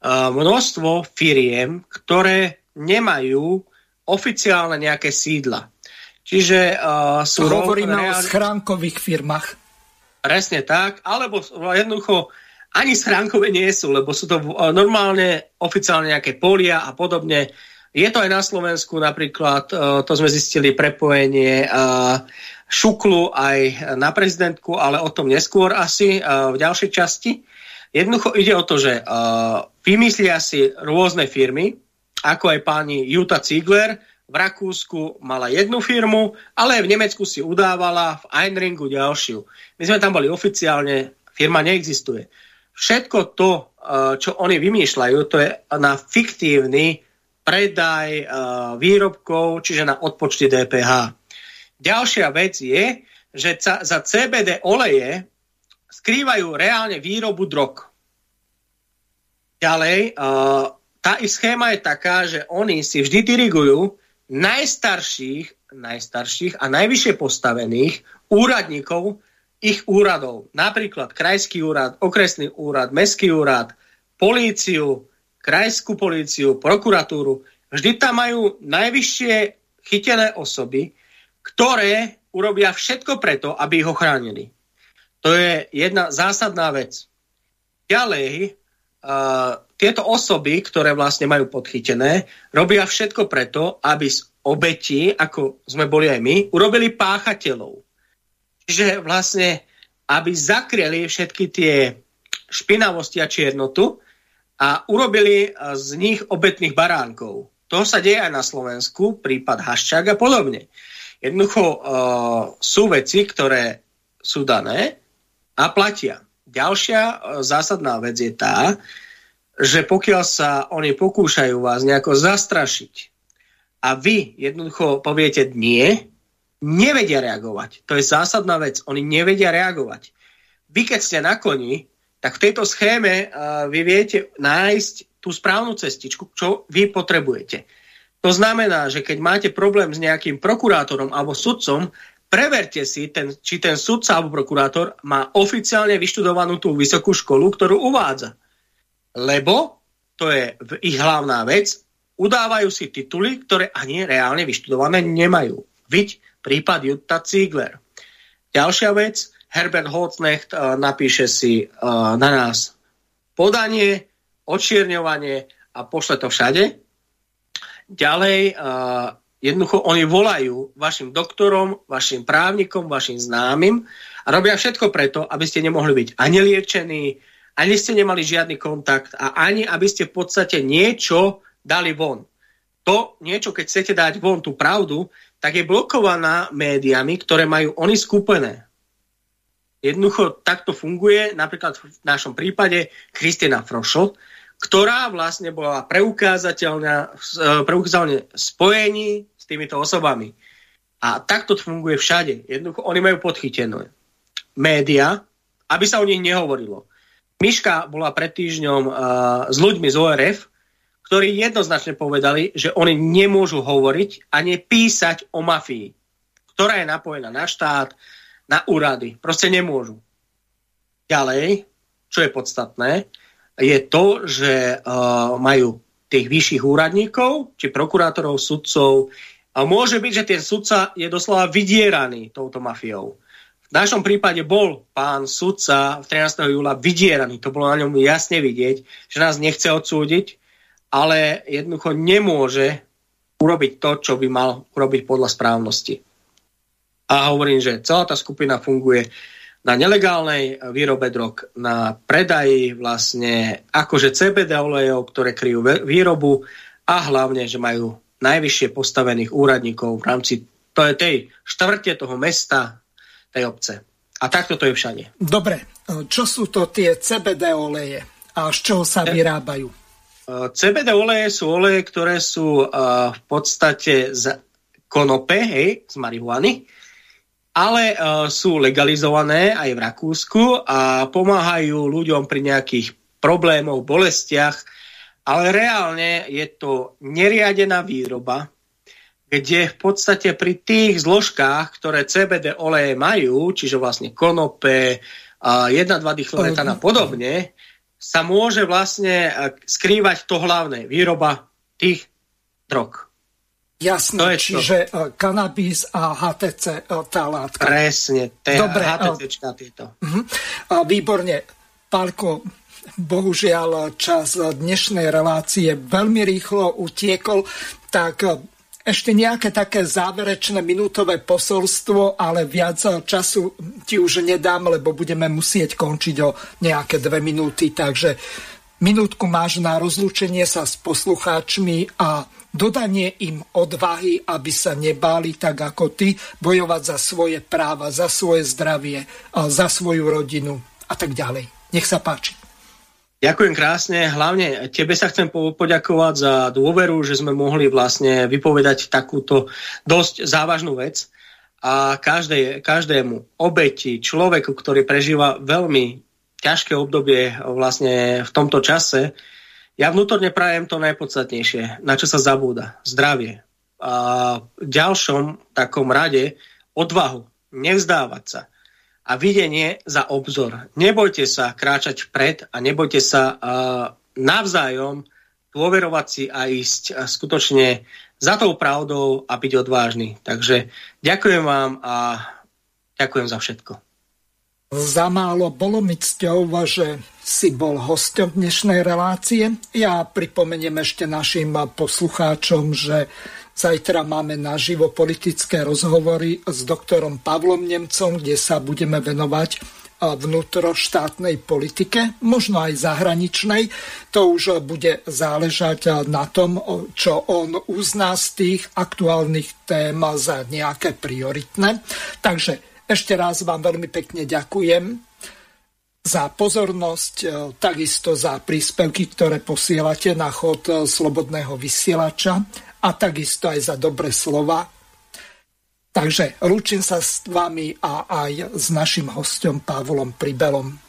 Množstvo firiem, ktoré nemajú oficiálne nejaké sídla. Čiže sú... Hovoríme reálne... o schránkových firmách. Presne tak, alebo jednoducho ani schránkové nie sú, lebo sú to eh, normálne oficiálne nejaké polia a podobne. Je to aj na Slovensku napríklad, eh, to sme zistili prepojenie eh, Šuklu aj na prezidentku, ale o tom neskôr asi v ďalšej časti. Jednoducho ide o to, že vymyslia si rôzne firmy, ako aj pani Juta Ziegler, v Rakúsku mala jednu firmu, ale v Nemecku si udávala, v Einringu ďalšiu. My sme tam boli oficiálne, firma neexistuje. Všetko to, eh, čo oni vymýšľajú, to je na fiktívny predaj eh, výrobkov, čiže na odpočty DPH. Ďalšia vec je, že za CBD oleje skrývajú reálne výrobu drog. Ďalej, eh, tá ich schéma je taká, že oni si vždy dirigujú najstarších najstarších a najvyššie postavených úradníkov ich úradov. Napríklad krajský úrad, okresný úrad, mestský úrad, políciu, krajskú políciu, prokuratúru. Vždy tam majú najvyššie chytené osoby, ktoré urobia všetko preto, aby ich ochránili. To je jedna zásadná vec. Ďalej, uh, tieto osoby, ktoré vlastne majú podchytené, robia všetko preto, aby z obetí, ako sme boli aj my, urobili páchateľov. Čiže vlastne, aby zakryli všetky tie špinavosti a čiernotu a urobili z nich obetných baránkov. To sa deje aj na Slovensku, prípad Haščák a podobne. Jednoducho uh, sú veci, ktoré sú dané a platia. Ďalšia uh, zásadná vec je tá, že pokiaľ sa oni pokúšajú vás nejako zastrašiť a vy jednoducho poviete nie, nevedia reagovať. To je zásadná vec. Oni nevedia reagovať. Vy, keď ste na koni, tak v tejto schéme uh, vy viete nájsť tú správnu cestičku, čo vy potrebujete. To znamená, že keď máte problém s nejakým prokurátorom alebo sudcom, preverte si, ten, či ten sudca alebo prokurátor má oficiálne vyštudovanú tú vysokú školu, ktorú uvádza. Lebo, to je ich hlavná vec, udávajú si tituly, ktoré ani reálne vyštudované nemajú. Viď prípad Jutta Ziegler. Ďalšia vec, Herbert Holznecht uh, napíše si uh, na nás podanie, očierňovanie a pošle to všade. Ďalej, uh, jednoducho oni volajú vašim doktorom, vašim právnikom, vašim známym a robia všetko preto, aby ste nemohli byť ani liečení, ani ste nemali žiadny kontakt a ani aby ste v podstate niečo dali von. To niečo, keď chcete dať von tú pravdu, tak je blokovaná médiami, ktoré majú oni skúpené. Jednoducho takto funguje napríklad v našom prípade Kristina Frošo, ktorá vlastne bola preukázateľná, e, preukázateľne spojení s týmito osobami. A takto to funguje všade. Jednoducho oni majú podchytené. Média, aby sa o nich nehovorilo. Miška bola pred týždňom uh, s ľuďmi z ORF, ktorí jednoznačne povedali, že oni nemôžu hovoriť a nepísať o mafii, ktorá je napojená na štát, na úrady. Proste nemôžu. Ďalej, čo je podstatné, je to, že uh, majú tých vyšších úradníkov, či prokurátorov, sudcov. A môže byť, že ten sudca je doslova vydieraný touto mafiou. V našom prípade bol pán sudca 13. júla vydieraný. To bolo na ňom jasne vidieť, že nás nechce odsúdiť, ale jednoducho nemôže urobiť to, čo by mal urobiť podľa správnosti. A hovorím, že celá tá skupina funguje na nelegálnej výrobe drog, na predaji vlastne akože CBD olejov, ktoré kryjú výrobu a hlavne, že majú najvyššie postavených úradníkov v rámci tej štvrte toho mesta, tej obce. A takto to je všade. Dobre, čo sú to tie CBD oleje a z čoho sa vyrábajú? CBD oleje sú oleje, ktoré sú uh, v podstate z konope, hej, z marihuany, ale uh, sú legalizované aj v Rakúsku a pomáhajú ľuďom pri nejakých problémoch, bolestiach, ale reálne je to neriadená výroba, kde v podstate pri tých zložkách, ktoré CBD oleje majú, čiže vlastne konope, 1,2 dichloroetán a podobne, sa môže vlastne e, skrývať to hlavné, výroba tých drog. Jasné, to čiže to. E, kanabis a HTC e, tá látka. Presne, te, Dobre, HTCčka tieto. Uh-huh. Výborne. Pálko, bohužiaľ čas dnešnej relácie veľmi rýchlo utiekol, tak ešte nejaké také záverečné minútové posolstvo, ale viac času ti už nedám, lebo budeme musieť končiť o nejaké dve minúty, takže minútku máš na rozlúčenie sa s poslucháčmi a dodanie im odvahy, aby sa nebáli tak ako ty, bojovať za svoje práva, za svoje zdravie, za svoju rodinu a tak ďalej. Nech sa páči. Ďakujem krásne. Hlavne tebe sa chcem poďakovať za dôveru, že sme mohli vlastne vypovedať takúto dosť závažnú vec. A každé, každému obeti, človeku, ktorý prežíva veľmi ťažké obdobie vlastne v tomto čase, ja vnútorne prajem to najpodstatnejšie, na čo sa zabúda. Zdravie. ďalšom takom rade odvahu, nevzdávať sa a videnie za obzor. Nebojte sa kráčať vpred a nebojte sa navzájom dôverovať si a ísť skutočne za tou pravdou a byť odvážny. Takže ďakujem vám a ďakujem za všetko. Za málo bolo mi cťou, že si bol hostom dnešnej relácie. Ja pripomeniem ešte našim poslucháčom, že Zajtra máme naživo politické rozhovory s doktorom Pavlom Nemcom, kde sa budeme venovať vnútroštátnej politike, možno aj zahraničnej. To už bude záležať na tom, čo on uzná z tých aktuálnych tém za nejaké prioritné. Takže ešte raz vám veľmi pekne ďakujem za pozornosť, takisto za príspevky, ktoré posielate na chod Slobodného vysielača a takisto aj za dobré slova. Takže lúčim sa s vami a aj s našim hostom Pavlom Pribelom.